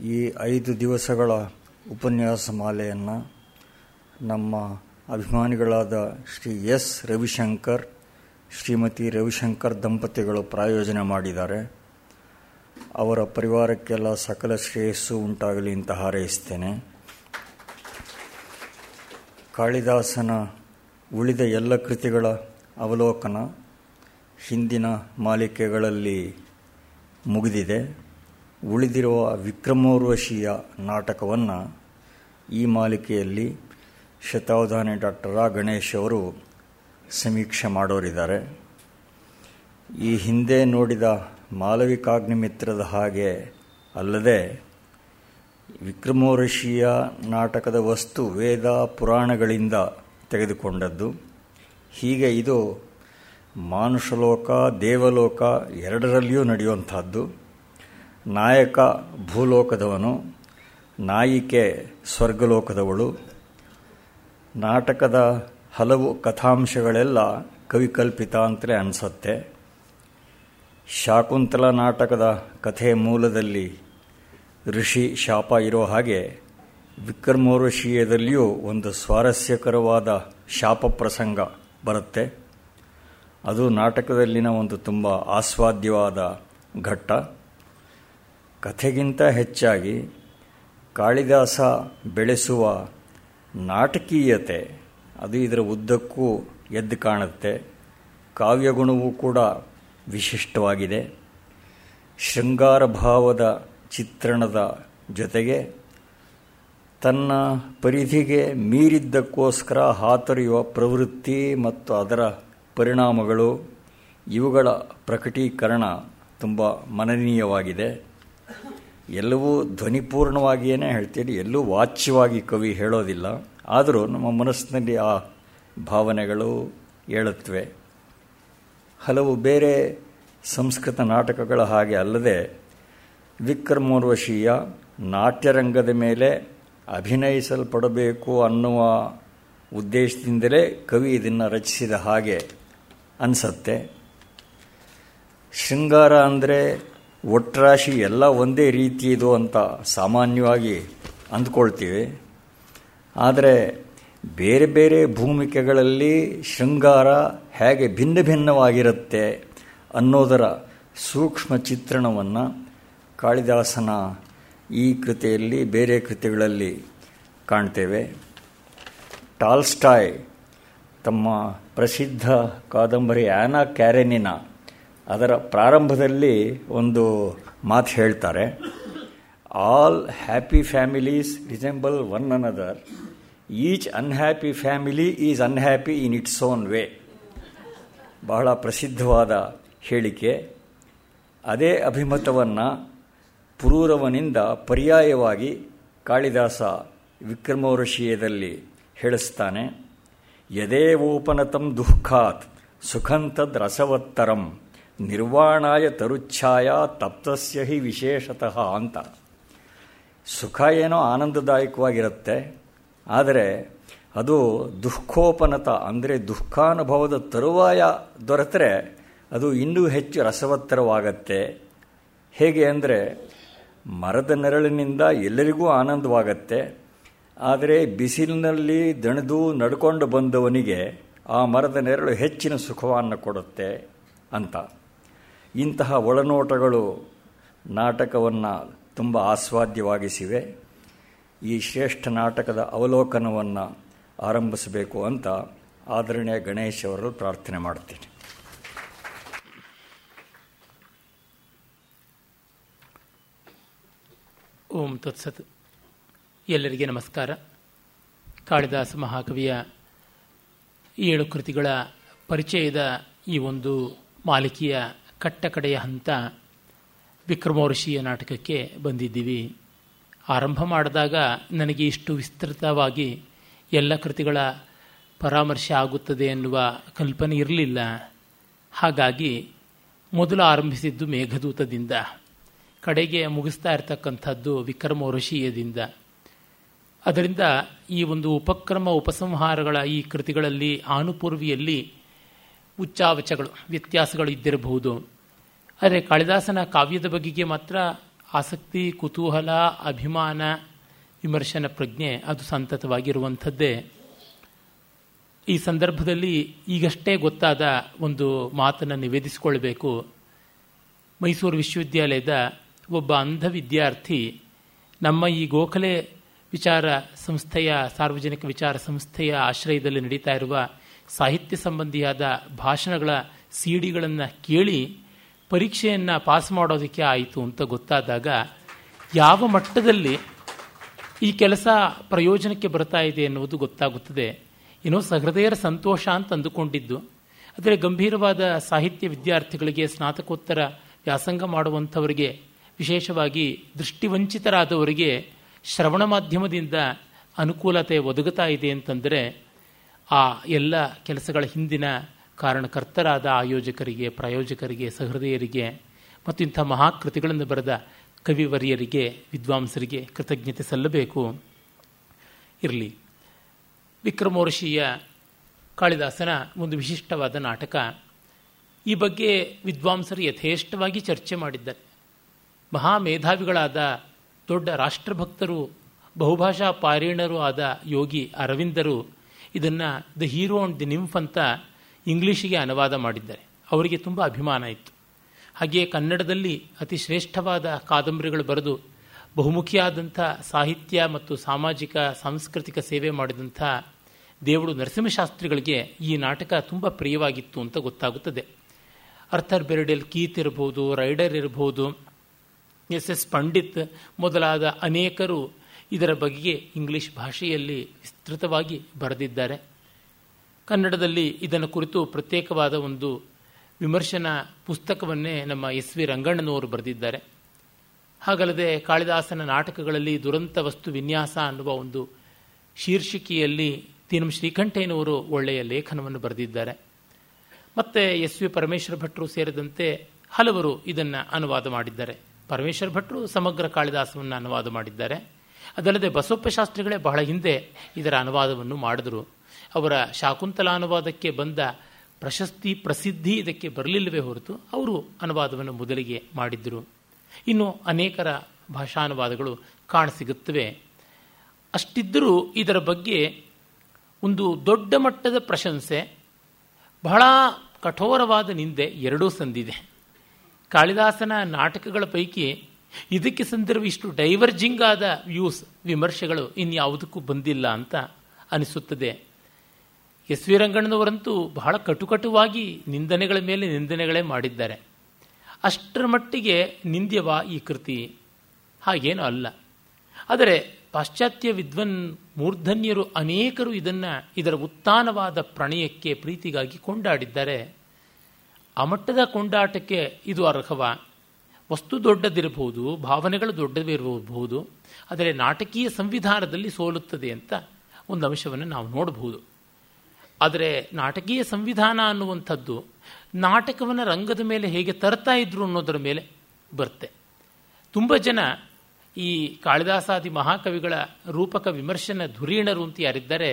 ಈ ಐದು ದಿವಸಗಳ ಉಪನ್ಯಾಸ ಮಾಲೆಯನ್ನು ನಮ್ಮ ಅಭಿಮಾನಿಗಳಾದ ಶ್ರೀ ಎಸ್ ರವಿಶಂಕರ್, ಶ್ರೀಮತಿ ರವಿಶಂಕರ್ ದಂಪತಿಗಳು ಪ್ರಾಯೋಜನೆ ಮಾಡಿದ್ದಾರೆ. ಅವರ ಪರಿವಾರಕ್ಕೆಲ್ಲ ಸಕಲ ಶ್ರೇಯಸ್ಸು ಉಂಟಾಗಲಿ ಅಂತ ಹಾರೈಸ್ತೇನೆ. ಕಾಳಿದಾಸನ ಉಳಿದ ಎಲ್ಲ ಕೃತಿಗಳ ಅವಲೋಕನ ಹಿಂದಿನ ಮಾಲಿಕೆಗಳಲ್ಲಿ ಮುಗಿದಿದೆ. ಉಳಿದಿರುವ ವಿಕ್ರಮೋರ್ವಶಿಯ ನಾಟಕವನ್ನು ಈ ಮಾಲಿಕೆಯಲ್ಲಿ ಶತಾವಧಾನಿ ಡಾಕ್ಟರ್ ಆ ಗಣೇಶ್ ಅವರು ಸಮೀಕ್ಷೆ ಮಾಡೋರಿದ್ದಾರೆ. ಈ ಹಿಂದೆ ನೋಡಿದ ಮಾಲವಿಕಾಗ್ನಿಮಿತ್ರದ ಹಾಗೆ ಅಲ್ಲದೆ ವಿಕ್ರಮೋರ್ಷಿಯ ನಾಟಕದ ವಸ್ತು ವೇದ ಪುರಾಣಗಳಿಂದ ತೆಗೆದುಕೊಂಡದ್ದು. ಹೀಗೆ ಇದು ಮಾನುಷಲೋಕ, ದೇವಲೋಕ ಎರಡರಲ್ಲಿಯೂ ನಡೆಯುವಂಥದ್ದು. ನಾಯಕ ಭೂಲೋಕದವನು, ನಾಯಿಕೆ ಸ್ವರ್ಗಲೋಕದವಳು, ನಾಟಕದ ಹಲವು ಕಥಾಂಶಗಳೆಲ್ಲ ಕವಿಕಲ್ಪಿತ ಅಂತಲೇ ಅನಿಸುತ್ತೆ. ಶಾಕುಂತಲ ನಾಟಕದ ಕಥೆ ಮೂಲದಲ್ಲಿ ಋಷಿ ಶಾಪ ಇರೋ ಹಾಗೆ ವಿಕ್ರಮೋರ್ವಶೀಯದಲ್ಲಿಯೂ ಒಂದು ಸ್ವಾರಸ್ಯಕರವಾದ ಶಾಪ ಪ್ರಸಂಗ ಬರುತ್ತೆ. ಅದು ನಾಟಕದಲ್ಲಿನ ಒಂದು ತುಂಬ ಆಸ್ವಾದ್ಯವಾದ ಘಟ್ಟ. ಕಥೆಗಿಂತ ಹೆಚ್ಚಾಗಿ ಕಾಳಿದಾಸ ಬೆಳೆಸುವ ನಾಟಕೀಯತೆ, ಅದು ಇದರ ಉದ್ದಕ್ಕೂ ಎದ್ದು ಕಾಣುತ್ತೆ. ಕಾವ್ಯಗುಣವೂ ಕೂಡ ವಿಶಿಷ್ಟವಾಗಿದೆ. ಶೃಂಗಾರ ಭಾವದ ಚಿತ್ರಣದ ಜೊತೆಗೆ ತನ್ನ ಪರಿಧಿಗೆ ಮೀರಿದ್ದಕ್ಕೋಸ್ಕರ ಹಾತೊರೆಯುವ ಪ್ರವೃತ್ತಿ ಮತ್ತು ಅದರ ಪರಿಣಾಮಗಳು ಇವುಗಳ ಪ್ರಕಟೀಕರಣ ತುಂಬ ಮನನೀಯವಾಗಿದೆ. ಎಲ್ಲವೂ ಧ್ವನಿಪೂರ್ಣವಾಗಿಯೇ ಹೇಳ್ತೀರಿ, ಎಲ್ಲೂ ವಾಚ್ಯವಾಗಿ ಕವಿ ಹೇಳೋದಿಲ್ಲ. ಆದರೂ ನಮ್ಮ ಮನಸ್ಸಿನಲ್ಲಿ ಆ ಭಾವನೆಗಳು ಹೇಳುತ್ತವೆ ಹಲವು ಬೇರೆ ಸಂಸ್ಕೃತ ನಾಟಕಗಳ ಹಾಗೆ ಅಲ್ಲದೆ ವಿಕ್ರಮೋರ್ವಶೀಯ ನಾಟ್ಯರಂಗದ ಮೇಲೆ ಅಭಿನಯಿಸಲ್ಪಡಬೇಕು ಅನ್ನುವ ಉದ್ದೇಶದಿಂದಲೇ ಕವಿ ಇದನ್ನು ರಚಿಸಿದ ಹಾಗೆ ಅನಿಸತ್ತೆ. ಶೃಂಗಾರ ಅಂದರೆ ಒಟ್ರಾಶಿ ಎಲ್ಲ ಒಂದೇ ರೀತಿಯದು ಅಂತ ಸಾಮಾನ್ಯವಾಗಿ ಅಂದ್ಕೊಳ್ತೀವಿ. ಆದರೆ ಬೇರೆ ಬೇರೆ ಭೂಮಿಕೆಗಳಲ್ಲಿ ಶೃಂಗಾರ ಹೇಗೆ ಭಿನ್ನ ಭಿನ್ನವಾಗಿರುತ್ತೆ ಅನ್ನೋದರ ಸೂಕ್ಷ್ಮ ಚಿತ್ರಣವನ್ನು ಕಾಳಿದಾಸನ ಈ ಕೃತಿಯಲ್ಲಿ ಬೇರೆ ಕೃತಿಗಳಲ್ಲಿ ಕಾಣ್ತೇವೆ. ಟಾಲ್ಸ್ಟಾಯ್ ತಮ್ಮ ಪ್ರಸಿದ್ಧ ಕಾದಂಬರಿ ಆ್ಯನಾ ಕ್ಯಾರೆನಿನ ಅದರ ಪ್ರಾರಂಭದಲ್ಲಿ ಒಂದು ಮಾತು ಹೇಳ್ತಾರೆ all happy families resemble one another each unhappy family is unhappy in its own way ಬಹಳ ಪ್ರಸಿದ್ಧವಾದ ಹೇಳಿಕೆ. ಅದೇ ಅಭಿಮತವನ್ನು ಪುರೂರವನಿಂದ ಪರ್ಯಾಯವಾಗಿ ಕಾಳಿದಾಸ ವಿಕ್ರಮೋರ್ಷೀಯದಲ್ಲಿ ಹೇಳಿಸ್ತಾನೆ, ಯದೇವೋಪನತಂ ದುಃಖಾತ್ ಸುಖಂತದ್ ರಸವತ್ತರಂ ನಿರ್ವಾಣಾಯ ತರುಚ್ಛಾಯ ತಪ್ತಸ್ಯ ಹಿ ವಿಶೇಷತಃ ಅಂತ. ಸುಖ ಏನೋ ಆನಂದದಾಯಕವಾಗಿರುತ್ತೆ, ಆದರೆ ಅದು ದುಃಖೋಪನತ, ಅಂದರೆ ದುಃಖಾನುಭವದ ತರುವಾಯ ದೊರೆತರೆ ಅದು ಇನ್ನೂ ಹೆಚ್ಚು ರಸವತ್ತರವಾಗತ್ತೆ. ಹೇಗೆ ಅಂದರೆ ಮರದ ನೆರಳಿನಿಂದ ಎಲ್ಲರಿಗೂ ಆನಂದವಾಗತ್ತೆ, ಆದರೆ ಬಿಸಿಲಿನಲ್ಲಿ ದಣಿದು ನಡ್ಕೊಂಡು ಬಂದವನಿಗೆ ಆ ಮರದ ನೆರಳು ಹೆಚ್ಚಿನ ಸುಖವನ್ನು ಕೊಡುತ್ತೆ ಅಂತ. ಇಂತಹ ಒಳನೋಟಗಳು ನಾಟಕವನ್ನು ತುಂಬ ಆಸ್ವಾದ್ಯವಾಗಿಸಿವೆ. ಈ ಶ್ರೇಷ್ಠ ನಾಟಕದ ಅವಲೋಕನವನ್ನು ಆರಂಭಿಸಬೇಕು ಅಂತ ಆದರಣೀಯ ಗಣೇಶ್ ಅವರು ಪ್ರಾರ್ಥನೆ ಮಾಡ್ತೀನಿ ಓಂ ತತ್ಸತ್. ಎಲ್ಲರಿಗೆ ನಮಸ್ಕಾರ. ಕಾಳಿದಾಸ ಮಹಾಕವಿಯ ಏಳು ಕೃತಿಗಳ ಪರಿಚಯದ ಈ ಒಂದು ಮಾಲಿಕೆಯ ಕಟ್ಟಕಡೆಯ ಹಂತ ವಿಕ್ರಮೋರ್ಷಿಯ ನಾಟಕಕ್ಕೆ ಬಂದಿದ್ದೀವಿ. ಆರಂಭ ಮಾಡಿದಾಗ ನನಗೆ ಇಷ್ಟು ವಿಸ್ತೃತವಾಗಿ ಎಲ್ಲ ಕೃತಿಗಳ ಪರಾಮರ್ಶೆ ಆಗುತ್ತದೆ ಎನ್ನುವ ಕಲ್ಪನೆ ಇರಲಿಲ್ಲ. ಹಾಗಾಗಿ ಮೊದಲು ಆರಂಭಿಸಿದ್ದು ಮೇಘದೂತದಿಂದ, ಕಡೆಗೆ ಮುಗಿಸ್ತಾ ಇರತಕ್ಕಂಥದ್ದು ಋಷಿಯದಿಂದ ಅದರಿಂದ ಈ ಒಂದು ಉಪಕ್ರಮ ಉಪಸಂಹಾರಗಳ ಈ ಕೃತಿಗಳಲ್ಲಿ, ಆನುಪೂರ್ವಿಯಲ್ಲಿ ಉಚ್ಚಾವಚಗಳು, ವ್ಯತ್ಯಾಸಗಳು ಇದ್ದಿರಬಹುದು. ಆದರೆ ಕಾಳಿದಾಸನ ಕಾವ್ಯದ ಬಗೆಗೆ ಮಾತ್ರ ಆಸಕ್ತಿ, ಕುತೂಹಲ, ಅಭಿಮಾನ, ವಿಮರ್ಶನ ಪ್ರಜ್ಞೆ ಅದು ಸಂತತವಾಗಿರುವಂಥದ್ದೇ. ಈ ಸಂದರ್ಭದಲ್ಲಿ ಈಗಷ್ಟೇ ಗೊತ್ತಾದ ಒಂದು ಮಾತನ್ನು ನಿವೇದಿಸಿಕೊಳ್ಬೇಕು. ಮೈಸೂರು ವಿಶ್ವವಿದ್ಯಾಲಯದ ಒಬ್ಬ ಅಂಧ ವಿದ್ಯಾರ್ಥಿ, ನಮ್ಮ ಈ ಗೋಖಲೆ ವಿಚಾರ ಸಂಸ್ಥೆಯ, ಸಾರ್ವಜನಿಕ ವಿಚಾರ ಸಂಸ್ಥೆಯ ಆಶ್ರಯದಲ್ಲಿ ನಡೀತಾ ಇರುವ ಸಾಹಿತ್ಯ ಸಂಬಂಧಿಯಾದ ಭಾಷಣಗಳ ಸಿಡಿಗಳನ್ನು ಕೇಳಿ ಪರೀಕ್ಷೆಯನ್ನು ಪಾಸ್ ಮಾಡೋದಕ್ಕೆ ಆಯಿತು ಅಂತ ಗೊತ್ತಾದಾಗ ಯಾವ ಮಟ್ಟದಲ್ಲಿ ಈ ಕೆಲಸ ಪ್ರಯೋಜನಕ್ಕೆ ಬರ್ತಾ ಇದೆ ಎನ್ನುವುದು ಗೊತ್ತಾಗುತ್ತದೆ. ಏನೋ ಸಹೃದಯರ ಸಂತೋಷ ಅಂತ ಅಂದುಕೊಂಡಿದ್ದು. ಆದರೆ ಗಂಭೀರವಾದ ಸಾಹಿತ್ಯ ವಿದ್ಯಾರ್ಥಿಗಳಿಗೆ ಸ್ನಾತಕೋತ್ತರ ವ್ಯಾಸಂಗ ಮಾಡುವಂಥವರಿಗೆ, ವಿಶೇಷವಾಗಿ ದೃಷ್ಟಿವಂಚಿತರಾದವರಿಗೆ ಶ್ರವಣ ಮಾಧ್ಯಮದಿಂದ ಅನುಕೂಲತೆ ಒದಗುತ್ತಾ ಇದೆ ಅಂತಂದರೆ ಆ ಎಲ್ಲ ಕೆಲಸಗಳ ಹಿಂದಿನ ಕಾರಣಕರ್ತರಾದ ಆಯೋಜಕರಿಗೆ ಪ್ರಾಯೋಜಕರಿಗೆ, ಸಹೃದಯರಿಗೆ ಮತ್ತು ಇಂಥ ಮಹಾಕೃತಿಗಳನ್ನು ಬರೆದ ಕವಿವರಿಯರಿಗೆ, ವಿದ್ವಾಂಸರಿಗೆ ಕೃತಜ್ಞತೆ ಸಲ್ಲಬೇಕು. ಇರಲಿ. ವಿಕ್ರಮೋರ್ಷಿಯ ಕಾಳಿದಾಸನ ಒಂದು ವಿಶಿಷ್ಟವಾದ ನಾಟಕ. ಈ ಬಗ್ಗೆ ವಿದ್ವಾಂಸರು ಯಥೇಷ್ಟವಾಗಿ ಚರ್ಚೆ ಮಾಡಿದ್ದಾರೆ. ಮಹಾಮೇಧಾವಿಗಳಾದ ದೊಡ್ಡ ರಾಷ್ಟ್ರಭಕ್ತರು, ಬಹುಭಾಷಾ ಪಾರೀಣರು ಆದ ಯೋಗಿ ಅರವಿಂದರು ಇದನ್ನು the hero and the nymph ಅಂತ ಇಂಗ್ಲೀಷಿಗೆ ಅನುವಾದ ಮಾಡಿದ್ದಾರೆ. ಅವರಿಗೆ ತುಂಬ ಅಭಿಮಾನ ಇತ್ತು. ಹಾಗೆಯೇ ಕನ್ನಡದಲ್ಲಿ ಅತಿ ಶ್ರೇಷ್ಠವಾದ ಕಾದಂಬರಿಗಳು ಬರೆದು ಬಹುಮುಖಿಯಾದಂಥ ಸಾಹಿತ್ಯ ಮತ್ತು ಸಾಮಾಜಿಕ, ಸಾಂಸ್ಕೃತಿಕ ಸೇವೆ ಮಾಡಿದಂಥ ದೇವಳು ನರಸಿಂಹಶಾಸ್ತ್ರಿಗಳಿಗೆ ಈ ನಾಟಕ ತುಂಬ ಪ್ರಿಯವಾಗಿತ್ತು ಅಂತ ಗೊತ್ತಾಗುತ್ತದೆ. ಅರ್ಥರ್ ಬೆರಡೆಲ್ ಕೀತ್ ಇರಬಹುದು ರೈಡರ್ ಇರಬಹುದು ಎಸ್ ಎಸ್ ಪಂಡಿತ್ ಮೊದಲಾದ ಅನೇಕರು ಇದರ ಬಗ್ಗೆ ಇಂಗ್ಲಿಷ್ ಭಾಷೆಯಲ್ಲಿ ವಿಸ್ತೃತವಾಗಿ ಬರೆದಿದ್ದಾರೆ. ಕನ್ನಡದಲ್ಲಿ ಇದನ್ನು ಕುರಿತು ಪ್ರತ್ಯೇಕವಾದ ಒಂದು ವಿಮರ್ಶನಾ ಪುಸ್ತಕವನ್ನೇ ನಮ್ಮ ಎಸ್ ವಿ ರಂಗಣ್ಣನವರು ಬರೆದಿದ್ದಾರೆ. ಹಾಗಲ್ಲದೆ ಕಾಳಿದಾಸನ ನಾಟಕಗಳಲ್ಲಿ ದುರಂತ ವಸ್ತು ವಿನ್ಯಾಸ ಅನ್ನುವ ಒಂದು ಶೀರ್ಷಿಕೆಯಲ್ಲಿ ತೀನಂ ಶ್ರೀಕಂಠಯ್ಯನವರು ಒಳ್ಳೆಯ ಲೇಖನವನ್ನು ಬರೆದಿದ್ದಾರೆ. ಮತ್ತು ಎಸ್ ವಿ ಪರಮೇಶ್ವರ ಭಟ್ರು ಸೇರಿದಂತೆ ಹಲವರು ಇದನ್ನು ಅನುವಾದ ಮಾಡಿದ್ದಾರೆ. ಪರಮೇಶ್ವರ ಭಟ್ರು ಸಮಗ್ರ ಕಾಳಿದಾಸವನ್ನು ಅನುವಾದ ಮಾಡಿದ್ದಾರೆ. ಅದಲ್ಲದೆ ಬಸವಪ್ಪ ಶಾಸ್ತ್ರಿಗಳೇ ಬಹಳ ಹಿಂದೆ ಇದರ ಅನುವಾದವನ್ನು ಮಾಡಿದರು. ಅವರ ಶಾಕುಂತಲಾನುವಾದಕ್ಕೆ ಬಂದ ಪ್ರಶಸ್ತಿ ಪ್ರಸಿದ್ಧಿ ಇದಕ್ಕೆ ಬರಲಿಲ್ಲವೇ ಹೊರತು ಅವರು ಅನುವಾದವನ್ನು ಮೊದಲಿಗೆ ಮಾಡಿದ್ದರು ಇನ್ನು ಅನೇಕರ ಭಾಷಾನುವಾದಗಳು ಕಾಣಸಿಗುತ್ತವೆ. ಅಷ್ಟಿದ್ದರೂ ಇದರ ಬಗ್ಗೆ ಒಂದು ದೊಡ್ಡ ಮಟ್ಟದ ಪ್ರಶಂಸೆ, ಬಹಳ ಕಠೋರವಾದ ನಿಂದೆ ಎರಡೂ ಸಂದಿದೆ. ಕಾಳಿದಾಸನ ನಾಟಕಗಳ ಪೈಕಿ ಇದಕ್ಕೆ ಸಂದರ್ಭ ಇಷ್ಟು ಡೈವರ್ಜಿಂಗ್ ಆದ ವ್ಯೂಸ್ ವಿಮರ್ಶೆಗಳು ಇನ್ಯಾವುದಕ್ಕೂ ಬಂದಿಲ್ಲ ಅಂತ ಅನಿಸುತ್ತದೆ. ಎಸ್ ವಿ ರಂಗಣ್ಣನವರಂತೂ ಬಹಳ ಕಟುಕಟುವಾಗಿ ನಿಂದನೆಗಳ ಮೇಲೆ ನಿಂದನೆಗಳೇ ಮಾಡಿದ್ದಾರೆ. ಅಷ್ಟರ ಮಟ್ಟಿಗೆ ನಿಂದ್ಯವಾ ಈ ಕೃತಿ? ಹಾಗೇನೂ ಅಲ್ಲ. ಆದರೆ ಪಾಶ್ಚಾತ್ಯ ವಿದ್ವನ್ ಮೂರ್ಧನ್ಯರು ಅನೇಕರು ಇದನ್ನು ಇದರ ಉತ್ಥಾನವಾದ ಪ್ರಣಯಕ್ಕೆ ಪ್ರೀತಿಗಾಗಿ ಕೊಂಡಾಡಿದ್ದಾರೆ. ಆ ಮಟ್ಟದ ಕೊಂಡಾಟಕ್ಕೆ ಇದು ಅರ್ಹವ? ವಸ್ತು ದೊಡ್ಡದಿರಬಹುದು, ಭಾವನೆಗಳು ದೊಡ್ಡದಿರಬಹುದು, ಆದರೆ ನಾಟಕೀಯ ಸಂವಿಧಾನದಲ್ಲಿ ಸೋಲುತ್ತದೆ ಅಂತ ಒಂದು ಅಂಶವನ್ನು ನಾವು ನೋಡಬಹುದು ಆದರೆ ನಾಟಕೀಯ ಸಂವಿಧಾನ ಅನ್ನುವಂಥದ್ದು ನಾಟಕವನ್ನು ರಂಗದ ಮೇಲೆ ಹೇಗೆ ತರ್ತಾ ಇದ್ರು ಅನ್ನೋದರ ಮೇಲೆ ಬರುತ್ತೆ. ತುಂಬ ಜನ ಈ ಕಾಳಿದಾಸಾದಿ ಮಹಾಕವಿಗಳ ರೂಪಕ ವಿಮರ್ಶನ ಧುರೀಣರು ಅಂತ ಯಾರಿದ್ದಾರೆ,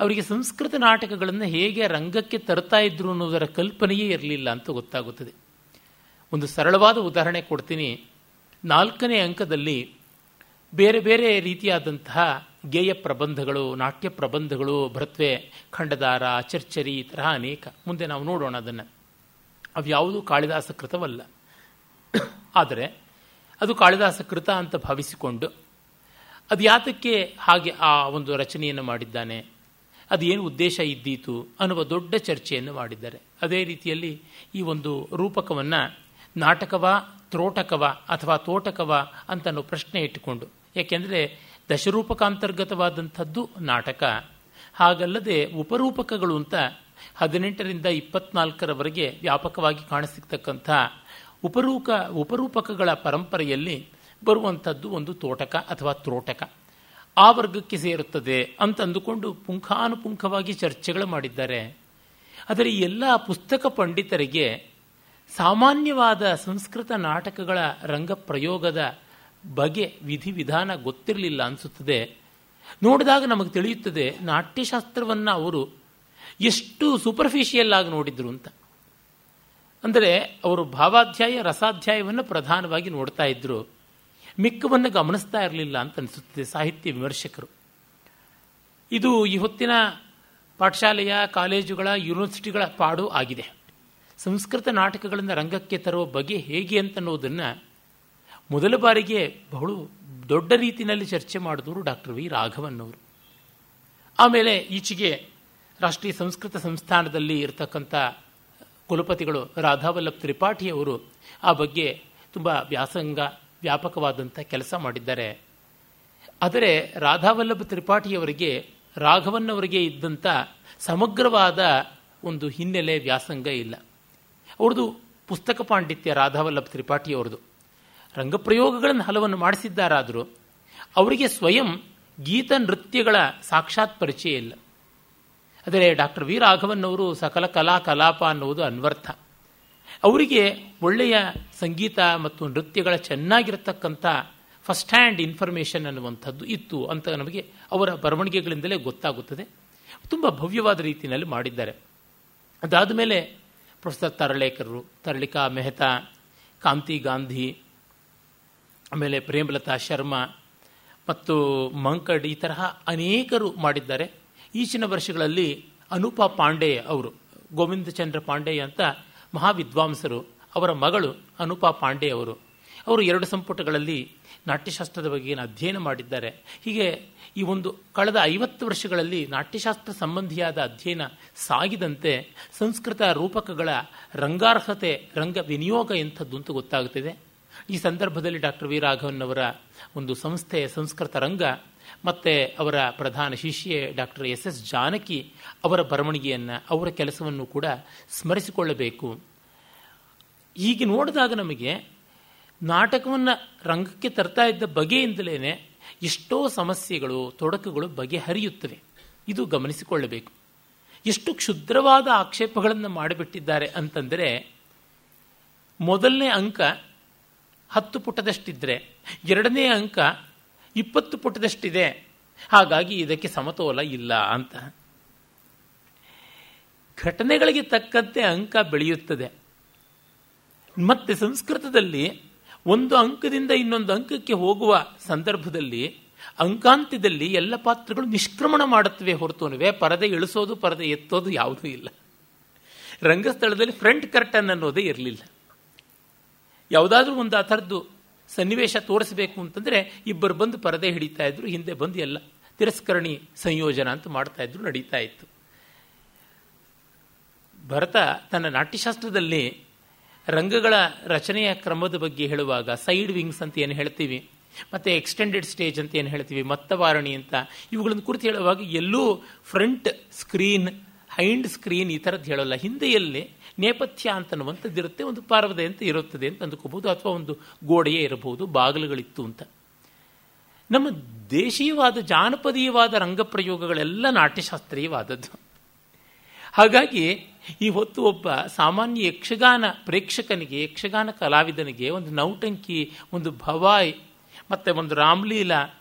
ಅವರಿಗೆ ಸಂಸ್ಕೃತ ನಾಟಕಗಳನ್ನು ಹೇಗೆ ರಂಗಕ್ಕೆ ತರ್ತಾ ಇದ್ರು ಅನ್ನೋದರ ಕಲ್ಪನೆಯೇ ಇರಲಿಲ್ಲ ಅಂತ ಗೊತ್ತಾಗುತ್ತದೆ. ಒಂದು ಸರಳವಾದ ಉದಾಹರಣೆ ಕೊಡ್ತೀನಿ. ನಾಲ್ಕನೇ ಅಂಕದಲ್ಲಿ ಬೇರೆ ಬೇರೆ ರೀತಿಯಾದಂತಹ ಗೇಯ ಪ್ರಬಂಧಗಳು, ನಾಟ್ಯ ಪ್ರಬಂಧಗಳು ಭೃತ್ವೆ ಖಂಡದಾರ, ಚರ್ಚರಿ ಈ ತರಹ ಅನೇಕ. ಮುಂದೆ ನಾವು ನೋಡೋಣ ಅದನ್ನು. ಅವ್ಯಾವುದೂ ಕಾಳಿದಾಸ ಕೃತವಲ್ಲ ಆದರೆ ಅದು ಕಾಳಿದಾಸ ಕೃತ ಅಂತ ಭಾವಿಸಿಕೊಂಡು ಅದು ಯಾತಕ್ಕೆ ಹಾಗೆ ಆ ಒಂದು ರಚನೆಯನ್ನು ಮಾಡಿದ್ದಾನೆ? ಅದು ಏನು ಉದ್ದೇಶ ಇದ್ದೀತು ಅನ್ನುವ ದೊಡ್ಡ ಚರ್ಚೆಯನ್ನು ಮಾಡಿದ್ದಾರೆ. ಅದೇ ರೀತಿಯಲ್ಲಿ ಈ ಒಂದು ರೂಪಕವನ್ನು ನಾಟಕವ, ತ್ರೋಟಕವ ಅಥವಾ ತೋಟಕವ ಅಂತ ಅನ್ನೋ ಪ್ರಶ್ನೆ ಇಟ್ಟುಕೊಂಡು. ಯಾಕೆಂದರೆ ದಶರೂಪಕಾಂತರ್ಗತವಾದಂಥದ್ದು ನಾಟಕ. ಹಾಗಲ್ಲದೆ ಉಪರೂಪಕಗಳು ಅಂತ ಹದಿನೆಂಟರಿಂದ ಇಪ್ಪತ್ನಾಲ್ಕರವರೆಗೆ ವ್ಯಾಪಕವಾಗಿ ಕಾಣಸಿಗ್ತಕ್ಕಂಥ ಉಪರೂಪ, ಉಪರೂಪಕಗಳ ಪರಂಪರೆಯಲ್ಲಿ ಬರುವಂಥದ್ದು ಒಂದು ತೋಟಕ ಅಥವಾ ತ್ರೋಟಕ. ಆ ವರ್ಗಕ್ಕೆ ಸೇರುತ್ತದೆ ಅಂತಂದುಕೊಂಡು ಪುಂಖಾನುಪುಂಖವಾಗಿ ಚರ್ಚೆಗಳು ಮಾಡಿದ್ದಾರೆ. ಆದರೆ ಈ ಎಲ್ಲ ಪುಸ್ತಕ ಪಂಡಿತರಿಗೆ ಸಾಮಾನ್ಯವಾದ ಸಂಸ್ಕೃತ ನಾಟಕಗಳ ರಂಗ ಪ್ರಯೋಗದ ಬಗೆ ವಿಧಿವಿಧಾನ ಗೊತ್ತಿರಲಿಲ್ಲ ಅನಿಸುತ್ತದೆ. ನೋಡಿದಾಗ ನಮಗೆ ತಿಳಿಯುತ್ತದೆ, ನಾಟ್ಯಶಾಸ್ತ್ರವನ್ನು ಅವರು ಎಷ್ಟು ಸೂಪರ್ಫಿಷಿಯಲ್ ಆಗಿ ನೋಡಿದ್ರು ಅಂತ. ಅಂದರೆ ಅವರು ಭಾವಾಧ್ಯಾಯ, ರಸಾಧ್ಯಾಯವನ್ನು ಪ್ರಧಾನವಾಗಿ ನೋಡ್ತಾ ಇದ್ರು. ಮಿಕ್ಕವನ್ನು ಗಮನಿಸ್ತಾ ಇರಲಿಲ್ಲ ಅಂತ ಅನಿಸುತ್ತದೆ ಸಾಹಿತ್ಯ ವಿಮರ್ಶಕರು. ಇದು ಈ ಹೊತ್ತಿನ ಪಾಠಶಾಲೆಯ, ಕಾಲೇಜುಗಳ ಯೂನಿವರ್ಸಿಟಿಗಳ ಪಾಡು ಆಗಿದೆ. ಸಂಸ್ಕೃತ ನಾಟಕಗಳನ್ನು ರಂಗಕ್ಕೆ ತರುವ ಬಗೆ ಹೇಗೆ ಅಂತನ್ನೋದನ್ನು ಮೊದಲ ಬಾರಿಗೆ ಬಹಳ ದೊಡ್ಡ ರೀತಿಯಲ್ಲಿ ಚರ್ಚೆ ಮಾಡಿದವರು ಡಾಕ್ಟರ್ ವಿ ರಾಘವನ್ ಅವರು ಆಮೇಲೆ ಈಚೆಗೆ ರಾಷ್ಟ್ರೀಯ ಸಂಸ್ಕೃತ ಸಂಸ್ಥಾನದಲ್ಲಿ ಇರತಕ್ಕಂಥ ಕುಲಪತಿಗಳು ರಾಧಾವಲ್ಲಭ್ ತ್ರಿಪಾಠಿಯವರು ಆ ಬಗ್ಗೆ ತುಂಬ ವ್ಯಾಸಂಗ ವ್ಯಾಪಕವಾದಂಥ ಕೆಲಸ ಮಾಡಿದ್ದಾರೆ. ಆದರೆ ರಾಧಾವಲ್ಲಭ ತ್ರಿಪಾಠಿಯವರಿಗೆ ರಾಘವನ್ನವರಿಗೆ ಇದ್ದಂಥ ಸಮಗ್ರವಾದ ಒಂದು ಹಿನ್ನೆಲೆ ವ್ಯಾಸಂಗ ಇಲ್ಲ. ಅವ್ರದ್ದು ಪುಸ್ತಕ ಪಾಂಡಿತ್ಯ ರಾಧಾವಲ್ಲಭ ತ್ರಿಪಾಠಿ ಅವ್ರದ್ದು ರಂಗಪ್ರಯೋಗಗಳನ್ನು ಹಲವನ್ನು ಮಾಡಿಸಿದ್ದಾರಾದರೂ ಅವರಿಗೆ ಸ್ವಯಂ ಗೀತ ನೃತ್ಯಗಳ ಸಾಕ್ಷಾತ್ ಪರಿಚಯ ಇಲ್ಲ. ಆದರೆ ಡಾಕ್ಟರ್ ವಿ ರಾಘವನ್ ಅವರು ಸಕಲ ಕಲಾ ಕಲಾಪ ಅನ್ನುವುದು ಅನ್ವರ್ಥ. ಅವರಿಗೆ ಒಳ್ಳೆಯ ಸಂಗೀತ ಮತ್ತು ನೃತ್ಯಗಳ ಚೆನ್ನಾಗಿರತಕ್ಕಂಥ ಫಸ್ಟ್ ಹ್ಯಾಂಡ್ ಇನ್ಫಾರ್ಮೇಷನ್ ಅನ್ನುವಂಥದ್ದು ಇತ್ತು ಅಂತ ನಮಗೆ ಅವರ ಬರವಣಿಗೆಗಳಿಂದಲೇ ಗೊತ್ತಾಗುತ್ತದೆ. ತುಂಬ ಭವ್ಯವಾದ ರೀತಿಯಲ್ಲಿ ಮಾಡಿದ್ದಾರೆ. ಅದಾದ ಮೇಲೆ ಪ್ರೊಫೆಸರ್ ತರಳೇಕರರು ತರಳಿಕಾ ಮೆಹ್ತಾ, ಕಾಂತಿ ಗಾಂಧಿ, ಆಮೇಲೆ ಪ್ರೇಮಲತಾ ಶರ್ಮಾ ಮತ್ತು ಮಂಕಡ್ ಈ ತರಹ ಅನೇಕರು ಮಾಡಿದ್ದಾರೆ. ಈಚಿನ ವರ್ಷಗಳಲ್ಲಿ ಅನೂಪ ಪಾಂಡೆ ಅವರು, ಗೋವಿಂದ ಚಂದ್ರ ಪಾಂಡೆ ಅಂತ ಮಹಾವಿದ್ವಾಂಸರು, ಅವರ ಮಗಳು ಅನೂಪ ಪಾಂಡೆ ಅವರು. ಅವರು ಎರಡು ಸಂಪುಟಗಳಲ್ಲಿ ನಾಟ್ಯಶಾಸ್ತ್ರದ ಬಗ್ಗೆ ಅಧ್ಯಯನ ಮಾಡಿದ್ದಾರೆ. ಹೀಗೆ ಈ ಒಂದು ಕಳೆದ ಐವತ್ತು ವರ್ಷಗಳಲ್ಲಿ ನಾಟ್ಯಶಾಸ್ತ್ರ ಸಂಬಂಧಿಯಾದ ಅಧ್ಯಯನ ಸಾಗಿದಂತೆ ಸಂಸ್ಕೃತ ರೂಪಕಗಳ ರಂಗಾರ್ಹತೆ, ರಂಗ ವಿನಿಯೋಗ ಎಂಥದ್ದು ಅಂತ ಗೊತ್ತಾಗುತ್ತಿದೆ. ಈ ಸಂದರ್ಭದಲ್ಲಿ ಡಾಕ್ಟರ್ ವಿ. ರಾಘವನ್ ಅವರ ಒಂದು ಸಂಸ್ಥೆ, ಸಂಸ್ಕೃತ ರಂಗ, ಮತ್ತು ಅವರ ಪ್ರಧಾನ ಶಿಷ್ಯೆ ಡಾಕ್ಟರ್ ಎಸ್. ಎಸ್. ಜಾನಕಿ ಅವರ ಬರವಣಿಗೆಯನ್ನು, ಅವರ ಕೆಲಸವನ್ನು ಕೂಡ ಸ್ಮರಿಸಿಕೊಳ್ಳಬೇಕು. ಹೀಗೆ ನೋಡಿದಾಗ ನಮಗೆ ನಾಟಕವನ್ನು ರಂಗಕ್ಕೆ ತರ್ತಾ ಇದ್ದ ಬಗೆಯಿಂದಲೇ ಎಷ್ಟೋ ಸಮಸ್ಯೆಗಳು, ತೊಡಕುಗಳು ಬಗೆಹರಿಯುತ್ತವೆ. ಇದು ಗಮನಿಸಿಕೊಳ್ಳಬೇಕು. ಎಷ್ಟು ಕ್ಷುದ್ರವಾದ ಆಕ್ಷೇಪಗಳನ್ನು ಮಾಡಿಬಿಟ್ಟಿದ್ದಾರೆ ಅಂತಂದರೆ, ಮೊದಲನೇ ಅಂಕ ಹತ್ತು ಪುಟದಷ್ಟಿದ್ದರೆ ಎರಡನೇ ಅಂಕ ಇಪ್ಪತ್ತು ಪುಟದಷ್ಟಿದೆ. ಹಾಗಾಗಿ ಇದಕ್ಕೆ ಸಮತೋಲ ಇಲ್ಲ ಅಂತ. ಘಟನೆಗಳಿಗೆ ತಕ್ಕಂತೆ ಅಂಕ ಬೆಳೆಯುತ್ತದೆ. ಮತ್ತೆ ಸಂಸ್ಕೃತದಲ್ಲಿ ಒಂದು ಅಂಕದಿಂದ ಇನ್ನೊಂದು ಅಂಕಕ್ಕೆ ಹೋಗುವ ಸಂದರ್ಭದಲ್ಲಿ, ಅಂಕಾಂತ್ಯದಲ್ಲಿ ಎಲ್ಲ ಪಾತ್ರಗಳು ನಿಷ್ಕ್ರಮಣ ಮಾಡುತ್ತವೆ ಹೊರತುನುವೆ ಪರದೆ ಇಳಿಸೋದು, ಪರದೆ ಎತ್ತೋದು ಯಾವುದೂ ಇಲ್ಲ. ರಂಗಸ್ಥಳದಲ್ಲಿ ಫ್ರಂಟ್ ಕರ್ಟನ್ ಅನ್ನೋದೇ ಇರಲಿಲ್ಲ. ಯಾವುದಾದ್ರೂ ಒಂದು ಆ ಥರದ್ದು ಸನ್ನಿವೇಶ ತೋರಿಸಬೇಕು ಅಂತಂದರೆ ಇಬ್ಬರು ಬಂದು ಪರದೆ ಹಿಡಿತಾ ಇದ್ರು, ಹಿಂದೆ ಬಂದು ಎಲ್ಲ ತಿರಸ್ಕರಣಿ ಸಂಯೋಜನ ಅಂತ ಮಾಡ್ತಾ ಇದ್ರು, ನಡೀತಾ ಇತ್ತು. ಭರತ ತನ್ನ ನಾಟ್ಯಶಾಸ್ತ್ರದಲ್ಲಿ ರಂಗಗಳ ರಚನೆಯ ಕ್ರಮದ ಬಗ್ಗೆ ಹೇಳುವಾಗ ಸೈಡ್ ವಿಂಗ್ಸ್ ಅಂತ ಏನು ಹೇಳ್ತೀವಿ, ಮತ್ತು ಎಕ್ಸ್ಟೆಂಡೆಡ್ ಸ್ಟೇಜ್ ಅಂತ ಏನು ಹೇಳ್ತೀವಿ, ಮತ್ತವಾರಣಿ ಅಂತ, ಇವುಗಳನ್ನು ಕುರಿತು ಹೇಳುವಾಗ ಎಲ್ಲೂ ಫ್ರಂಟ್ ಸ್ಕ್ರೀನ್, ಹೈಂಡ್ ಸ್ಕ್ರೀನ್ ಈ ಥರದ್ದು ಹೇಳೋಲ್ಲ. ಹಿಂದೆಯಲ್ಲಿ ನೇಪಥ್ಯ ಅಂತನ್ನುವಂಥದ್ದಿರುತ್ತೆ ಒಂದು ಪಾರ್ವದೆ ಅಂತ ಇರುತ್ತದೆ ಅಂತ ಅಂದ್ಕೋಬಹುದು, ಅಥವಾ ಒಂದು ಗೋಡೆಯೇ ಇರಬಹುದು, ಬಾಗಿಲುಗಳಿತ್ತು ಅಂತ. ನಮ್ಮ ದೇಶೀಯವಾದ, ಜಾನಪದೀಯವಾದ ರಂಗಪ್ರಯೋಗಗಳೆಲ್ಲ ನಾಟ್ಯಶಾಸ್ತ್ರೀಯವಾದದ್ದು. ಹಾಗಾಗಿ ಈ ಹೊತ್ತು ಒಬ್ಬ ಸಾಮಾನ್ಯ ಯಕ್ಷಗಾನ ಪ್ರೇಕ್ಷಕನಿಗೆ, ಯಕ್ಷಗಾನ ಕಲಾವಿದನಿಗೆ ಒಂದು ನೌಟಂಕಿ, ಒಂದು ಭವಾಯ್, ಮತ್ತು ಒಂದು ರಾಮ್ಲೀಲಾ,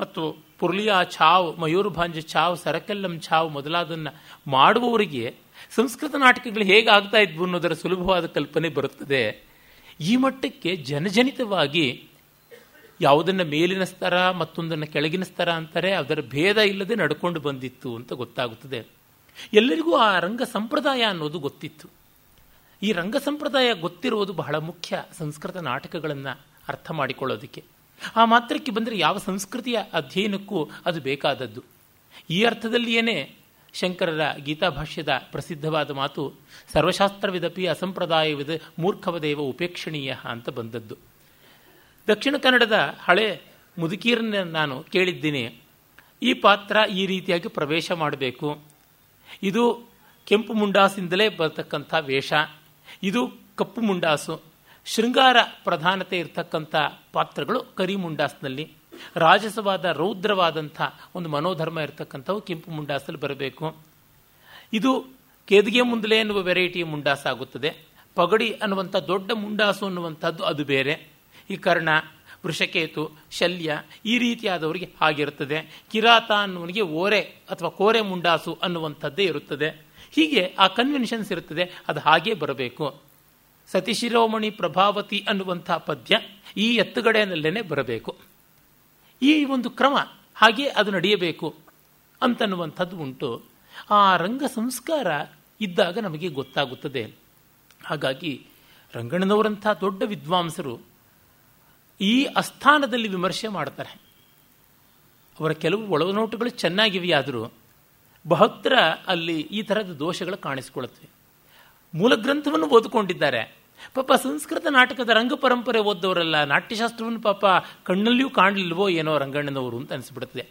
ಮತ್ತು ಪುರ್ಲಿಯಾ ಛಾವ್ ಮಯೂರ್ಭಾಂಜ ಛಾವ್ ಸರಕಲ್ಲಂ ಛಾವ್ ಮೊದಲಾದನ್ನು ಮಾಡುವವರಿಗೆ ಸಂಸ್ಕೃತ ನಾಟಕಗಳು ಹೇಗೆ ಆಗ್ತಾ ಇದ್ವು ಅನ್ನೋದರ ಸುಲಭವಾದ ಕಲ್ಪನೆ ಬರುತ್ತದೆ. ಈ ಮಟ್ಟಕ್ಕೆ ಜನಜನಿತವಾಗಿ ಯಾವುದನ್ನು ಮೇಲಿನ ಸ್ತರ ಮತ್ತೊಂದನ್ನು ಕೆಳಗಿನ ಸ್ತರ ಅಂತಾರೆ, ಅದರ ಭೇದ ಇಲ್ಲದೆ ನಡ್ಕೊಂಡು ಬಂದಿತ್ತು ಅಂತ ಗೊತ್ತಾಗುತ್ತದೆ. ಎಲ್ಲರಿಗೂ ಆ ರಂಗ ಸಂಪ್ರದಾಯ ಅನ್ನೋದು ಗೊತ್ತಿತ್ತು. ಈ ರಂಗ ಸಂಪ್ರದಾಯ ಗೊತ್ತಿರುವುದು ಬಹಳ ಮುಖ್ಯ ಸಂಸ್ಕೃತ ನಾಟಕಗಳನ್ನು ಅರ್ಥ ಮಾಡಿಕೊಳ್ಳೋದಕ್ಕೆ. ಆ ಮಾತ್ರಕ್ಕೆ ಬಂದರೆ ಯಾವ ಸಂಸ್ಕೃತಿಯ ಅಧ್ಯಯನಕ್ಕೂ ಅದು ಬೇಕಾದದ್ದು. ಈ ಅರ್ಥದಲ್ಲಿಯೇ ಶಂಕರರ ಗೀತಾಭಾಷ್ಯದ ಪ್ರಸಿದ್ಧವಾದ ಮಾತು, ಸರ್ವಶಾಸ್ತ್ರವಿದಪಿ ಅಸಂಪ್ರದಾಯವಿದ ಮೂರ್ಖವದೇವ ಉಪೇಕ್ಷಣೀಯ ಅಂತ ಬಂದದ್ದು. ದಕ್ಷಿಣ ಕನ್ನಡದ ಹಳೆ ಮುದುಕೀರನ್ನ ನಾನು ಕೇಳಿದ್ದೀನಿ. ಈ ಪಾತ್ರ ಈ ರೀತಿಯಾಗಿ ಪ್ರವೇಶ ಮಾಡಬೇಕು. ಇದು ಕೆಂಪು ಮುಂಡಾಸಿಂದಲೇ ಬರತಕ್ಕಂಥ ವೇಷ. ಇದು ಕಪ್ಪು ಮುಂಡಾಸು. ಶೃಂಗಾರ ಪ್ರಧಾನತೆ ಇರತಕ್ಕಂಥ ಪಾತ್ರಗಳು ಕರಿ ಮುಂಡಾಸ್ನಲ್ಲಿ. ರಾಜಸವಾದ ರೌದ್ರವಾದಂಥ ಒಂದು ಮನೋಧರ್ಮ ಇರತಕ್ಕಂಥವು ಕೆಂಪು ಮುಂಡಾಸಲ್ಲಿ ಬರಬೇಕು. ಇದು ಕೇದಿಗೆ ಮುಂದಲೇ ಎನ್ನುವ ವೆರೈಟಿ ಮುಂಡಾಸ ಆಗುತ್ತದೆ ಪಗಡಿ ಅನ್ನುವಂಥ ದೊಡ್ಡ ಮುಂಡಾಸು ಅನ್ನುವಂಥದ್ದು ಅದು ಬೇರೆ. ಈ ಕರ್ಣ ವೃಷಕೇತು, ಶಲ್ಯ ಈ ರೀತಿಯಾದವರಿಗೆ ಆಗಿರುತ್ತದೆ ಕಿರಾತ ಅನ್ನುವನಿಗೆ ಓರೆ ಅಥವಾ ಕೋರೆ ಮುಂಡಾಸು ಅನ್ನುವಂಥದ್ದೇ ಇರುತ್ತದೆ. ಹೀಗೆ ಆ ಕನ್ವೆನ್ಷನ್ಸ್ ಇರುತ್ತದೆ. ಅದು ಹಾಗೇ ಬರಬೇಕು. ಸತಿಶಿರೋಮಣಿ ಪ್ರಭಾವತಿ ಅನ್ನುವಂಥ ಪದ್ಯ ಈ ಎತ್ತುಗಡೆಯಲ್ಲೇ ಬರಬೇಕು. ಈ ಒಂದು ಕ್ರಮ ಹಾಗೆ ಅದು ನಡೆಯಬೇಕು ಅಂತನ್ನುವಂಥದ್ದು ಉಂಟು. ಆ ರಂಗ ಸಂಸ್ಕಾರ ಇದ್ದಾಗ ನಮಗೆ ಗೊತ್ತಾಗುತ್ತದೆ. ಹಾಗಾಗಿ ರಂಗಣ್ಣನವರಂಥ ದೊಡ್ಡ ವಿದ್ವಾಂಸರು ಈ ಅಸ್ಥಾನದಲ್ಲಿ ವಿಮರ್ಶೆ ಮಾಡ್ತಾರೆ. ಅವರ ಕೆಲವು ಒಳನೋಟಗಳು ಚೆನ್ನಾಗಿವೆಯಾದರೂ ಬಹತ್ರ ಅಲ್ಲಿ ಈ ಥರದ ದೋಷಗಳು ಕಾಣಿಸಿಕೊಳ್ಳುತ್ತವೆ. ಮೂಲ ಗ್ರಂಥವನ್ನು ಓದಿಕೊಂಡಿದ್ದಾರೆ. ಪಾಪ ಸಂಸ್ಕೃತ ನಾಟಕದ ರಂಗ ಪರಂಪರೆ ಓದ್ದವರೆಲ್ಲ ನಾಟ್ಯಶಾಸ್ತ್ರವನ್ನು ಪಾಪ ಕಣ್ಣಲ್ಲಿಯೂ ಕಾಣಲಿಲ್ವೋ ಏನೋ ರಂಗಣ್ಣನವರು ಅಂತ ಅನಿಸ್ಬಿಡುತ್ತದೆ.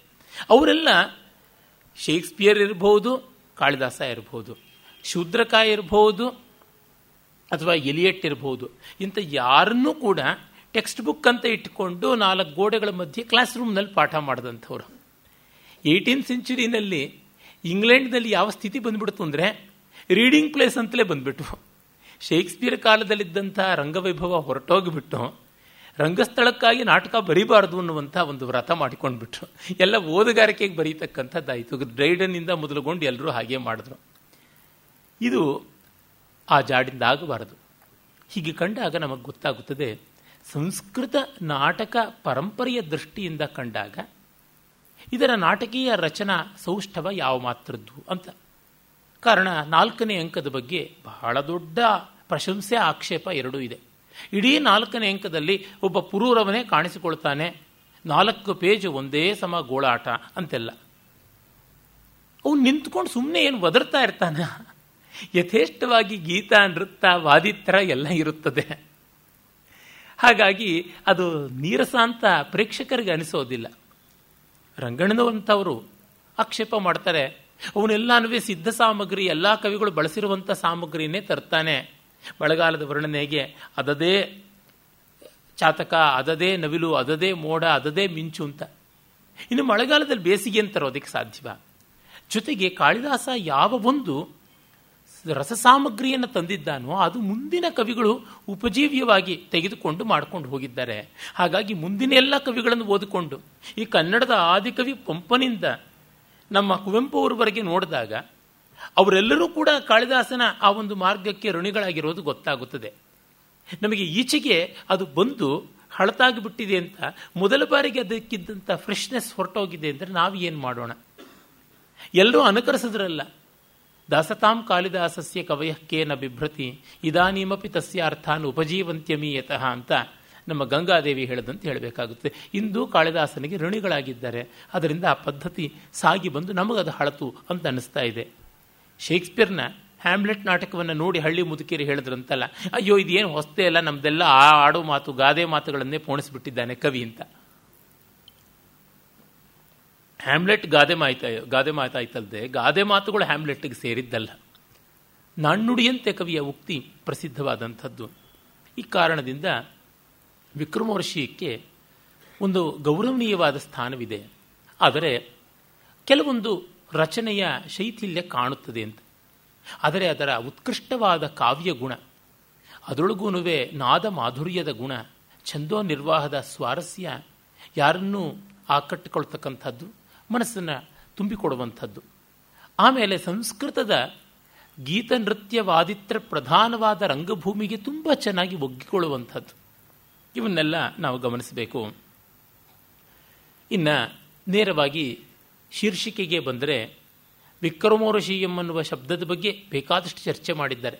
ಅವರೆಲ್ಲ ಶೇಕ್ಸ್ಪಿಯರ್ ಇರಬಹುದು, ಕಾಳಿದಾಸ ಇರಬಹುದು, ಶೂದ್ರಕಾಯ ಇರಬಹುದು ಅಥವಾ ಎಲಿಯಟ್ ಇರಬಹುದು, ಇಂಥ ಯಾರನ್ನೂ ಕೂಡ ಟೆಕ್ಸ್ಟ್ ಬುಕ್ ಅಂತ ಇಟ್ಟುಕೊಂಡು ನಾಲ್ಕು ಗೋಡೆಗಳ ಮಧ್ಯೆ ಕ್ಲಾಸ್ ರೂಮ್ನಲ್ಲಿ ಪಾಠ ಮಾಡಿದಂಥವ್ರು. ಏಯ್ಟೀನ್ ಸೆಂಚುರಿನಲ್ಲಿ ಇಂಗ್ಲೆಂಡ್ನಲ್ಲಿ ಯಾವ ಸ್ಥಿತಿ ಬಂದ್ಬಿಡ್ತು ಅಂದರೆ ರೀಡಿಂಗ್ ಪ್ಲೇಸ್ ಅಂತಲೇ ಬಂದ್ಬಿಟ್ಟು ಶೇಕ್ಸ್ಪಿಯರ್ ಕಾಲದಲ್ಲಿದ್ದಂಥ ರಂಗವೈಭವ ಹೊರಟೋಗಿಬಿಟ್ಟು ರಂಗಸ್ಥಳಕ್ಕಾಗಿ ನಾಟಕ ಬರೀಬಾರದು ಅನ್ನುವಂಥ ಒಂದು ವ್ರತ ಮಾಡಿಕೊಂಡ್ಬಿಟ್ರು. ಎಲ್ಲ ಓದುಗಾರಿಕೆಗೆ ಬರೀತಕ್ಕಂಥದ್ದಾಯಿತು ಡ್ರೈಡನ್ನಿಂದ ಮೊದಲುಗೊಂಡು ಎಲ್ಲರೂ ಹಾಗೆ ಮಾಡಿದ್ರು. ಇದು ಆ ಜಾಡಿಂದ ಆಗಬಾರದು ಹೀಗೆ ಕಂಡಾಗ ನಮಗೆ ಗೊತ್ತಾಗುತ್ತದೆ ಸಂಸ್ಕೃತ ನಾಟಕ ಪರಂಪರೆಯ ದೃಷ್ಟಿಯಿಂದ ಕಂಡಾಗ, ಇದರ ನಾಟಕೀಯ ರಚನಾ ಸೌಷ್ಠವ ಯಾವ ಮಾತ್ರದ್ದು ಅಂತ. ಕಾರಣ ನಾಲ್ಕನೇ ಅಂಕದ ಬಗ್ಗೆ ಬಹಳ ದೊಡ್ಡ ಪ್ರಶಂಸೆ ಆಕ್ಷೇಪ ಎರಡೂ ಇದೆ. ಇಡೀ ನಾಲ್ಕನೇ ಅಂಕದಲ್ಲಿ ಒಬ್ಬ ಪುರೂರವನೇ ಕಾಣಿಸಿಕೊಳ್ತಾನೆ, ನಾಲ್ಕು ಪೇಜ್ ಒಂದೇ ಸಮ ಗೋಳಾಟ ಅಂತೆಲ್ಲ. ಅವನು ನಿಂತ್ಕೊಂಡು ಸುಮ್ಮನೆ ಏನು ಒದರ್ತಾ ಇರ್ತಾನೆ? ಯಥೇಷ್ಟವಾಗಿ ಗೀತ, ನೃತ್ಯ, ವಾದಿತ್ರ ಎಲ್ಲ ಇರುತ್ತದೆ. ಹಾಗಾಗಿ ಅದು ನೀರಸ ಅಂತ ಪ್ರೇಕ್ಷಕರಿಗೆ ಅನಿಸೋದಿಲ್ಲ. ರಂಗಣ್ಣನವಂಥವರು ಆಕ್ಷೇಪ ಮಾಡ್ತಾರೆ ಅವನೆಲ್ಲನೂ ಸಿದ್ಧ ಸಾಮಗ್ರಿ, ಎಲ್ಲ ಕವಿಗಳು ಬಳಸಿರುವಂಥ ಸಾಮಗ್ರಿನೇ ತರ್ತಾನೆ. ಮಳೆಗಾಲದ ವರ್ಣನೆಗೆ ಅದದೇ ಚಾತಕ, ಅದದೇ ನವಿಲು, ಅದದೇ ಮೋಡ, ಅದದೇ ಮಿಂಚು ಅಂತ. ಇನ್ನು ಮಳೆಗಾಲದಲ್ಲಿ ಬೇಸಿಗೆ ಅಂತ ತರೋದಕ್ಕೆ ಸಾಧ್ಯವ? ಜೊತೆಗೆ ಕಾಳಿದಾಸ ಯಾವ ಒಂದು ರಸಸಾಮಗ್ರಿಯನ್ನು ತಂದಿದ್ದಾನೋ ಅದು ಮುಂದಿನ ಕವಿಗಳು ಉಪಜೀವ್ಯವಾಗಿ ತೆಗೆದುಕೊಂಡು ಮಾಡ್ಕೊಂಡು ಹೋಗಿದ್ದಾರೆ. ಹಾಗಾಗಿ ಮುಂದಿನ ಎಲ್ಲ ಕವಿಗಳನ್ನು ಓದಿಕೊಂಡು, ಈ ಕನ್ನಡದ ಆದಿಕವಿ ಪಂಪನಿಂದ ನಮ್ಮ ಕುವೆಂಪು ಅವರವರೆಗೆ ನೋಡಿದಾಗ ಅವರೆಲ್ಲರೂ ಕೂಡ ಕಾಳಿದಾಸನ ಆ ಒಂದು ಮಾರ್ಗಕ್ಕೆ ಋಣಿಗಳಾಗಿರೋದು ಗೊತ್ತಾಗುತ್ತದೆ. ನಮಗೆ ಈಚೆಗೆ ಅದು ಬಂದು ಹಳತಾಗಿಬಿಟ್ಟಿದೆ ಅಂತ, ಮೊದಲ ಬಾರಿಗೆ ಅದಕ್ಕಿದ್ದಂಥ ಫ್ರೆಶ್ನೆಸ್ ಹೊರಟೋಗಿದೆ ಅಂದರೆ ನಾವು ಏನು ಮಾಡೋಣ? ಎಲ್ಲರೂ ಅನುಕರಿಸಿದ್ರಲ್ಲ. ದಾಸತಾಂ ಕಾಳಿದಾಸಸ್ಯ ಕವಯಕ್ಕೇನ ಬಿಭ್ರತಿ, ಇದಾನೀಮಪಿ ತಸ್ಯ ಅರ್ಥಾನ್ ಉಪಜೀವಂತ್ಯಮೀಯತಃ ಅಂತ ನಮ್ಮ ಗಂಗಾದೇವಿ ಹೇಳದಂತೆ ಹೇಳಬೇಕಾಗುತ್ತೆ ಇಂದು ಕಾಳಿದಾಸನಿಗೆ ಋಣಿಗಳಾಗಿದ್ದಾರೆ. ಅದರಿಂದ ಆ ಪದ್ಧತಿ ಸಾಗಿ ಬಂದು ನಮಗದು ಹಳತು ಅಂತ ಅನ್ನಿಸ್ತಾ ಇದೆ. ಶೇಕ್ಸ್ಪಿಯರ್ನ ಹ್ಯಾಮ್ಲೆಟ್ ನಾಟಕವನ್ನು ನೋಡಿ ಹಳ್ಳಿ ಮುದುಕಿರಿ ಹೇಳಿದ್ರಂತಲ್ಲ, ಅಯ್ಯೋ, ಇದೇನು ಹೊಸ್ತೇ ಅಲ್ಲ ನಮ್ದೆಲ್ಲ ಆ ಆಡು ಮಾತು, ಗಾದೆ ಮಾತುಗಳನ್ನೇ ಪೋಣಿಸ್ಬಿಟ್ಟಿದ್ದಾನೆ ಕವಿ ಅಂತ. ಹ್ಯಾಮ್ಲೆಟ್ ಗಾದೆ ಮಾಯ್ತಾ, ಗಾದೆ ಮಾತಾಯ್ತಲ್ದೆ, ಗಾದೆ ಮಾತುಗಳು ಹ್ಯಾಮ್ಲೆಟ್ಗೆ ಸೇರಿದ್ದಲ್ಲ. ನಾಣ್ಣುಡಿಯಂತೆ ಕವಿಯ ಉಕ್ತಿ ಪ್ರಸಿದ್ಧವಾದಂಥದ್ದು. ಈ ಕಾರಣದಿಂದ ವಿಕ್ರಮವರ್ಷಿಯಕ್ಕೆ ಒಂದು ಗೌರವನೀಯವಾದ ಸ್ಥಾನವಿದೆ. ಆದರೆ ಕೆಲವೊಂದು ರಚನೆಯ ಶೈಥಿಲ್ಯ ಕಾಣುತ್ತದೆ ಅಂತ. ಆದರೆ ಅದರ ಉತ್ಕೃಷ್ಟವಾದ ಕಾವ್ಯ ಗುಣ ಅದರೊಳಗೂ ನಾದ ಮಾಧುರ್ಯದ ಗುಣ ಛಂದೋ ನಿರ್ವಾಹದ ಸ್ವಾರಸ್ಯ ಯಾರನ್ನೂ ಆಕಟ್ಟಿಕೊಳ್ತಕ್ಕಂಥದ್ದು ಮನಸ್ಸನ್ನು ತುಂಬಿಕೊಡುವಂಥದ್ದು. ಆಮೇಲೆ ಸಂಸ್ಕೃತದ ಗೀತ ನೃತ್ಯ ವಾದಿತ್ರ ಪ್ರಧಾನವಾದ ರಂಗಭೂಮಿಗೆ ತುಂಬ ಚೆನ್ನಾಗಿ ಒಗ್ಗಿಕೊಳ್ಳುವಂಥದ್ದು. ಇವನ್ನೆಲ್ಲ ನಾವು ಗಮನಿಸಬೇಕು. ಇನ್ನು ನೇರವಾಗಿ ಶೀರ್ಷಿಕೆಗೆ ಬಂದರೆ ವಿಕ್ರಮೋರ್ವಶೀಯಂ ಅನ್ನುವ ಶಬ್ದದ ಬಗ್ಗೆ ಬೇಕಾದಷ್ಟು ಚರ್ಚೆ ಮಾಡಿದ್ದಾರೆ.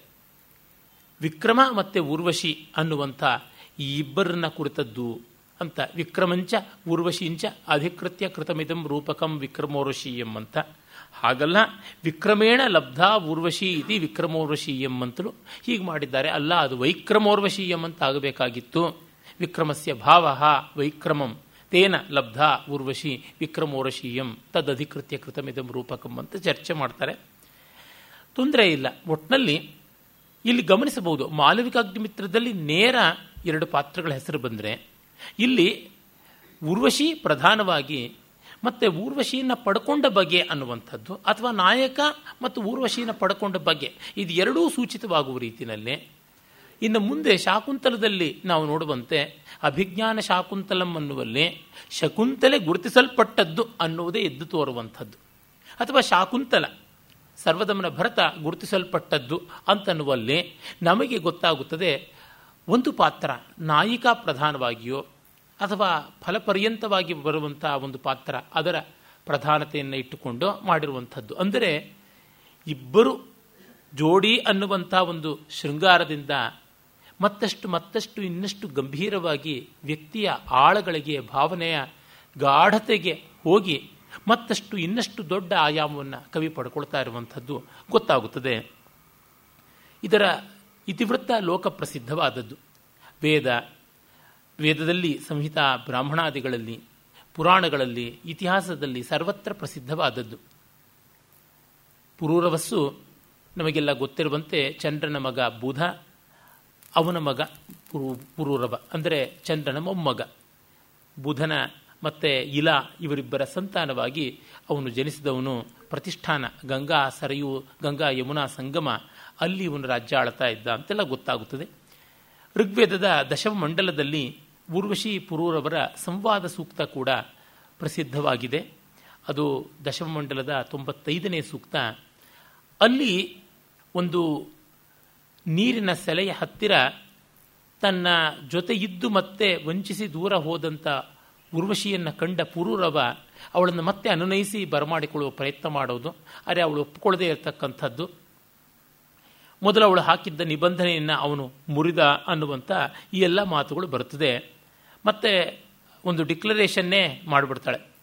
ವಿಕ್ರಮ ಮತ್ತು ಊರ್ವಶಿ ಅನ್ನುವಂಥ ಈ ಇಬ್ಬರನ್ನ ಕುರಿತದ್ದು ಅಂತ. ವಿಕ್ರಮಂಚ, ಊರ್ವಶೀಂಚ, ಅಧಿಕೃತ್ಯ ಕೃತಮಿದಂ ರೂಪಕಂ ವಿಕ್ರಮೋರ್ವಶೀಯಂ ಅಂತ. ಹಾಗಲ್ಲ, ವಿಕ್ರಮೇಣ ಲಬ್ಧ ಊರ್ವಶಿ ಇತಿ ವಿಕ್ರಮೋರ್ವಶೀಯಂ ಅಂತಲೂ ಹೀಗೆ ಮಾಡಿದ್ದಾರೆ. ಅಲ್ಲ, ಅದು ವೈಕ್ರಮೋರ್ವಶೀಯಂ ಅಂತ ಆಗಬೇಕಾಗಿತ್ತು. ವಿಕ್ರಮಸ್ಯ ಭಾವ ವೈಕ್ರಮಂ. ತೇನ ಲಬ್ಧ ಊರ್ವಶಿ ವಿಕ್ರಮೋರ್ವಶೀಯಂ. ತದಧಿಕೃತ್ಯ ಕೃತಮಿದಂ ರೂಪಕಂ ಅಂತ ಚರ್ಚೆ ಮಾಡ್ತಾರೆ. ತೊಂದರೆ ಇಲ್ಲ. ಒಟ್ನಲ್ಲಿ ಇಲ್ಲಿ ಗಮನಿಸಬಹುದು. ಮಾಲವಿಕಾಗ್ನಿಮಿತ್ರದಲ್ಲಿ ನೇರ ಎರಡು ಪಾತ್ರಗಳ ಹೆಸರು ಬಂದರೆ ಇಲ್ಲಿ ಊರ್ವಶಿ ಪ್ರಧಾನವಾಗಿ ಮತ್ತು ಊರ್ವಶಿಯನ್ನು ಪಡ್ಕೊಂಡ ಬಗೆ ಅನ್ನುವಂಥದ್ದು, ಅಥವಾ ನಾಯಕ ಮತ್ತು ಊರ್ವಶಿಯನ್ನು ಪಡ್ಕೊಂಡ ಬಗೆ ಇದು ಎರಡೂ ಸೂಚಿತವಾಗುವ ರೀತಿಯಲ್ಲಿ. ಇನ್ನು ಮುಂದೆ ಶಾಕುಂತಲದಲ್ಲಿ ನಾವು ನೋಡುವಂತೆ ಅಭಿಜ್ಞಾನ ಶಾಕುಂತಲಂ ಅನ್ನುವಲ್ಲಿ ಶಕುಂತಲೆ ಗುರುತಿಸಲ್ಪಟ್ಟದ್ದು ಅನ್ನುವುದೇ ಎದ್ದು ತೋರುವಂಥದ್ದು. ಅಥವಾ ಶಾಕುಂತಲ ಸರ್ವದಮನ ಭರತ ಗುರುತಿಸಲ್ಪಟ್ಟದ್ದು ಅಂತನ್ನುವಲ್ಲಿ ನಮಗೆ ಗೊತ್ತಾಗುತ್ತದೆ, ಒಂದು ಪಾತ್ರ ನಾಯಿಕಾ ಪ್ರಧಾನವಾಗಿಯೋ ಅಥವಾ ಫಲಪರ್ಯಂತವಾಗಿ ಬರುವಂಥ ಒಂದು ಪಾತ್ರ ಅದರ ಪ್ರಧಾನತೆಯನ್ನು ಇಟ್ಟುಕೊಂಡು ಮಾಡಿರುವಂಥದ್ದು. ಅಂದರೆ ಇಬ್ಬರು ಜೋಡಿ ಅನ್ನುವಂಥ ಒಂದು ಶೃಂಗಾರದಿಂದ ಮತ್ತಷ್ಟು ಮತ್ತಷ್ಟು ಇನ್ನಷ್ಟು ಗಂಭೀರವಾಗಿ ವ್ಯಕ್ತಿಯ ಆಳಗಳಿಗೆ, ಭಾವನೆಯ ಗಾಢತೆಗೆ ಹೋಗಿ ಮತ್ತಷ್ಟು ಇನ್ನಷ್ಟು ದೊಡ್ಡ ಆಯಾಮವನ್ನು ಕವಿ ಪಡ್ಕೊಳ್ತಾ ಇರುವಂಥದ್ದು ಗೊತ್ತಾಗುತ್ತದೆ. ಇದರ ಇತಿವೃತ್ತ ಲೋಕ ಪ್ರಸಿದ್ಧವಾದದ್ದು. ವೇದ ವೇದದಲ್ಲಿ ಸಂಹಿತ ಬ್ರಾಹ್ಮಣಾದಿಗಳಲ್ಲಿ, ಪುರಾಣಗಳಲ್ಲಿ, ಇತಿಹಾಸದಲ್ಲಿ ಸರ್ವತ್ರ ಪ್ರಸಿದ್ಧವಾದದ್ದು. ಪುರೂರವಸ್ಸು ನಮಗೆಲ್ಲ ಗೊತ್ತಿರುವಂತೆ ಚಂದ್ರನ ಮಗ ಬುಧ, ಅವನ ಮಗ ಪುರು, ಪುರೂರವ, ಅಂದರೆ ಚಂದ್ರನ ಮೊಮ್ಮಗ. ಬುಧನ ಮತ್ತು ಇಲಾ ಇವರಿಬ್ಬರ ಸಂತಾನವಾಗಿ ಅವನು ಜನಿಸಿದವನು ಪ್ರತಿಷ್ಠಾನ, ಗಂಗಾ, ಸರಯು, ಗಂಗಾ ಯಮುನಾ ಸಂಗಮ, ಅಲ್ಲಿ ಇವನು ರಾಜ್ಯ ಆಳ್ತಾ ಇದ್ದ ಅಂತೆಲ್ಲ ಗೊತ್ತಾಗುತ್ತದೆ. ಋಗ್ವೇದದ ದಶಮ ಮಂಡಲದಲ್ಲಿ ಊರ್ವಶಿ ಪುರೂರವರ ಸಂವಾದ ಸೂಕ್ತ ಕೂಡ ಪ್ರಸಿದ್ಧವಾಗಿದೆ. ಅದು ದಶಮ ಮಂಡಲದ ತೊಂಬತ್ತೈದನೇ ಸೂಕ್ತ. ಅಲ್ಲಿ ಒಂದು ನೀರಿನ ಸೆಲೆಯ ಹತ್ತಿರ ತನ್ನ ಜೊತೆ ಇದ್ದು ಮತ್ತೆ ವಂಚಿಸಿ ದೂರ ಹೋದಂಥ ಉರ್ವಶಿಯನ್ನು ಕಂಡ ಪುರೂರವ ಅವಳನ್ನು ಮತ್ತೆ ಅನುನಯಿಸಿ ಬರಮಾಡಿಕೊಳ್ಳುವ ಪ್ರಯತ್ನ ಮಾಡೋದು. ಆದರೆ ಅವಳು ಒಪ್ಪಿಕೊಳ್ಳದೇ ಇರತಕ್ಕಂಥದ್ದು. ಮೊದಲು ಅವಳು ಹಾಕಿದ್ದ ನಿಬಂಧನೆಯನ್ನು ಅವನು ಮುರಿದ ಅನ್ನುವಂಥ ಈ ಎಲ್ಲ ಮಾತುಗಳು ಬರುತ್ತದೆ. ಮತ್ತೆ ಒಂದು ಡಿಕ್ಲರೇಷನ್ನೇ ಮಾಡಿಬಿಡ್ತಾಳೆ.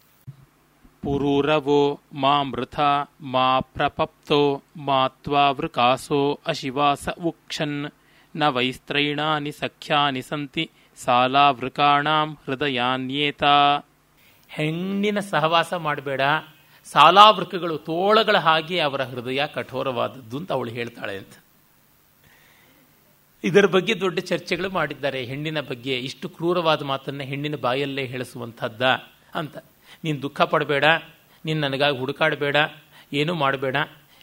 ಪುರೂರವೋ ಮಾ ಮೃಥ ಮಾ ಪ್ರಪಪ್ತೋ ಮಾ ತ್ವಾವೃಕಾಸೋ ಅಶಿವಾಸ ಉಕ್ಷನ್ನ ವೈಸ್ತ್ರೈಣಾನಿ ಸಖ್ಯಾನಿ ಸಂತಿ ಸಾಲಾವೃಕಾಣಾಂ ಹೃದಯಾನ್ಯೇತ. ಹೆಣ್ಣಿನ ಸಹವಾಸ ಮಾಡಬೇಡ. ಸಾಲಾವೃಕಗಳು ತೋಳಗಳ ಹಾಗೆ ಅವರ ಹೃದಯ ಕಠೋರವಾದದ್ದು ಅಂತ ಅವಳು ಹೇಳ್ತಾಳೆ ಅಂತ. ಇದರ ಬಗ್ಗೆ ದೊಡ್ಡ ಚರ್ಚೆಗಳು ಮಾಡಿದ್ದಾರೆ. ಹೆಣ್ಣಿನ ಬಗ್ಗೆ ಇಷ್ಟು ಕ್ರೂರವಾದ ಮಾತನ್ನು ಹೆಣ್ಣಿನ ಬಾಯಲ್ಲೇ ಹೇಳಿಸುವಂಥದ್ದ ಅಂತ. ನೀನು ದುಃಖ ಪಡಬೇಡ, ನೀನು ನನಗಾಗಿ ಹುಡುಕಾಡಬೇಡ, ಏನೂ ಮಾಡಬೇಡ.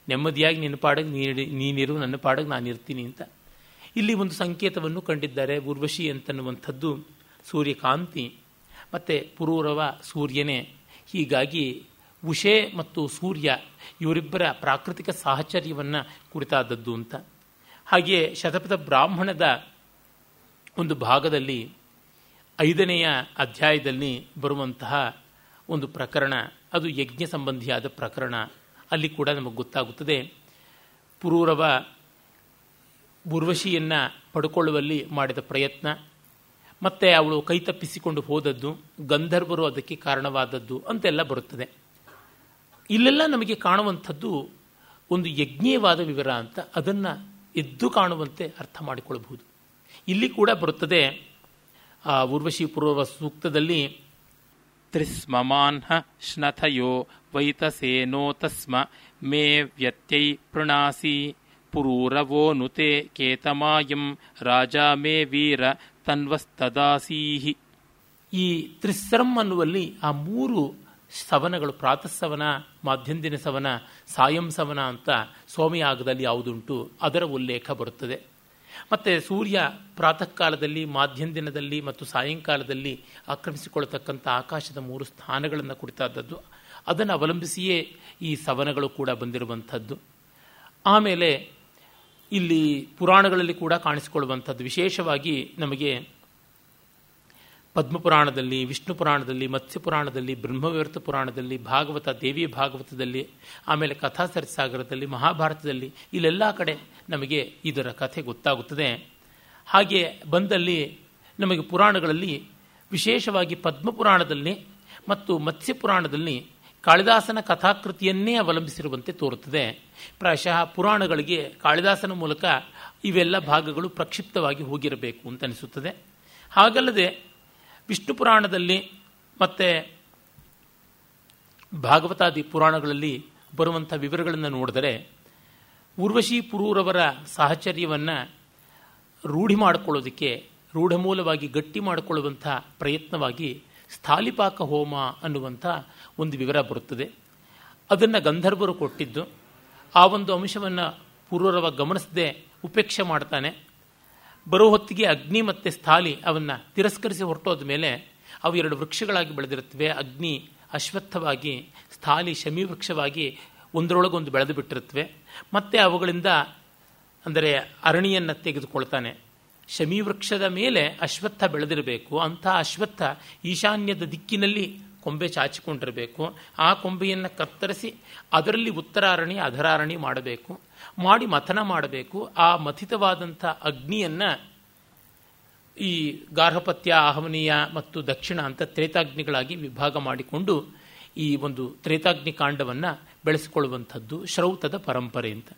ನೆಮ್ಮದಿಯಾಗಿ ನಿನ್ನ ಪಾಡಗೆ ನೀಡಿ ನೀನಿರು, ನನ್ನ ಪಾಡಗೆ ನಾನು ಇರ್ತೀನಿ ಅಂತ. ಇಲ್ಲಿ ಒಂದು ಸಂಕೇತವನ್ನು ಕಂಡಿದ್ದಾರೆ ಉರ್ವಶಿ ಅಂತನ್ನುವಂಥದ್ದು ಸೂರ್ಯಕಾಂತಿ. ಮತ್ತು ಪುರೂರವ ಸೂರ್ಯನೇ. ಹೀಗಾಗಿ ಉಷೆ ಮತ್ತು ಸೂರ್ಯ ಇವರಿಬ್ಬರ ಪ್ರಾಕೃತಿಕ ಸಾಹಚರ್ಯವನ್ನು ಕುರಿತಾದದ್ದು ಅಂತ. ಹಾಗೆಯೇ ಶತಪಥ ಬ್ರಾಹ್ಮಣದ ಒಂದು ಭಾಗದಲ್ಲಿ ಐದನೆಯ ಅಧ್ಯಾಯದಲ್ಲಿ ಬರುವಂತಹ ಒಂದು ಪ್ರಕರಣ, ಅದು ಯಜ್ಞ ಸಂಬಂಧಿಯಾದ ಪ್ರಕರಣ. ಅಲ್ಲಿ ಕೂಡ ನಮಗೆ ಗೊತ್ತಾಗುತ್ತದೆ. ಪುರೂರವ ಉರ್ವಶಿಯನ್ನು ಪಡ್ಕೊಳ್ಳುವಲ್ಲಿ ಮಾಡಿದ ಪ್ರಯತ್ನ. ಮತ್ತು ಅವಳು ಕೈ ತಪ್ಪಿಸಿಕೊಂಡು ಹೋದದ್ದು, ಗಂಧರ್ವರು ಅದಕ್ಕೆ ಕಾರಣವಾದದ್ದು ಅಂತೆಲ್ಲ ಬರುತ್ತದೆ. ಇಲ್ಲೆಲ್ಲ ನಮಗೆ ಕಾಣುವಂಥದ್ದು ಒಂದು ಯಜ್ಞೀಯವಾದ ವಿವರ ಅಂತ ಅದನ್ನು ಎದ್ದು ಕಾಣುವಂತೆ ಅರ್ಥ ಮಾಡಿಕೊಳ್ಳಬಹುದು. ಇಲ್ಲಿ ಕೂಡ ಬರುತ್ತದೆ, ಆ ಉರ್ವಶಿ ಪೂರ್ವ ಸೂಕ್ತದಲ್ಲಿ, ತ್ರಿಸ್ಮಮಾನ್ಹ ಶ್ನಥಯೋ ವೈತಸೇನೋ ತಸ್ಮ ಮೇ ವ್ಯತ್ಯೈ ಪ್ರಣಾಸಿ ಪುರೂರವೋ ನುತೆ ಕೇತಮಾಯಂ ರಾಜ ಮೇ ವೀರ ತನ್ವಸ್ತದಾಸೀಹಿ. ಈ ತ್ರಿಸ್ರಂ ಅನ್ನುವಲ್ಲಿ ಆ ಮೂರು ಸವನಗಳು ಪ್ರಾತಃ ಮಾಧ್ಯಂದಿನ ಸವನ, ಸಾಯಂ ಸವನ ಅಂತ ಸೋಮಯಾಗದಲ್ಲಿ ಯಾವುದುಂಟು, ಅದರ ಉಲ್ಲೇಖ ಬರುತ್ತದೆ. ಮತ್ತು ಸೂರ್ಯ ಪ್ರಾತಃ ಕಾಲದಲ್ಲಿ ಮಾಧ್ಯಂದಿನದಲ್ಲಿ ಮತ್ತು ಸಾಯಂಕಾಲದಲ್ಲಿ ಆಕ್ರಮಿಸಿಕೊಳ್ಳತಕ್ಕಂಥ ಆಕಾಶದ ಮೂರು ಸ್ಥಾನಗಳನ್ನು ಕುರಿತಾದದ್ದು. ಅದನ್ನು ಅವಲಂಬಿಸಿಯೇ ಈ ಸವನಗಳು ಕೂಡ ಬಂದಿರುವಂಥದ್ದು. ಆಮೇಲೆ ಇಲ್ಲಿ ಪುರಾಣಗಳಲ್ಲಿ ಕೂಡ ಕಾಣಿಸಿಕೊಳ್ಳುವಂಥದ್ದು. ವಿಶೇಷವಾಗಿ ನಮಗೆ ಪದ್ಮಪುರಾಣದಲ್ಲಿ, ವಿಷ್ಣು ಪುರಾಣದಲ್ಲಿ ಮತ್ಸ್ಯಪುರಾಣದಲ್ಲಿ ಪುರಾಣದಲ್ಲಿ ಬ್ರಹ್ಮವಿವರ್ತ ಪುರಾಣದಲ್ಲಿ, ಭಾಗವತ ದೇವಿ ಭಾಗವತದಲ್ಲಿ, ಆಮೇಲೆ ಕಥಾಸರಿಸಾಗರದಲ್ಲಿ ಮಹಾಭಾರತದಲ್ಲಿ, ಇಲ್ಲೆಲ್ಲ ಕಡೆ ನಮಗೆ ಇದರ ಕಥೆ ಗೊತ್ತಾಗುತ್ತದೆ. ಹಾಗೆ ಬಂದಲ್ಲಿ ನಮಗೆ ಪುರಾಣಗಳಲ್ಲಿ, ವಿಶೇಷವಾಗಿ ಪದ್ಮಪುರಾಣದಲ್ಲಿ ಮತ್ತು ಮತ್ಸ್ಯಪುರಾಣದಲ್ಲಿ ಕಾಳಿದಾಸನ ಕಥಾಕೃತಿಯನ್ನೇ ಅವಲಂಬಿಸಿರುವಂತೆ ತೋರುತ್ತದೆ. ಪ್ರಾಯಶಃ ಪುರಾಣಗಳಿಗೆ ಕಾಳಿದಾಸನ ಮೂಲಕ ಇವೆಲ್ಲ ಭಾಗಗಳು ಪ್ರಕ್ಷಿಪ್ತವಾಗಿ ಹೋಗಿರಬೇಕು ಅಂತ ಅನಿಸುತ್ತದೆ. ಹಾಗಲ್ಲದೆ ವಿಷ್ಣು ಪುರಾಣದಲ್ಲಿ ಮತ್ತು ಭಾಗವತಾದಿ ಪುರಾಣಗಳಲ್ಲಿ ಬರುವಂಥ ವಿವರಗಳನ್ನು ನೋಡಿದರೆ ಉರ್ವಶಿ ಪುರೂರವರ ಸಾಹಚರ್ಯವನ್ನು ರೂಢಿ ಮಾಡಿಕೊಳ್ಳೋದಕ್ಕೆ, ರೂಢಮೂಲವಾಗಿ ಗಟ್ಟಿ ಮಾಡಿಕೊಳ್ಳುವಂಥ ಪ್ರಯತ್ನವಾಗಿ ಸ್ಥಾಲಿಪಾಕ ಹೋಮ ಅನ್ನುವಂಥ ಒಂದು ವಿವರ ಬರುತ್ತದೆ. ಅದನ್ನು ಗಂಧರ್ವರು ಕೊಟ್ಟಿದ್ದು, ಆ ಒಂದು ಅಂಶವನ್ನು ಪೂರ್ವರವ ಗಮನಿಸದೆ ಉಪೇಕ್ಷೆ ಮಾಡ್ತಾನೆ. ಬರೋ ಹೊತ್ತಿಗೆ ಅಗ್ನಿ ಮತ್ತು ಸ್ಥಾಲಿ ಅವನ್ನು ತಿರಸ್ಕರಿಸಿ ಹೊರಟೋದ ಮೇಲೆ ಅವು ಎರಡು ವೃಕ್ಷಗಳಾಗಿ ಬೆಳೆದಿರುತ್ತವೆ. ಅಗ್ನಿ ಅಶ್ವತ್ಥವಾಗಿ, ಸ್ಥಾಲಿ ಶಮಿ ವೃಕ್ಷವಾಗಿ ಒಂದರೊಳಗೊಂದು ಬೆಳೆದು ಬಿಟ್ಟಿರುತ್ತವೆ. ಮತ್ತೆ ಅವುಗಳಿಂದ ಅಂದರೆ ಅರಣಿಯನ್ನು ತೆಗೆದುಕೊಳ್ತಾನೆ. ಶಮೀವೃಕ್ಷದ ಮೇಲೆ ಅಶ್ವತ್ಥ ಬೆಳೆದಿರಬೇಕು. ಅಂಥ ಅಶ್ವತ್ಥ ಈಶಾನ್ಯದ ದಿಕ್ಕಿನಲ್ಲಿ ಕೊಂಬೆ ಚಾಚಿಕೊಂಡಿರಬೇಕು. ಆ ಕೊಂಬೆಯನ್ನು ಕತ್ತರಿಸಿ ಅದರಲ್ಲಿ ಉತ್ತರಾರಣಿ, ಅಧರಾರಣಿ ಮಾಡಬೇಕು. ಮಾಡಿ ಮಥನ ಮಾಡಬೇಕು. ಆ ಮಥಿತವಾದಂಥ ಅಗ್ನಿಯನ್ನು ಈ ಗಾರ್ಹಪತ್ಯ, ಆಹ್ವನೀಯ ಮತ್ತು ದಕ್ಷಿಣ ಅಂತ ತ್ರೇತಾಗ್ನಿಗಳಾಗಿ ವಿಭಾಗ ಮಾಡಿಕೊಂಡು ಈ ಒಂದು ತ್ರೇತಾಗ್ನಿ ಕಾಂಡವನ್ನು ಬೆಳೆಸಿಕೊಳ್ಳುವಂಥದ್ದು ಶ್ರೌತದ ಪರಂಪರೆ ಅಂತ.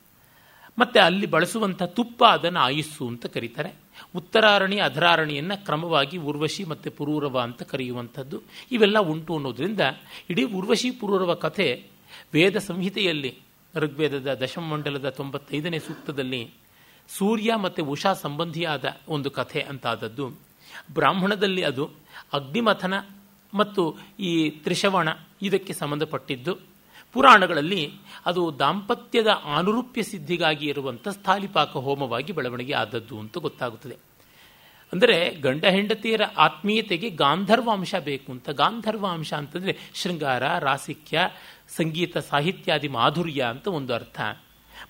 ಮತ್ತೆ ಅಲ್ಲಿ ಬಳಸುವಂಥ ತುಪ್ಪ ಅದನ್ನು ಆಯುಸ್ಸು ಅಂತ ಕರೀತಾರೆ. ಉತ್ತರಾರಣಿ ಅಧರಾರಣಿಯನ್ನು ಕ್ರಮವಾಗಿ ಉರ್ವಶಿ ಮತ್ತು ಪುರೂರವ ಅಂತ ಕರೆಯುವಂಥದ್ದು. ಇವೆಲ್ಲ ಉಂಟು ಅನ್ನೋದ್ರಿಂದ ಇಡೀ ಉರ್ವಶಿ ಪುರೂರವ ಕಥೆ ವೇದ ಸಂಹಿತೆಯಲ್ಲಿ, ಋಗ್ವೇದದ ದಶಮಂಡಲದ ತೊಂಬತ್ತೈದನೇ ಸೂಕ್ತದಲ್ಲಿ ಸೂರ್ಯ ಮತ್ತು ಉಷಾ ಸಂಬಂಧಿಯಾದ ಒಂದು ಕಥೆ ಅಂತಾದದ್ದು. ಬ್ರಾಹ್ಮಣದಲ್ಲಿ ಅದು ಅಗ್ನಿಮಥನ ಮತ್ತು ಈ ತ್ರಿಶವಣ ಇದಕ್ಕೆ ಸಂಬಂಧಪಟ್ಟಿದ್ದು. ಪುರಾಣಗಳಲ್ಲಿ ಅದು ದಾಂಪತ್ಯದ ಅನುರೂಪ್ಯ ಸಿದ್ಧಿಗಾಗಿ ಇರುವಂಥ ಸ್ಥಾಲಿಪಾಕ ಹೋಮವಾಗಿ ಬೆಳವಣಿಗೆ ಆದದ್ದು ಅಂತ ಗೊತ್ತಾಗುತ್ತದೆ. ಅಂದರೆ ಗಂಡ ಹೆಂಡತಿಯರ ಆತ್ಮೀಯತೆಗೆ ಗಾಂಧರ್ವಾಂಶ ಬೇಕು ಅಂತ. ಗಾಂಧರ್ವಾಂಶ ಅಂತಂದರೆ ಶೃಂಗಾರ, ರಾಸಿಕ್ಯ, ಸಂಗೀತ, ಸಾಹಿತ್ಯಾದಿ ಮಾಧುರ್ಯ ಅಂತ ಒಂದು ಅರ್ಥ.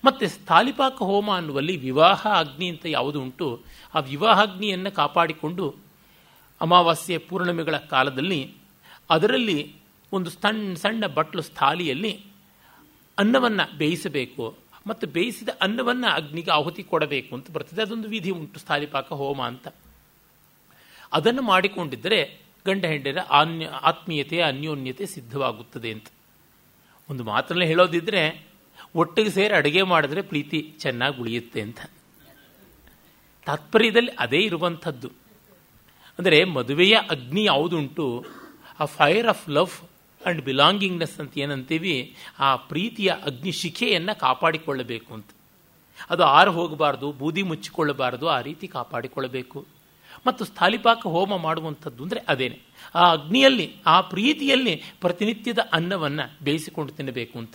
ಮತ್ತು ಸ್ಥಾಲಿಪಾಕ ಹೋಮ ಅನ್ನುವಲ್ಲಿ ವಿವಾಹ ಅಗ್ನಿ ಅಂತ ಯಾವುದು ಉಂಟು, ಆ ವಿವಾಹಾಗ್ನಿಯನ್ನು ಕಾಪಾಡಿಕೊಂಡು ಅಮಾವಾಸ್ಯೆ ಪೂರ್ಣಿಮೆಗಳ ಕಾಲದಲ್ಲಿ ಅದರಲ್ಲಿ ಒಂದು ಸಣ್ಣ ಸಣ್ಣ ಬಟ್ಲು ಸ್ಥಾಲಿಯಲ್ಲಿ ಅನ್ನವನ್ನು ಬೇಯಿಸಬೇಕು. ಮತ್ತು ಬೇಯಿಸಿದ ಅನ್ನವನ್ನು ಅಗ್ನಿಗೆ ಆಹುತಿ ಕೊಡಬೇಕು ಅಂತ ಬರ್ತದೆ. ಅದೊಂದು ವಿಧಿ ಉಂಟು ಸ್ಥಾಲಿಪಾಕ ಹೋಮ ಅಂತ. ಅದನ್ನು ಮಾಡಿಕೊಂಡಿದ್ದರೆ ಗಂಡ ಹೆಂಡರ ಅನ್ಯ ಆತ್ಮೀಯತೆ, ಅನ್ಯೋನ್ಯತೆ ಸಿದ್ಧವಾಗುತ್ತದೆ ಅಂತ. ಒಂದು ಮಾತಲ್ಲಿ ಹೇಳೋದಿದ್ರೆ, ಒಟ್ಟಿಗೆ ಸೇರಿ ಅಡುಗೆ ಮಾಡಿದ್ರೆ ಪ್ರೀತಿ ಚೆನ್ನಾಗಿ ಉಳಿಯುತ್ತೆ ಅಂತ. ತಾತ್ಪರ್ಯದಲ್ಲಿ ಅದೇ ಇರುವಂಥದ್ದು. ಅಂದರೆ ಮದುವೆಯ ಅಗ್ನಿ ಯಾವುದುಂಟು? ಆ fire of love and belongingness ಅಂತ ಏನಂತೀವಿ ಆ ಪ್ರೀತಿಯ ಅಗ್ನಿ ಶಿಖೆಯನ್ನು ಕಾಪಾಡಿಕೊಳ್ಳಬೇಕು ಅಂತ. ಅದು ಆರು ಹೋಗಬಾರ್ದು, ಬೂದಿ ಮುಚ್ಚಿಕೊಳ್ಳಬಾರದು, ಆ ರೀತಿ ಕಾಪಾಡಿಕೊಳ್ಳಬೇಕು. ಮತ್ತು ಸ್ಥಾಲಿಪಾಕ ಹೋಮ ಮಾಡುವಂಥದ್ದು ಅಂದರೆ ಅದೇನೆ. ಆ ಅಗ್ನಿಯಲ್ಲಿ, ಆ ಪ್ರೀತಿಯಲ್ಲಿ ಪ್ರತಿನಿತ್ಯದ ಅನ್ನವನ್ನು ಬೇಯಿಸಿಕೊಂಡು ತಿನ್ನಬೇಕು ಅಂತ.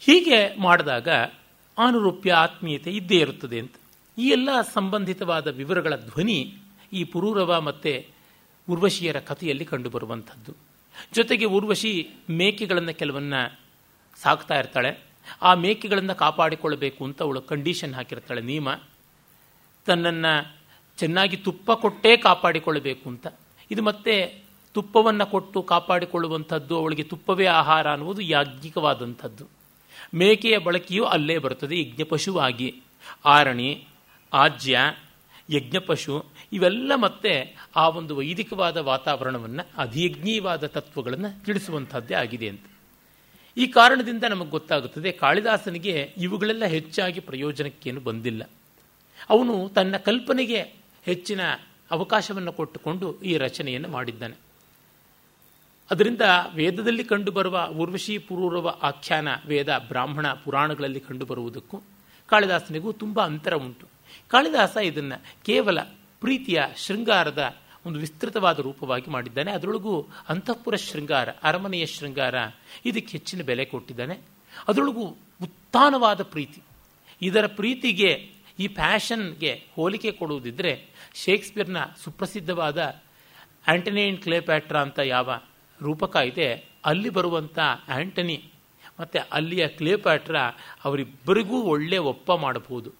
ಹೀಗೆ ಮಾಡಿದಾಗ ಅನುರೂಪ್ಯ ಆತ್ಮೀಯತೆ ಇದ್ದೇ ಇರುತ್ತದೆ ಅಂತ. ಈ ಎಲ್ಲ ಸಂಬಂಧಿತವಾದ ವಿವರಗಳ ಧ್ವನಿ ಈ ಪುರೂರವ ಮತ್ತು ಉರ್ವಶಿಯರ ಕಥೆಯಲ್ಲಿ ಕಂಡುಬರುವಂಥದ್ದು. ಜೊತೆಗೆ ಊರ್ವಶಿ ಮೇಕೆಗಳನ್ನು ಕೆಲವನ್ನ ಸಾಕ್ತಾ ಇರ್ತಾಳೆ. ಆ ಮೇಕೆಗಳನ್ನು ಕಾಪಾಡಿಕೊಳ್ಳಬೇಕು ಅಂತ ಅವಳು ಕಂಡೀಷನ್ ಹಾಕಿರ್ತಾಳೆ, ನಿಯಮ. ತನ್ನನ್ನು ಚೆನ್ನಾಗಿ ತುಪ್ಪ ಕೊಟ್ಟೇ ಕಾಪಾಡಿಕೊಳ್ಳಬೇಕು ಅಂತ. ಇದು ಮತ್ತೆ ತುಪ್ಪವನ್ನು ಕೊಟ್ಟು ಕಾಪಾಡಿಕೊಳ್ಳುವಂಥದ್ದು ಅವಳಿಗೆ ತುಪ್ಪವೇ ಆಹಾರ ಅನ್ನುವುದು ಯಾಜ್ಞಿಕವಾದಂಥದ್ದು. ಮೇಕೆಯ ಬಳಕೆಯು ಅಲ್ಲೇ ಬರುತ್ತದೆ, ಯಜ್ಞಪಶುವಾಗಿ. ಆರಣಿ, ಆಜ್ಯ, ಯಜ್ಞಪಶು ಇವೆಲ್ಲ ಮತ್ತೆ ಆ ಒಂದು ವೈದಿಕವಾದ ವಾತಾವರಣವನ್ನು ಅಧಿಯಜ್ಞೀಯವಾದ ತತ್ವಗಳನ್ನು ತಿಳಿಸುವಂಥದ್ದೇ ಆಗಿದೆ ಅಂತ. ಈ ಕಾರಣದಿಂದ ನಮಗೆ ಗೊತ್ತಾಗುತ್ತದೆ ಕಾಳಿದಾಸನಿಗೆ ಇವುಗಳೆಲ್ಲ ಹೆಚ್ಚಾಗಿ ಪ್ರಯೋಜನಕ್ಕೇನು ಬಂದಿಲ್ಲ. ಅವನು ತನ್ನ ಕಲ್ಪನೆಗೆ ಹೆಚ್ಚಿನ ಅವಕಾಶವನ್ನು ಕೊಟ್ಟುಕೊಂಡು ಈ ರಚನೆಯನ್ನು ಮಾಡಿದ್ದಾನೆ. ಅದರಿಂದ ವೇದದಲ್ಲಿ ಕಂಡುಬರುವ ಉರ್ವಶಿ ಪುರೂರವ ಆಖ್ಯಾನ ವೇದ ಬ್ರಾಹ್ಮಣ ಪುರಾಣಗಳಲ್ಲಿ ಕಂಡುಬರುವುದಕ್ಕೂ ಕಾಳಿದಾಸನಿಗೂ ತುಂಬ ಅಂತರ ಉಂಟು. ಕಾಳಿದಾಸ ಇದನ್ನು ಕೇವಲ ಪ್ರೀತಿಯ ಶೃಂಗಾರದ ಒಂದು ವಿಸ್ತೃತವಾದ ರೂಪವಾಗಿ ಮಾಡಿದ್ದಾನೆ. ಅದರೊಳಗೂ ಅಂತಃಪುರ ಶೃಂಗಾರ, ಅರಮನೆಯ ಶೃಂಗಾರ, ಇದಕ್ಕೆ ಹೆಚ್ಚಿನ ಬೆಲೆ ಕೊಟ್ಟಿದ್ದಾನೆ. ಅದರೊಳಗೂ ಉತ್ಥಾನವಾದ ಪ್ರೀತಿ. ಇದರ ಪ್ರೀತಿಗೆ, ಈ ಪ್ಯಾಷನ್ಗೆ ಹೋಲಿಕೆ ಕೊಡುವುದಿದ್ದರೆ ಶೇಕ್ಸ್ಪಿಯರ್ನ ಸುಪ್ರಸಿದ್ಧವಾದ ಆಂಟನಿ ಅಂಡ್ ಕ್ಲೇಪ್ಯಾಟ್ರಾ ಅಂತ ಯಾವ ರೂಪಕ ಇದೆ ಅಲ್ಲಿ ಬರುವಂಥ ಆಂಟನಿ ಮತ್ತು ಅಲ್ಲಿಯ ಕ್ಲೇಪ್ಯಾಟ್ರಾ ಅವರಿಬ್ಬರಿಗೂ ಒಳ್ಳೆ ಒಪ್ಪ ಮಾಡಬಹುದು.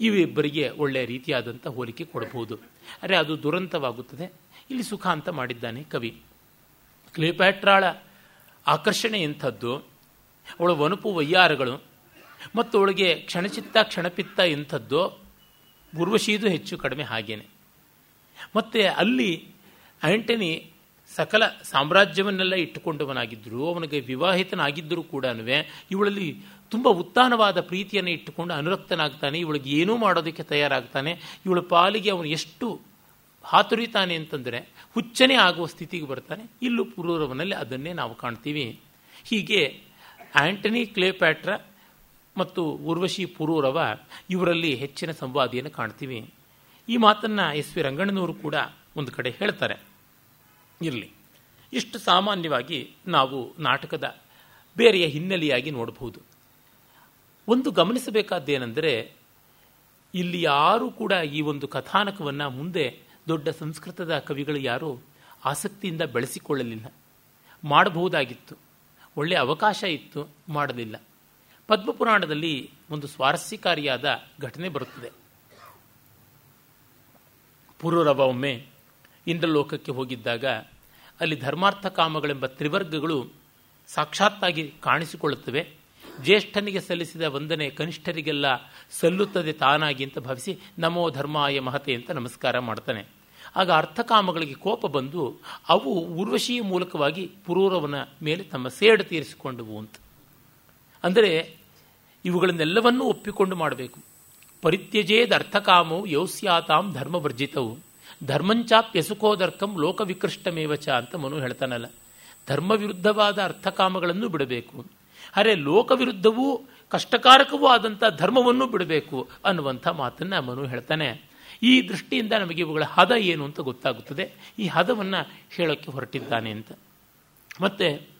ಇವಿಬ್ಬರಿಗೆ ಒಳ್ಳೆಯ ರೀತಿಯಾದಂಥ ಹೋಲಿಕೆ ಕೊಡಬಹುದು. ಅರೆ ಅದು ದುರಂತವಾಗುತ್ತದೆ. ಇಲ್ಲಿ ಸುಖ ಅಂತ ಮಾಡಿದ್ದಾನೆ ಕವಿ. ಕ್ಲಿಪ್ಯಾಟ್ರಾಳ ಆಕರ್ಷಣೆ ಎಂಥದ್ದು. ಅವಳ ವನುಪು ವಯ್ಯಾರಗಳು. ಮತ್ತು ಅವಳಿಗೆ ಕ್ಷಣಚಿತ್ತ ಕ್ಷಣಪಿತ್ತ ಎಂಥದ್ದು. ಉರ್ವಶೀದು ಹೆಚ್ಚು ಕಡಿಮೆ ಹಾಗೇನೆ. ಮತ್ತು ಅಲ್ಲಿ ಆಂಟನಿ ಸಕಲ ಸಾಮ್ರಾಜ್ಯವನ್ನೆಲ್ಲ ಇಟ್ಟುಕೊಂಡವನಾಗಿದ್ದರು ಅವನಿಗೆ ವಿವಾಹಿತನಾಗಿದ್ದರೂ ಕೂಡ ಇವಳಲ್ಲಿ ತುಂಬ ಉತ್ತಾನವಾದ ಪ್ರೀತಿಯನ್ನು ಇಟ್ಟುಕೊಂಡು ಅನುರಕ್ತನಾಗ್ತಾನೆ, ಇವಳಿಗೆ ಏನೂ ಮಾಡೋದಕ್ಕೆ ತಯಾರಾಗ್ತಾನೆ. ಇವಳ ಪಾಲಿಗೆ ಅವನು ಎಷ್ಟು ಹಾತುರಿತಾನೆ ಅಂತಂದರೆ ಹುಚ್ಚನೆ ಆಗುವ ಸ್ಥಿತಿಗೆ ಬರ್ತಾನೆ. ಇಲ್ಲೂ ಪುರೂರವನಲ್ಲಿ ಅದನ್ನೇ ನಾವು ಕಾಣ್ತೀವಿ. ಹೀಗೆ ಆಂಟನಿ ಕ್ಲೇಪ್ಯಾಟ್ರ ಮತ್ತು ಉರ್ವಶಿ ಪುರೂರವ ಇವರಲ್ಲಿ ಹೆಚ್ಚಿನ ಸಂವಾದಿಯನ್ನು ಕಾಣ್ತೀವಿ. ಈ ಮಾತನ್ನು ಎಸ್ ವಿ ರಂಗಣ್ಣನವರು ಕೂಡ ಒಂದು ಕಡೆ ಹೇಳ್ತಾರೆ. ಇರಲಿ. ಇಷ್ಟು ಸಾಮಾನ್ಯವಾಗಿ ನಾವು ನಾಟಕದ ಬೇರೆಯ ಹಿನ್ನೆಲೆಯಾಗಿ ನೋಡಬಹುದು. ಒಂದು ಗಮನಿಸಬೇಕಾದ್ದೇನೆಂದರೆ, ಇಲ್ಲಿ ಯಾರೂ ಕೂಡ ಈ ಒಂದು ಕಥಾನಕವನ್ನು ಮುಂದೆ ದೊಡ್ಡ ಸಂಸ್ಕೃತದ ಕವಿಗಳು ಯಾರೂ ಆಸಕ್ತಿಯಿಂದ ಬೆಳೆಸಿಕೊಳ್ಳಲಿಲ್ಲ. ಮಾಡಬಹುದಾಗಿತ್ತು. ಒಳ್ಳೆಯ ಅವಕಾಶ ಇತ್ತು, ಮಾಡಲಿಲ್ಲ. ಪದ್ಮಪುರಾಣದಲ್ಲಿ ಒಂದು ಸ್ವಾರಸ್ಯಕಾರಿಯಾದ ಘಟನೆ ಬರುತ್ತದೆ. ಪುರೂರವ ಒಮ್ಮೆ ಇಂದ್ರಲೋಕಕ್ಕೆ ಹೋಗಿದ್ದಾಗ, ಅಲ್ಲಿ ಧರ್ಮಾರ್ಥ ಕಾಮಗಳೆಂಬ ತ್ರಿವರ್ಗಗಳು ಸಾಕ್ಷಾತ್ತಾಗಿ ಕಾಣಿಸಿಕೊಳ್ಳುತ್ತವೆ. ಜ್ಯೇಷ್ಠನಿಗೆ ಸಲ್ಲಿಸಿದ ವಂದನೆ ಕನಿಷ್ಠರಿಗೆಲ್ಲ ಸಲ್ಲುತ್ತದೆ ತಾನಾಗಿ ಅಂತ ಭಾವಿಸಿ, ನಮೋ ಧರ್ಮಾಯ ಮಹತೆ ಅಂತ ನಮಸ್ಕಾರ ಮಾಡ್ತಾನೆ. ಆಗ ಅರ್ಥಕಾಮಗಳಿಗೆ ಕೋಪ ಬಂದು, ಅವು ಉರ್ವಶಿಯ ಮೂಲಕವಾಗಿ ಪುರೂರವನ ಮೇಲೆ ತಮ್ಮ ಸೇಡು ತೀರಿಸಿಕೊಂಡವು ಅಂತ. ಅಂದರೆ, ಇವುಗಳನ್ನೆಲ್ಲವನ್ನೂ ಒಪ್ಪಿಕೊಂಡು ಮಾಡಬೇಕು. ಪರಿತ್ಯಜೇದ ಅರ್ಥಕಾಮವು ಯೌಸ್ಯಾತಾಂ ಧರ್ಮವರ್ಜಿತವು ಧರ್ಮಂಚಾಪ್ಯಸುಕೋದರ್ಕಂ ಲೋಕವಿಕೃಷ್ಟಮೇವಚ ಅಂತ ಮನು ಹೇಳ್ತಾನಲ್ಲ. ಧರ್ಮ ವಿರುದ್ಧವಾದ ಅರ್ಥಕಾಮಗಳನ್ನು ಬಿಡಬೇಕು. ಅರೆ ಲೋಕವಿರುದ್ಧವೂ ಕಷ್ಟಕಾರಕವೂ ಆದಂಥ ಧರ್ಮವನ್ನು ಬಿಡಬೇಕು ಅನ್ನುವಂಥ ಮಾತನ್ನು ಮನು ಹೇಳ್ತಾನೆ. ಈ ದೃಷ್ಟಿಯಿಂದ ನಮಗೆ ಇವುಗಳ ಹದ ಏನು ಅಂತ ಗೊತ್ತಾಗುತ್ತದೆ. ಈ ಹದವನ್ನು ಹೇಳೋಕ್ಕೆ ಹೊರಟಿದ್ದಾನೆ ಅಂತ. ಮತ್ತೆ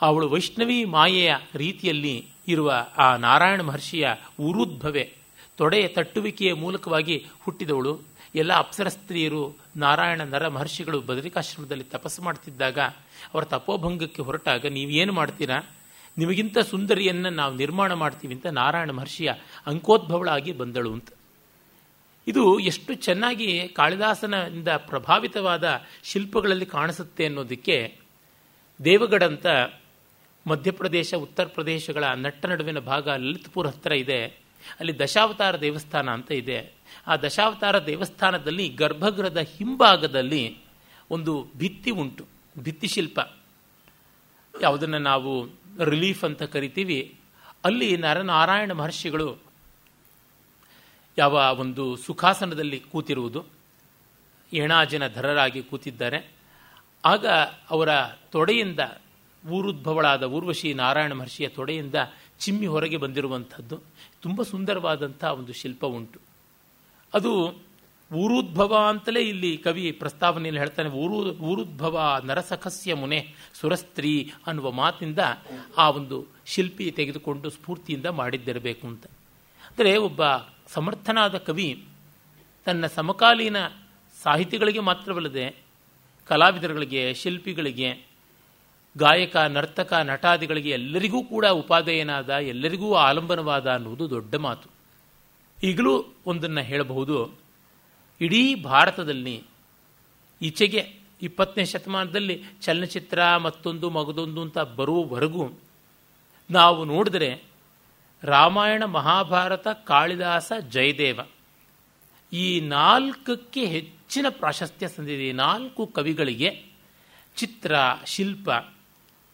ಅವಳು ವೈಷ್ಣವಿ ಮಾಯೆಯ ರೀತಿಯಲ್ಲಿ ಇರುವ ಆ ನಾರಾಯಣ ಮಹರ್ಷಿಯ ಉರುದ್ಭವೆ, ತೊಡೆಯ ತಟ್ಟುವಿಕೆಯ ಮೂಲಕವಾಗಿ ಹುಟ್ಟಿದವಳು. ಎಲ್ಲ ಅಪ್ಸರ ಸ್ತ್ರೀಯರು ನಾರಾಯಣ ನರ ಮಹರ್ಷಿಗಳು ಬದರಿಕಾಶ್ರಮದಲ್ಲಿ ತಪಸ್ಸು ಮಾಡ್ತಿದ್ದಾಗ, ಅವರ ತಪೋಭಂಗಕ್ಕೆ ಹೊರಟಾಗ ನೀವೇನು ಮಾಡ್ತೀರಾ? ನಿಮಗಿಂತ ಸುಂದರಿಯನ್ನು ನಾವು ನಿರ್ಮಾಣ ಮಾಡ್ತೀವಿ ಅಂತ ನಾರಾಯಣ ಮಹರ್ಷಿಯ ಅಂಕೋದ್ಭವಳಾಗಿ ಬಂದಳು ಅಂತ. ಇದು ಎಷ್ಟು ಚೆನ್ನಾಗಿ ಕಾಳಿದಾಸನಿಂದ ಪ್ರಭಾವಿತವಾದ ಶಿಲ್ಪಗಳಲ್ಲಿ ಕಾಣಿಸುತ್ತೆ ಅನ್ನೋದಕ್ಕೆ ದೇವಗಡ ಅಂತ ಮಧ್ಯಪ್ರದೇಶ, ಉತ್ತರ ಪ್ರದೇಶಗಳ ನಟ್ಟ ನಡುವಿನ ಭಾಗ ಲಲಿತ್ಪುರ್ ಹತ್ತಿರ ಇದೆ. ಅಲ್ಲಿ ದಶಾವತಾರ ದೇವಸ್ಥಾನ ಅಂತ ಇದೆ. ಆ ದಶಾವತಾರ ದೇವಸ್ಥಾನದಲ್ಲಿ ಗರ್ಭಗೃಹದ ಹಿಂಭಾಗದಲ್ಲಿ ಒಂದು ಭಿತ್ತಿ ಉಂಟು, ಭಿತ್ತಿ ಶಿಲ್ಪ. ಯಾವುದನ್ನು ನಾವು ರಿಲೀಫ್ ಅಂತ ಕರಿತೀವಿ. ಅಲ್ಲಿ ನರನಾರಾಯಣ ಮಹರ್ಷಿಗಳು ಯಾವ ಒಂದು ಸುಖಾಸನದಲ್ಲಿ ಕೂತಿರುವುದು. ಏಣಾಜಿನ ಧರರಾಗಿ ಕೂತಿದ್ದಾರೆ. ಆಗ ಅವರ ತೊಡೆಯಿಂದ ಊರುದ್ಭವಳಾದ ಊರ್ವಶಿ ನಾರಾಯಣ ಮಹರ್ಷಿಯ ತೊಡೆಯಿಂದ ಚಿಮ್ಮಿ ಹೊರಗೆ ಬಂದಿರುವಂಥದ್ದು. ತುಂಬ ಸುಂದರವಾದಂಥ ಒಂದು ಶಿಲ್ಪ ಉಂಟು. ಅದು ಊರುದ್ಭವ ಅಂತಲೇ ಇಲ್ಲಿ ಕವಿ ಪ್ರಸ್ತಾವನೆಯಲ್ಲಿ ಹೇಳ್ತಾನೆ, ಊರು, ಊರುದ್ಭವ ನರಸಖಸ್ಯ ಮುನೆ ಸುರಸ್ತ್ರೀ ಅನ್ನುವ ಮಾತಿಂದ ಆ ಒಂದು ಶಿಲ್ಪಿ ತೆಗೆದುಕೊಂಡು ಸ್ಫೂರ್ತಿಯಿಂದ ಮಾಡಿದ್ದಿರಬೇಕು ಅಂತ. ಅಂದರೆ ಒಬ್ಬ ಸಮರ್ಥನಾದ ಕವಿ ತನ್ನ ಸಮಕಾಲೀನ ಸಾಹಿತಿಗಳಿಗೆ ಮಾತ್ರವಲ್ಲದೆ ಕಲಾವಿದರುಗಳಿಗೆ, ಶಿಲ್ಪಿಗಳಿಗೆ, ಗಾಯಕ, ನರ್ತಕ, ನಟಾದಿಗಳಿಗೆ ಎಲ್ಲರಿಗೂ ಕೂಡ ಉಪಾದೇಯನಾದ, ಎಲ್ಲರಿಗೂ ಆಲಂಬನವಾದ ಅನ್ನುವುದು ದೊಡ್ಡ ಮಾತು. ಈಗಲೂ ಒಂದನ್ನು ಹೇಳಬಹುದು. ಇಡೀ ಭಾರತದಲ್ಲಿ ಈಚೆಗೆ ಇಪ್ಪತ್ತನೇ ಶತಮಾನದಲ್ಲಿ ಚಲನಚಿತ್ರ ಮತ್ತೊಂದು ಮಗದೊಂದು ಅಂತ ಬರುವವರೆಗೂ ನಾವು ನೋಡಿದರೆ ರಾಮಾಯಣ ಮಹಾಭಾರತ, ಕಾಳಿದಾಸ, ಜಯದೇವ ಈ ನಾಲ್ಕಕ್ಕೆ ಹೆಚ್ಚಿನ ಪ್ರಾಶಸ್ತ್ಯ ಸಂದಿದೆ. ನಾಲ್ಕು ಕವಿಗಳಿಗೆ ಚಿತ್ರ, ಶಿಲ್ಪ,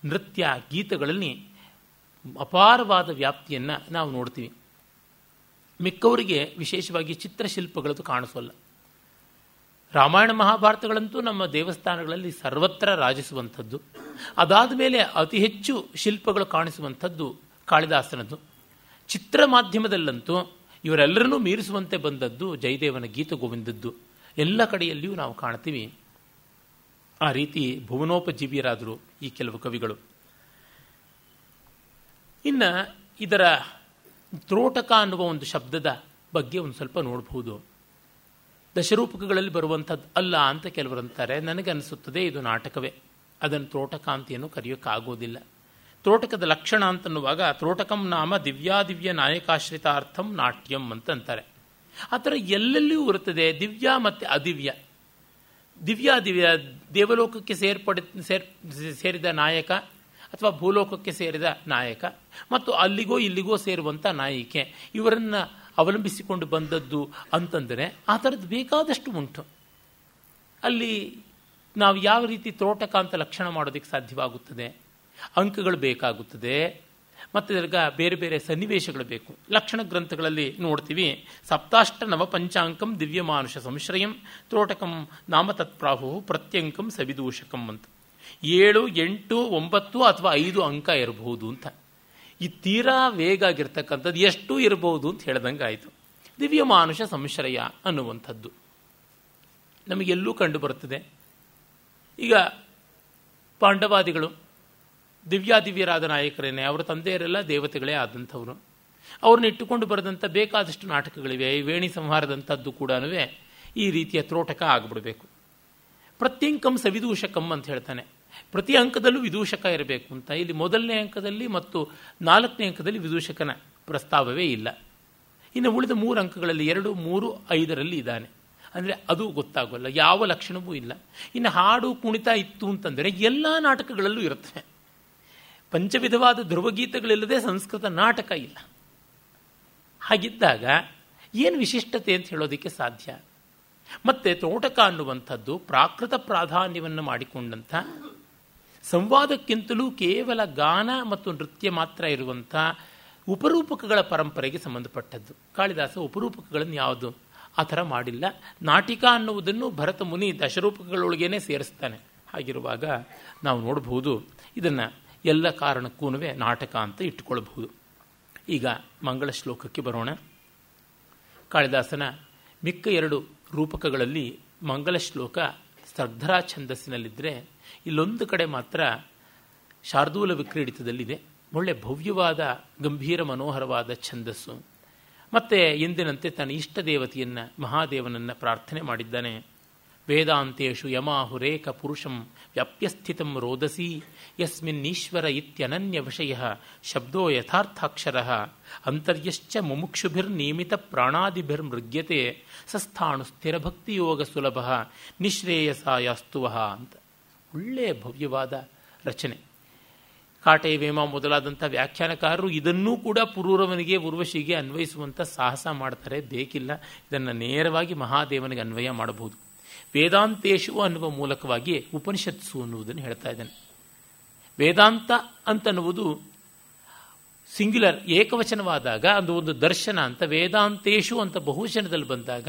ನೃತ್ಯ, ಗೀತಗಳಲ್ಲಿ ಅಪಾರವಾದ ವ್ಯಾಪ್ತಿಯನ್ನು ನಾವು ನೋಡ್ತೀವಿ. ಮಿಕ್ಕವರಿಗೆ ವಿಶೇಷವಾಗಿ ಚಿತ್ರಶಿಲ್ಪಗಳದ್ದು ಕಾಣಿಸೋಲ್ಲ. ರಾಮಾಯಣ ಮಹಾಭಾರತಗಳಂತೂ ನಮ್ಮ ದೇವಸ್ಥಾನಗಳಲ್ಲಿ ಸರ್ವತ್ರ ರಾಜಿಸುವಂಥದ್ದು. ಅದಾದ ಮೇಲೆ ಅತಿ ಹೆಚ್ಚು ಶಿಲ್ಪಗಳು ಕಾಣಿಸುವಂಥದ್ದು ಕಾಳಿದಾಸನದ್ದು. ಚಿತ್ರ ಮಾಧ್ಯಮದಲ್ಲಂತೂ ಇವರೆಲ್ಲರನ್ನೂ ಮೀರಿಸುವಂತೆ ಬಂದದ್ದು ಜಯದೇವನ ಗೀತ ಗೋವಿಂದದ್ದು. ಎಲ್ಲ ಕಡೆಯಲ್ಲಿಯೂ ನಾವು ಕಾಣ್ತೀವಿ. ಆ ರೀತಿ ಭುವನೋಪಜೀವಿಯರಾದರು ಈ ಕೆಲವು ಕವಿಗಳು. ಇನ್ನು ಇದರ ತ್ರೋಟಕ ಅನ್ನುವ ಒಂದು ಶಬ್ದದ ಬಗ್ಗೆ ಒಂದು ಸ್ವಲ್ಪ ನೋಡಬಹುದು ದಶರೂಪಕಗಳಲ್ಲಿ ಬರುವಂಥದ್ದು ಅಲ್ಲ ಅಂತ ಕೆಲವರು ಅಂತಾರೆ. ನನಗೆ ಅನಿಸುತ್ತದೆ ಇದು ನಾಟಕವೇ. ಅದನ್ನು ತ್ರೋಟಕಾಂತಿಯನ್ನು ಕರೆಯೋಕ್ಕಾಗೋದಿಲ್ಲ. ತ್ರೋಟಕದ ಲಕ್ಷಣ ಅಂತನ್ನುವಾಗ ತ್ರೋಟಕಂ ನಾಮ ದಿವ್ಯಾದಿವ್ಯ ನಾಯಕಾಶ್ರಿತಾರ್ಥಂ ನಾಟ್ಯಂ ಅಂತ ಅಂತಾರೆ. ಆ ಥರ ಎಲ್ಲೆಲ್ಲಿಯೂ ಇರುತ್ತದೆ ದಿವ್ಯ ಮತ್ತು ಅದಿವ್ಯ. ದಿವ್ಯಾದಿವ್ಯ ದೇವಲೋಕಕ್ಕೆ ಸೇರ್ಪಡೆ, ಸೇರ್, ಸೇರಿದ ನಾಯಕ ಅಥವಾ ಭೂಲೋಕಕ್ಕೆ ಸೇರಿದ ನಾಯಕ ಮತ್ತು ಅಲ್ಲಿಗೋ ಇಲ್ಲಿಗೋ ಸೇರುವಂಥ ನಾಯಿಕೆ. ಇವರನ್ನು ಅವಲಂಬಿಸಿಕೊಂಡು ಬಂದದ್ದು ಅಂತಂದರೆ ಆ ಥರದ್ದು ಬೇಕಾದಷ್ಟು ಉಂಟು. ಅಲ್ಲಿ ನಾವು ಯಾವ ರೀತಿ ತೋಟಕ ಅಂತ ಲಕ್ಷಣ ಮಾಡೋದಕ್ಕೆ ಸಾಧ್ಯವಾಗುತ್ತದೆ? ಅಂಕಗಳು ಬೇಕಾಗುತ್ತದೆ. ಮತ್ತು ಇದರ ಬೇರೆ ಬೇರೆ ಸನ್ನಿವೇಶಗಳು ಬೇಕು. ಲಕ್ಷಣ ಗ್ರಂಥಗಳಲ್ಲಿ ನೋಡ್ತೀವಿ, ಸಪ್ತಾಷ್ಟ ನವ ಪಂಚಾಂಕಂ ದಿವ್ಯಮಾನುಷ ಸಂಶ್ರಯಂ ತೋಟಕಂ ನಾಮ ತತ್ಪ್ರಾಹು ಪ್ರತ್ಯಂಕಂ ಸವಿದೂಷಕಂ ಅಂತ. ಏಳು, ಎಂಟು, ಒಂಬತ್ತು ಅಥವಾ ಐದು ಅಂಕ ಇರಬಹುದು ಅಂತ. ಈ ತೀರಾ ವೇಗ ಆಗಿರ್ತಕ್ಕಂಥದ್ದು ಎಷ್ಟು ಇರಬಹುದು ಅಂತ ಹೇಳ್ದಂಗೆ ಆಯಿತು. ದಿವ್ಯಮಾನುಷ ಸಂಶ್ರಯ ಅನ್ನುವಂಥದ್ದು. ನಮಗೆಲ್ಲೂ ಕಂಡು ಬರುತ್ತದೆ. ಈಗ ಪಾಂಡವಾದಿಗಳು, ದಿವ್ಯಾದಿವ್ಯರಾದ ನಾಯಕರೇನೆ, ಅವರ ತಂದೆಯರೆಲ್ಲ ದೇವತೆಗಳೇ ಆದಂಥವರು. ಅವ್ರನ್ನ ಇಟ್ಟುಕೊಂಡು ಬರೆದಂಥ ಬೇಕಾದಷ್ಟು ನಾಟಕಗಳಿವೆ, ಈ ವೇಣಿ ಸಂಹಾರದಂಥದ್ದು ಕೂಡ ಈ ರೀತಿಯ ತ್ರೋಟಕ ಆಗಿಬಿಡಬೇಕು. ಪ್ರತ್ಯಂಕಂ ಸವಿದೂಷಕಂ ಅಂತ ಹೇಳ್ತಾನೆ. ಪ್ರತಿ ಅಂಕದಲ್ಲೂ ವಿದೂಷಕ ಇರಬೇಕು ಅಂತ. ಇಲ್ಲಿ ಮೊದಲನೇ ಅಂಕದಲ್ಲಿ ಮತ್ತು ನಾಲ್ಕನೇ ಅಂಕದಲ್ಲಿ ವಿದೂಷಕನ ಪ್ರಸ್ತಾವವೇ ಇಲ್ಲ. ಇನ್ನು ಉಳಿದ ಮೂರು ಅಂಕಗಳಲ್ಲಿ ಎರಡು, ಮೂರು, ಐದರಲ್ಲಿ ಇದ್ದಾನೆ. ಅಂದರೆ ಅದು ಗೊತ್ತಾಗೋಲ್ಲ, ಯಾವ ಲಕ್ಷಣವೂ ಇಲ್ಲ. ಇನ್ನು ಹಾಡು ಕುಣಿತ ಇತ್ತು ಅಂತಂದರೆ ಎಲ್ಲ ನಾಟಕಗಳಲ್ಲೂ ಇರುತ್ತವೆ. ಪಂಚವಿಧವಾದ ಧ್ರುವಗೀತೆಗಳಿಲ್ಲದೆ ಸಂಸ್ಕೃತ ನಾಟಕ ಇಲ್ಲ. ಹಾಗಿದ್ದಾಗ ಏನು ವಿಶಿಷ್ಟತೆ ಅಂತ ಹೇಳೋದಕ್ಕೆ ಸಾಧ್ಯ? ಮತ್ತೆ ತೋಟಕ ಅನ್ನುವಂಥದ್ದು ಪ್ರಾಕೃತ ಪ್ರಾಧಾನ್ಯವನ್ನು ಮಾಡಿಕೊಂಡಂಥ ಸಂವಾದಕ್ಕಿಂತಲೂ ಕೇವಲ ಗಾನ ಮತ್ತು ನೃತ್ಯ ಮಾತ್ರ ಇರುವಂಥ ಉಪರೂಪಕಗಳ ಪರಂಪರೆಗೆ ಸಂಬಂಧಪಟ್ಟದ್ದು. ಕಾಳಿದಾಸ ಉಪರೂಪಕಗಳನ್ನು ಯಾವುದು? ಆ ಥರ ಮಾಡಿಲ್ಲ. ನಾಟಿಕ ಅನ್ನುವುದನ್ನು ಭರತ ಮುನಿ ದಶರೂಪಕಗಳೊಳಗೇನೆ ಸೇರಿಸ್ತಾನೆ. ಹಾಗಿರುವಾಗ ನಾವು ನೋಡಬಹುದು, ಇದನ್ನು ಎಲ್ಲ ಕಾರಣಕ್ಕೂ ನಾಟಕ ಅಂತ ಇಟ್ಟುಕೊಳ್ಬಹುದು ಈಗ ಮಂಗಳ ಶ್ಲೋಕಕ್ಕೆ ಬರೋಣ. ಕಾಳಿದಾಸನ ಮಿಕ್ಕ ಎರಡು ರೂಪಕಗಳಲ್ಲಿ ಮಂಗಳ ಶ್ಲೋಕ ಸರ್ಧರಾ ಛಂದಸ್ಸಿನಲ್ಲಿದ್ದರೆ ಇಲ್ಲೊಂದು ಕಡೆ ಮಾತ್ರ ಶಾರ್ದೂಲ ವಿಕ್ರೀಡಿತದಲ್ಲಿದೆ. ಒಳ್ಳೆ ಭವ್ಯವಾದ, ಗಂಭೀರ, ಮನೋಹರವಾದ ಛಂದಸ್ಸು. ಮತ್ತೆ ಎಂದಿನಂತೆ ತನ್ನ ಇಷ್ಟ ದೇವತೆಯನ್ನು, ಮಹಾದೇವನನ್ನು ಪ್ರಾರ್ಥನೆ ಮಾಡಿದ್ದಾನೆ. ವೇದಾಂತೇಶು ಯಮಾಹುರೇಕ ಪುರುಷಂ ವ್ಯಾಪ್ಯಸ್ಥಿತಂ ರೋದಸಿ ಯಸ್ಮಿನ್ನೀಶ್ವರ ಇತ್ಯನನ್ಯ ವಿಷಯ ಶಬ್ದೋ ಯಥಾರ್ಥಾಕ್ಷರ, ಅಂತರ್ಯಶ್ಚ ಮುಮುಕ್ಷುಭಿರ್ನಿಯಮಿತ ಪ್ರಾಣಾದಿಭಿರ್ಮೃಗ್ಯತೆ, ಸಸ್ಥಾಣು ಸ್ಥಿರಭಕ್ತಿಯೋಗ ಸುಲಭ, ನಿಶ್ರೇಯಸಾಯಾಸ್ತುವ ಅಂತ. ಒಳ್ಳೆಯ ಭವ್ಯವಾದ ರಚನೆ. ಕಾಟೆ ವೇಮ ಮೊದಲಾದಂಥ ವ್ಯಾಖ್ಯಾನಕಾರರು ಇದನ್ನೂ ಕೂಡ ಪುರೂರವನಿಗೆ, ಉರ್ವಶಿಗೆ ಅನ್ವಯಿಸುವಂಥ ಸಾಹಸ ಮಾಡ್ತಾರೆ. ಬೇಕಿಲ್ಲ, ಇದನ್ನು ನೇರವಾಗಿ ಮಹಾದೇವನಿಗೆ ಅನ್ವಯ ಮಾಡಬಹುದು. ವೇದಾಂತೇಶು ಅನ್ನುವ ಮೂಲಕವಾಗಿ ಉಪನಿಷತ್ಸು ಅನ್ನುವುದನ್ನು ಹೇಳ್ತಾ ಇದ್ದಾನೆ. ವೇದಾಂತ ಅಂತನ್ನುವುದು ಸಿಂಗ್ಯುಲರ್ ಏಕವಚನವಾದಾಗ ಅದು ಒಂದು ದರ್ಶನ ಅಂತ ವೇದಾಂತೇಶು ಅಂತ ಬಹುವಚನದಲ್ಲಿ ಬಂದಾಗ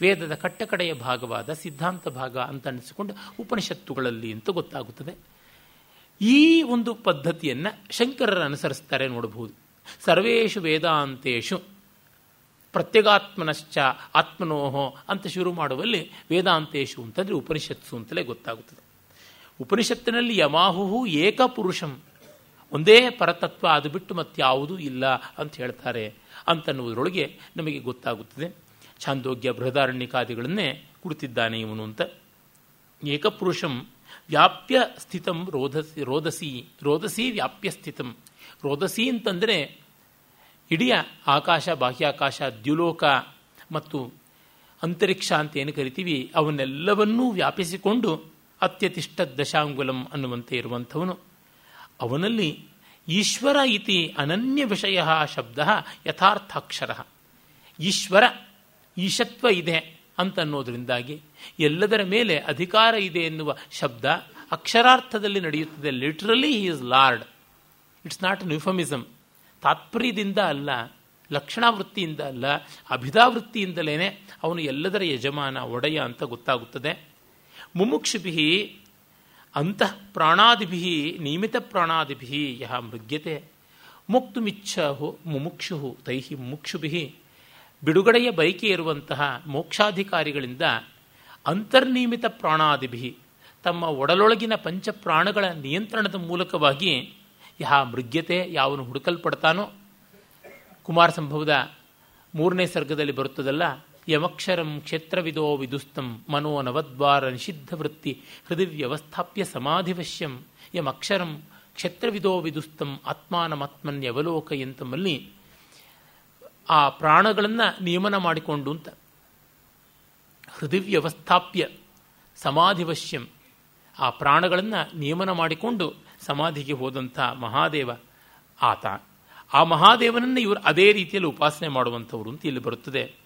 ವೇದದ ಕಟ್ಟಕಡೆಯ ಭಾಗವಾದ ಸಿದ್ಧಾಂತ ಭಾಗ ಅಂತ ಅನ್ನಿಸಿಕೊಂಡು ಉಪನಿಷತ್ತುಗಳಲ್ಲಿ ಅಂತ ಗೊತ್ತಾಗುತ್ತದೆ. ಈ ಒಂದು ಪದ್ಧತಿಯನ್ನು ಶಂಕರರು ಅನುಸರಿಸ್ತಾರೆ ನೋಡಬಹುದು. ಸರ್ವೇಷು ವೇದಾಂತೇಶು ಪ್ರತ್ಯಗಾತ್ಮನಶ್ಚ ಆತ್ಮನೋಹೋ ಅಂತ ಶುರು ಮಾಡುವಲ್ಲಿ ವೇದಾಂತೇಶು ಅಂತಂದರೆ ಉಪನಿಷತ್ಸು ಅಂತಲೇ ಗೊತ್ತಾಗುತ್ತದೆ. ಉಪನಿಷತ್ತಿನಲ್ಲಿ ಯಮಾಹುಹು ಏಕಪುರುಷಂ ಒಂದೇ ಪರತತ್ವ ಅದು ಬಿಟ್ಟು ಮತ್ಯಾವುದೂ ಇಲ್ಲ ಅಂತ ಹೇಳ್ತಾರೆ ಅಂತನ್ನುವುದರೊಳಗೆ ನಮಗೆ ಗೊತ್ತಾಗುತ್ತದೆ. ಛಾಂದೋಗ್ಯ ಬೃಹದಾರಣ್ಯಕಾದಿಗಳನ್ನೇ ಕುರಿತಿದ್ದಾನೆ ಇವನು ಅಂತ. ಏಕಪುರುಷಂ ವ್ಯಾಪ್ಯ ಸ್ಥಿತಂ ರೋಧಸಿ ರೋದಸಿ ರೋದಸಿ ವ್ಯಾಪ್ಯ ಸ್ಥಿತಂ. ರೋದಸಿ ಅಂತಂದರೆ ಇಡೀ ಆಕಾಶ, ಬಾಹ್ಯಾಕಾಶ, ದ್ಯುಲೋಕ ಮತ್ತು ಅಂತರಿಕ್ಷ ಅಂತ ಏನು ಕರಿತೀವಿ, ಅವನ್ನೆಲ್ಲವನ್ನೂ ವ್ಯಾಪಿಸಿಕೊಂಡು ಅತ್ಯತಿಷ್ಠ ದಶಾಂಗುಲಂ ಅನ್ನುವಂತೆ ಇರುವಂಥವನು. ಅವನಲ್ಲಿ ಈಶ್ವರ ಇತಿ ಅನನ್ಯ ವಿಷಯ ಶಬ್ದ ಯಥಾರ್ಥಾಕ್ಷರ. ಈಶ್ವರ, ಈಶತ್ವ ಇದೆ ಅಂತನ್ನೋದ್ರಿಂದಾಗಿ ಎಲ್ಲದರ ಮೇಲೆ ಅಧಿಕಾರ ಇದೆ ಎನ್ನುವ ಶಬ್ದ ಅಕ್ಷರಾರ್ಥದಲ್ಲಿ ನಡೆಯುತ್ತದೆ. Literally he is lord it's not euphemism ತಾತ್ಪರ್ಯದಿಂದ ಅಲ್ಲ, ಲಕ್ಷಣಾವೃತ್ತಿಯಿಂದ ಅಲ್ಲ ಅಭಿದಾವೃತ್ತಿಯಿಂದಲೇ ಅವನು ಎಲ್ಲದರ ಯಜಮಾನ, ಒಡೆಯ ಅಂತ ಗೊತ್ತಾಗುತ್ತದೆ. ಮುಮುಕ್ಷುಭಿ ಅಂತಃ ಪ್ರಾಣಾದಿಭಿ ನಿಯಮಿತ ಪ್ರಾಣಾದಿಭಿ ಯಹ ಮೃಗ್ಯತೆ. ಮುಕ್ತುಮಿಚ್ಛಹು ಮುಮುಕ್ಷು ತೈಹಿ ಮುಮುಕ್ಷುಭಿ. ಬಿಡುಗಡೆಯ ಬಯಕೆ ಇರುವಂತಹ ಮೋಕ್ಷಾಧಿಕಾರಿಗಳಿಂದ ಅಂತರ್ನಿಯಮಿತ ಪ್ರಾಣಾದಿಭಿ ತಮ್ಮ ಒಡಲೊಳಗಿನ ಪಂಚಪ್ರಾಣಗಳ ನಿಯಂತ್ರಣದ ಮೂಲಕವಾಗಿ ಯಹ ಮೃಗ್ಯತೆ ಯಾವನು ಹುಡುಕಲ್ಪಡ್ತಾನೋ. ಕುಮಾರ ಸಂಭವದ ಮೂರನೇ ಸರ್ಗದಲ್ಲಿ ಬರುತ್ತದಲ್ಲ ಯಮಕ್ಷರಂ ಕ್ಷೇತ್ರವಿದೋ ವಿದುಸ್ತಂ ಮನೋ ನವದ್ವಾರ ನಿಷಿದ್ಧ ವೃತ್ತಿ ಹೃದಯ ವ್ಯವಸ್ಥಾಪ್ಯ ಸಮಾಧಿವಶ್ಯಂ ಯಮಕ್ಷರಂ ಕ್ಷೇತ್ರವಿದೋ ವಿದುಸ್ತಂ ಆತ್ಮಾನಮಾತ್ಮನ್ಯವಲೋಕ ಎಂತಮ್ಮಲ್ಲಿ ಆ ಪ್ರಾಣಗಳನ್ನು ನಿಯಮನ ಮಾಡಿಕೊಂಡು ಅಂತ ಹೃದಯ ವ್ಯವಸ್ಥಾಪ್ಯ ಸಮಾಧಿವಶ್ಯಂ ಆ ಪ್ರಾಣಗಳನ್ನು ನಿಯಮನ ಮಾಡಿಕೊಂಡು ಸಮಾಧಿಗೆ ಹೋದಂಥ ಮಹಾದೇವ ಆತ. ಆ ಮಹಾದೇವನನ್ನು ಇವರು ಅದೇ ರೀತಿಯಲ್ಲಿ ಉಪಾಸನೆ ಮಾಡುವಂಥವ್ರು ಅಂತ ಇಲ್ಲಿ ಬರುತ್ತದೆ.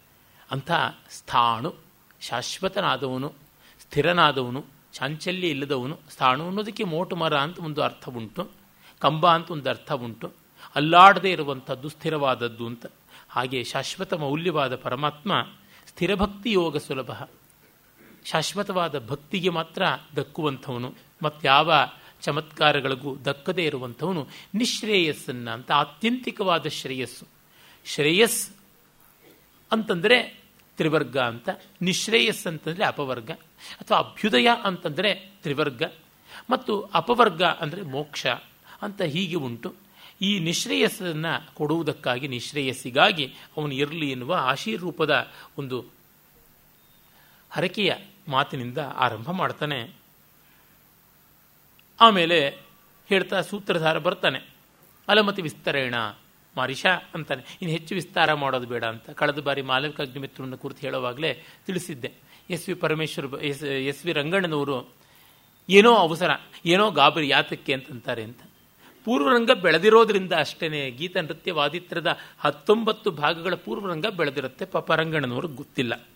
ಅಂಥ ಸ್ಥಾಣು ಶಾಶ್ವತನಾದವನು, ಸ್ಥಿರನಾದವನು, ಚಾಂಚಲ್ಯ ಇಲ್ಲದವನು. ಸ್ಥಾಣು ಅನ್ನೋದಕ್ಕೆ ಮೋಟು ಮರ ಅಂತ ಒಂದು ಅರ್ಥ ಉಂಟು, ಕಂಬ ಅಂತ ಒಂದು ಅರ್ಥ ಉಂಟು. ಅಲ್ಲಾಡದೇ ಇರುವಂಥದ್ದು ಸ್ಥಿರವಾದದ್ದು ಅಂತ. ಹಾಗೆ ಶಾಶ್ವತ ಮೌಲ್ಯವಾದ ಪರಮಾತ್ಮ ಸ್ಥಿರಭಕ್ತಿ ಯೋಗ ಸುಲಭ. ಶಾಶ್ವತವಾದ ಭಕ್ತಿಗೆ ಮಾತ್ರ ದಕ್ಕುವಂಥವನು. ಯಾವ ಚಮತ್ಕಾರಗಳಿಗೂ ದಕ್ಕದೇ ಇರುವಂಥವನು ನಿಶ್ರೇಯಸ್ಸನ್ನ ಅಂತ, ಆತ್ಯಂತಿಕವಾದ ಶ್ರೇಯಸ್ಸು. ಶ್ರೇಯಸ್ ಅಂತಂದರೆ ತ್ರಿವರ್ಗ ಅಂತ, ನಿಶ್ರೇಯಸ್ ಅಂತಂದರೆ ಅಪವರ್ಗ, ಅಥವಾ ಅಭ್ಯುದಯ ಅಂತಂದರೆ ತ್ರಿವರ್ಗ, ಮತ್ತು ಅಪವರ್ಗ ಅಂದರೆ ಮೋಕ್ಷ ಅಂತ ಹೀಗೆ ಉಂಟು. ಈ ನಿಶ್ರೇಯಸ್ಸನ್ನು ಕೊಡುವುದಕ್ಕಾಗಿ, ನಿಶ್ರೇಯಸ್ಸಿಗಾಗಿ ಅವನು ಇರಲಿ ಎನ್ನುವ ಆಶೀರ್ರೂಪದ ಒಂದು ಹರಕೆಯ ಮಾತಿನಿಂದ ಆರಂಭ ಮಾಡ್ತಾನೆ. ಆಮೇಲೆ ಹೇಳ್ತಾ ಸೂತ್ರಧಾರ ಬರ್ತಾನೆ, ಅಲಮತಿ ವಿಸ್ತರೇಣ. ಮಾರಿಷ ಅಂತಾನೆ. ಇನ್ನು ಹೆಚ್ಚು ವಿಸ್ತಾರ ಮಾಡೋದು ಬೇಡ ಅಂತ. ಕಳೆದ ಬಾರಿ ಮಾಲವಿಕ ಅಗ್ನಿಮಿತ್ರನ ಕುರಿತು ಹೇಳುವಾಗಲೇ ತಿಳಿಸಿದ್ದೆ. S V Parameshwar S V ರಂಗಣ್ಣನವರು ಏನೋ ಅವಸರ, ಏನೋ ಗಾಬರಿ ಯಾತಕ್ಕೆ ಅಂತಂತಾರೆ ಅಂತ. ಪೂರ್ವರಂಗ ಬೆಳೆದಿರೋದ್ರಿಂದ ಅಷ್ಟೇನೆ. ಗೀತ ನೃತ್ಯ ವಾದಿತ್ರದ ಹತ್ತೊಂಬತ್ತು ಭಾಗಗಳ ಪೂರ್ವರಂಗ ಬೆಳೆದಿರುತ್ತೆ. ಪಾಪ ರಂಗಣ್ಣನವ್ರಿಗೆ ಗೊತ್ತಿಲ್ಲ.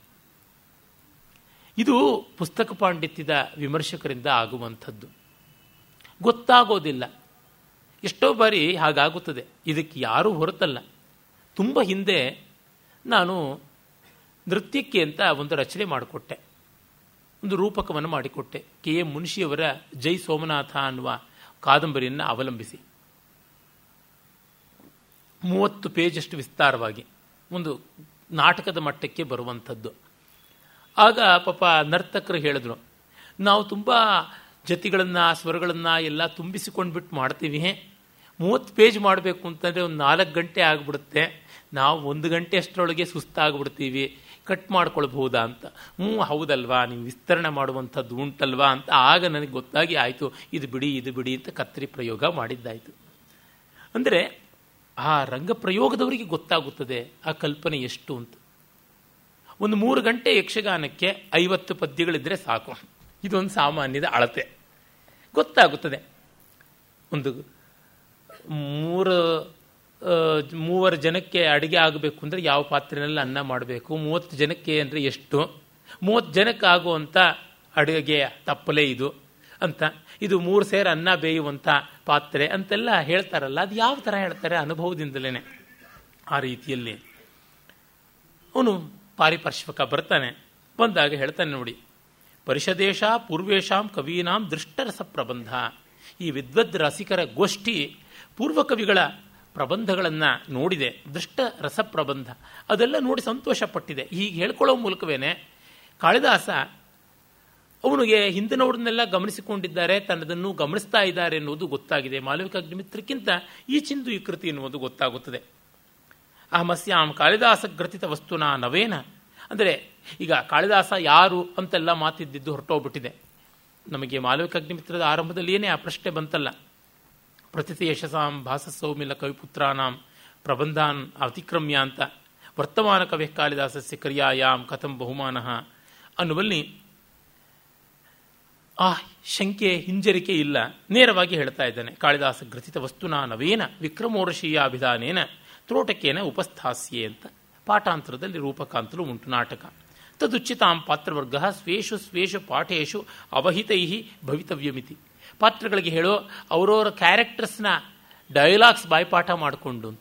ಇದು ಪುಸ್ತಕ ಪಾಂಡಿತ್ಯದ ವಿಮರ್ಶಕರಿಂದ ಆಗುವಂಥದ್ದು. ಗೊತ್ತಾಗೋದಿಲ್ಲ. ಎಷ್ಟೋ ಬಾರಿ ಹಾಗಾಗುತ್ತದೆ. ಇದಕ್ಕೆ ಯಾರೂ ಹೊರತಲ್ಲ. ತುಂಬ ಹಿಂದೆ ನಾನು ನೃತ್ಯಕ್ಕೆ ಅಂತ ಒಂದು ರಚನೆ ಮಾಡಿಕೊಟ್ಟೆ. ಒಂದು ರೂಪಕವನ್ನು ಮಾಡಿಕೊಟ್ಟೆ. ಕೆ. ಎ. ಮುನ್ಷಿಯವರ ಜೈ ಸೋಮನಾಥ ಅನ್ನುವ ಕಾದಂಬರಿಯನ್ನು ಅವಲಂಬಿಸಿ. ಮೂವತ್ತು ಪೇಜಷ್ಟು ವಿಸ್ತಾರವಾಗಿ ಒಂದು ನಾಟಕದ ಮಟ್ಟಕ್ಕೆ ಬರುವಂಥದ್ದು. ಆಗ ಪಾಪ ನರ್ತಕರು ಹೇಳಿದ್ರು, ನಾವು ತುಂಬ ಜತಿಗಳನ್ನು, ಸ್ವರಗಳನ್ನು ಎಲ್ಲ ತುಂಬಿಸಿಕೊಂಡ್ಬಿಟ್ಟು ಮಾಡ್ತೀವಿ. ಮೂವತ್ತು ಪೇಜ್ ಮಾಡಬೇಕು ಅಂತಂದರೆ ಒಂದು ನಾಲ್ಕು ಗಂಟೆ ಆಗಿಬಿಡುತ್ತೆ. ನಾವು ಒಂದು ಗಂಟೆ ಅಷ್ಟರೊಳಗೆ ಸುಸ್ತಾಗ್ಬಿಡ್ತೀವಿ. ಕಟ್ ಮಾಡ್ಕೊಳ್ಬಹುದಾ ಅಂತ. ಹ್ಞೂ, ಹೌದಲ್ವಾ? ನೀವು ವಿಸ್ತರಣೆ ಮಾಡುವಂಥದ್ದು ಉಂಟಲ್ವಾ ಅಂತ ಆಗ ನನಗೆ ಗೊತ್ತಾಗಿ ಆಯಿತು. ಇದು ಬಿಡಿ ಇದು ಬಿಡಿ ಅಂತ ಕತ್ತರಿ ಪ್ರಯೋಗ ಮಾಡಿದ್ದಾಯಿತು. ಅಂದರೆ ಆ ರಂಗ ಪ್ರಯೋಗದವರಿಗೆ ಗೊತ್ತಾಗುತ್ತದೆ ಆ ಕಲ್ಪನೆ ಎಷ್ಟು ಅಂತ. ಒಂದು ಮೂರು ಗಂಟೆ ಯಕ್ಷಗಾನಕ್ಕೆ ಐವತ್ತು ಪದ್ಯಗಳಿದ್ದರೆ ಸಾಕು. ಇದೊಂದು ಸಾಮಾನ್ಯದ ಅಳತೆ. ಗೊತ್ತಾಗುತ್ತದೆ. ಒಂದು ಮೂರು ಮೂವರು ಜನಕ್ಕೆ ಅಡುಗೆ ಆಗಬೇಕು ಅಂದರೆ ಯಾವ ಪಾತ್ರೆಯಲ್ಲಿ ಅನ್ನ ಮಾಡಬೇಕು? ಮೂವತ್ತು ಜನಕ್ಕೆ ಅಂದರೆ ಎಷ್ಟು? ಮೂವತ್ತು ಜನಕ್ಕೆ ಆಗುವಂಥ ಅಡುಗೆ ತಪ್ಪಲೇ ಇದು ಅಂತ. ಇದು ಮೂರು ಸೇರು ಅನ್ನ ಬೇಯುವಂಥ ಪಾತ್ರೆ ಅಂತೆಲ್ಲ ಹೇಳ್ತಾರಲ್ಲ, ಅದು ಯಾವ ಥರ ಹೇಳ್ತಾರೆ ಅನುಭವದಿಂದಲೇ ಆ ರೀತಿಯಲ್ಲಿ. ಅವನು ಪಾರಿಪಾರ್ಶ್ವಕ ಬರ್ತಾನೆ, ಬಂದಾಗ ಹೇಳ್ತಾನೆ ನೋಡಿ, ಪರಿಷದೇಶ ಪೂರ್ವೇಶಾಂ ಕವೀನಾಂ ದೃಷ್ಟರಸ ಪ್ರಬಂಧ. ಈ ವಿದ್ವದ್ ರಸಿಕರ ಗೋಷ್ಠಿ ಪೂರ್ವ ಕವಿಗಳ ಪ್ರಬಂಧಗಳನ್ನು ನೋಡಿದೆ ದೃಷ್ಟ ರಸ ಪ್ರಬಂಧ ಅದೆಲ್ಲ ನೋಡಿ ಸಂತೋಷಪಟ್ಟಿದೆ. ಹೀಗೆ ಹೇಳ್ಕೊಳ್ಳೋ ಮೂಲಕವೇನೆ, ಕಾಳಿದಾಸ ಅವನಿಗೆ ಹಿಂದಿನವ್ರನ್ನೆಲ್ಲ ಗಮನಿಸಿಕೊಂಡಿದ್ದಾರೆ, ತನ್ನದನ್ನು ಗಮನಿಸ್ತಾ ಇದ್ದಾರೆ ಎನ್ನುವುದು ಗೊತ್ತಾಗಿದೆ. ಮಾಲವಿಕ ಅಗ್ನಿಮಿತ್ರಕ್ಕಿಂತ ಈ ಚಿಂದು ಈ ಕೃತಿ ಎನ್ನುವುದು ಗೊತ್ತಾಗುತ್ತದೆ. ಅಹಮಸ್ಯಾಂ ಕಾಳಿದಾಸ ಗ್ರಥಿತ ವಸ್ತುನ ನವೇನ. ಅಂದರೆ, ಈಗ ಕಾಳಿದಾಸ ಯಾರು ಅಂತೆಲ್ಲ ಮಾತಿದ್ದಿದ್ದು ಹೊರಟೋಗ್ಬಿಟ್ಟಿದೆ. ನಮಗೆ ಮಾಲವಿಕ ಅಗ್ನಿಮಿತ್ರದ ಏನೇ ಆ ಪ್ರಶ್ನೆ ಬಂತಲ್ಲ. ಪ್ರತಿತಿ ಯಶಸಾಂ ಭಾಸ ಸೌಮಿಲ ಕವಿಪುತ್ರಾನಾಂ ಪ್ರಬಂಧಾನ್ ಅತಿಕ್ರಮ್ಯ ಅಂತ. ವರ್ತಮಾನ ಕವಿ ಕಾಳಿದಾಸಸ್ಯ ಕ್ರಿಯಾಯಾಂ ಕಥಂ ಬಹುಮಾನ. ಅನ್ನುವಲ್ಲಿ ಆ ಶಂಕೆ ಹಿಂಜರಿಕೆ ಇಲ್ಲ. ನೇರವಾಗಿ ಹೇಳ್ತಾ ಇದ್ದಾನೆ, ಕಾಳಿದಾಸ ಗ್ರಥಿತ ವಸ್ತುನಾ ನವೇನ ವಿಕ್ರಮೋರ್ಷೀಯಾಭಿಧಾನೇನ ತ್ರೋಟಕೇನ ಉಪಸ್ಥಾಸ್ಯೆ ಅಂತ. ಪಾಠಾಂತರದಲ್ಲಿ ರೂಪಕಾಂತಲು ಉಂಟು ನಾಟಕ. ತದುಚಿತಾಂ ಪಾತ್ರವರ್ಗ ಸ್ವೇಷು ಸ್ವೇಷು ಪಾಠೇಶು ಅವಹಿತೈ ಭವಿತವ್ಯಮಿತಿ. ಪಾತ್ರಗಳಿಗೆ ಹೇಳೋ, ಅವರವರ ಕ್ಯಾರೆಕ್ಟರ್ಸ್ನ ಡೈಲಾಗ್ಸ್ ಬಾಯ್ಪಾಠ ಮಾಡಿಕೊಂಡು ಅಂತ.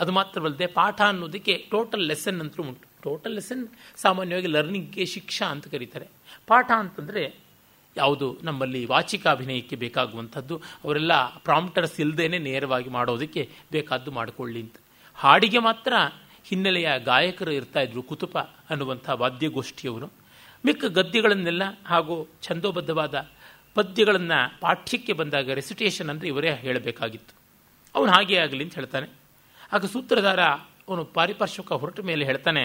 ಅದು ಮಾತ್ರವಲ್ಲದೆ ಪಾಠ ಅನ್ನೋದಕ್ಕೆ ಟೋಟಲ್ ಲೆಸನ್ ಅಂತೂ ಉಂಟು. ಟೋಟಲ್ ಲೆಸನ್ ಸಾಮಾನ್ಯವಾಗಿ ಲರ್ನಿಂಗ್ಗೆ ಶಿಕ್ಷಾ ಅಂತ ಕರೀತಾರೆ. ಪಾಠ ಅಂತಂದರೆ ಯಾವುದು? ನಮ್ಮಲ್ಲಿ ವಾಚಿಕಾಭಿನಯಕ್ಕೆ ಬೇಕಾಗುವಂಥದ್ದು, ಅವರೆಲ್ಲ ಪ್ರಾಂಪ್ಟರ್ಸ್ ಇಲ್ಲದೇನೆ ನೇರವಾಗಿ ಮಾಡೋದಕ್ಕೆ ಬೇಕಾದ್ದು ಮಾಡಿಕೊಳ್ಳಿ ಅಂತ. ಹಾಡಿಗೆ ಮಾತ್ರ ಹಿನ್ನೆಲೆಯ ಗಾಯಕರು ಇರ್ತಾ ಇದ್ರು, ಕುತುಪ ಅನ್ನುವಂಥ ವಾದ್ಯಗೋಷ್ಠಿಯವರು. ಮಿಕ್ಕ ಗದ್ಯಗಳನ್ನೆಲ್ಲ ಹಾಗೂ ಛಂದೋಬದ್ಧವಾದ ಪದ್ಯಗಳನ್ನು ಪಾಠ್ಯಕ್ಕೆ ಬಂದಾಗ ರೆಸಿಟೇಷನ್ ಅಂದರೆ ಇವರೇ ಹೇಳಬೇಕಾಗಿತ್ತು. ಅವನು ಹಾಗೆ ಆಗಲಿ ಅಂತ ಹೇಳ್ತಾನೆ. ಆಗ ಸೂತ್ರಧಾರ ಅವನು ಪಾರಿಪಾರ್ಶ್ವಕ ಹೊರಟ ಮೇಲೆ ಹೇಳ್ತಾನೆ,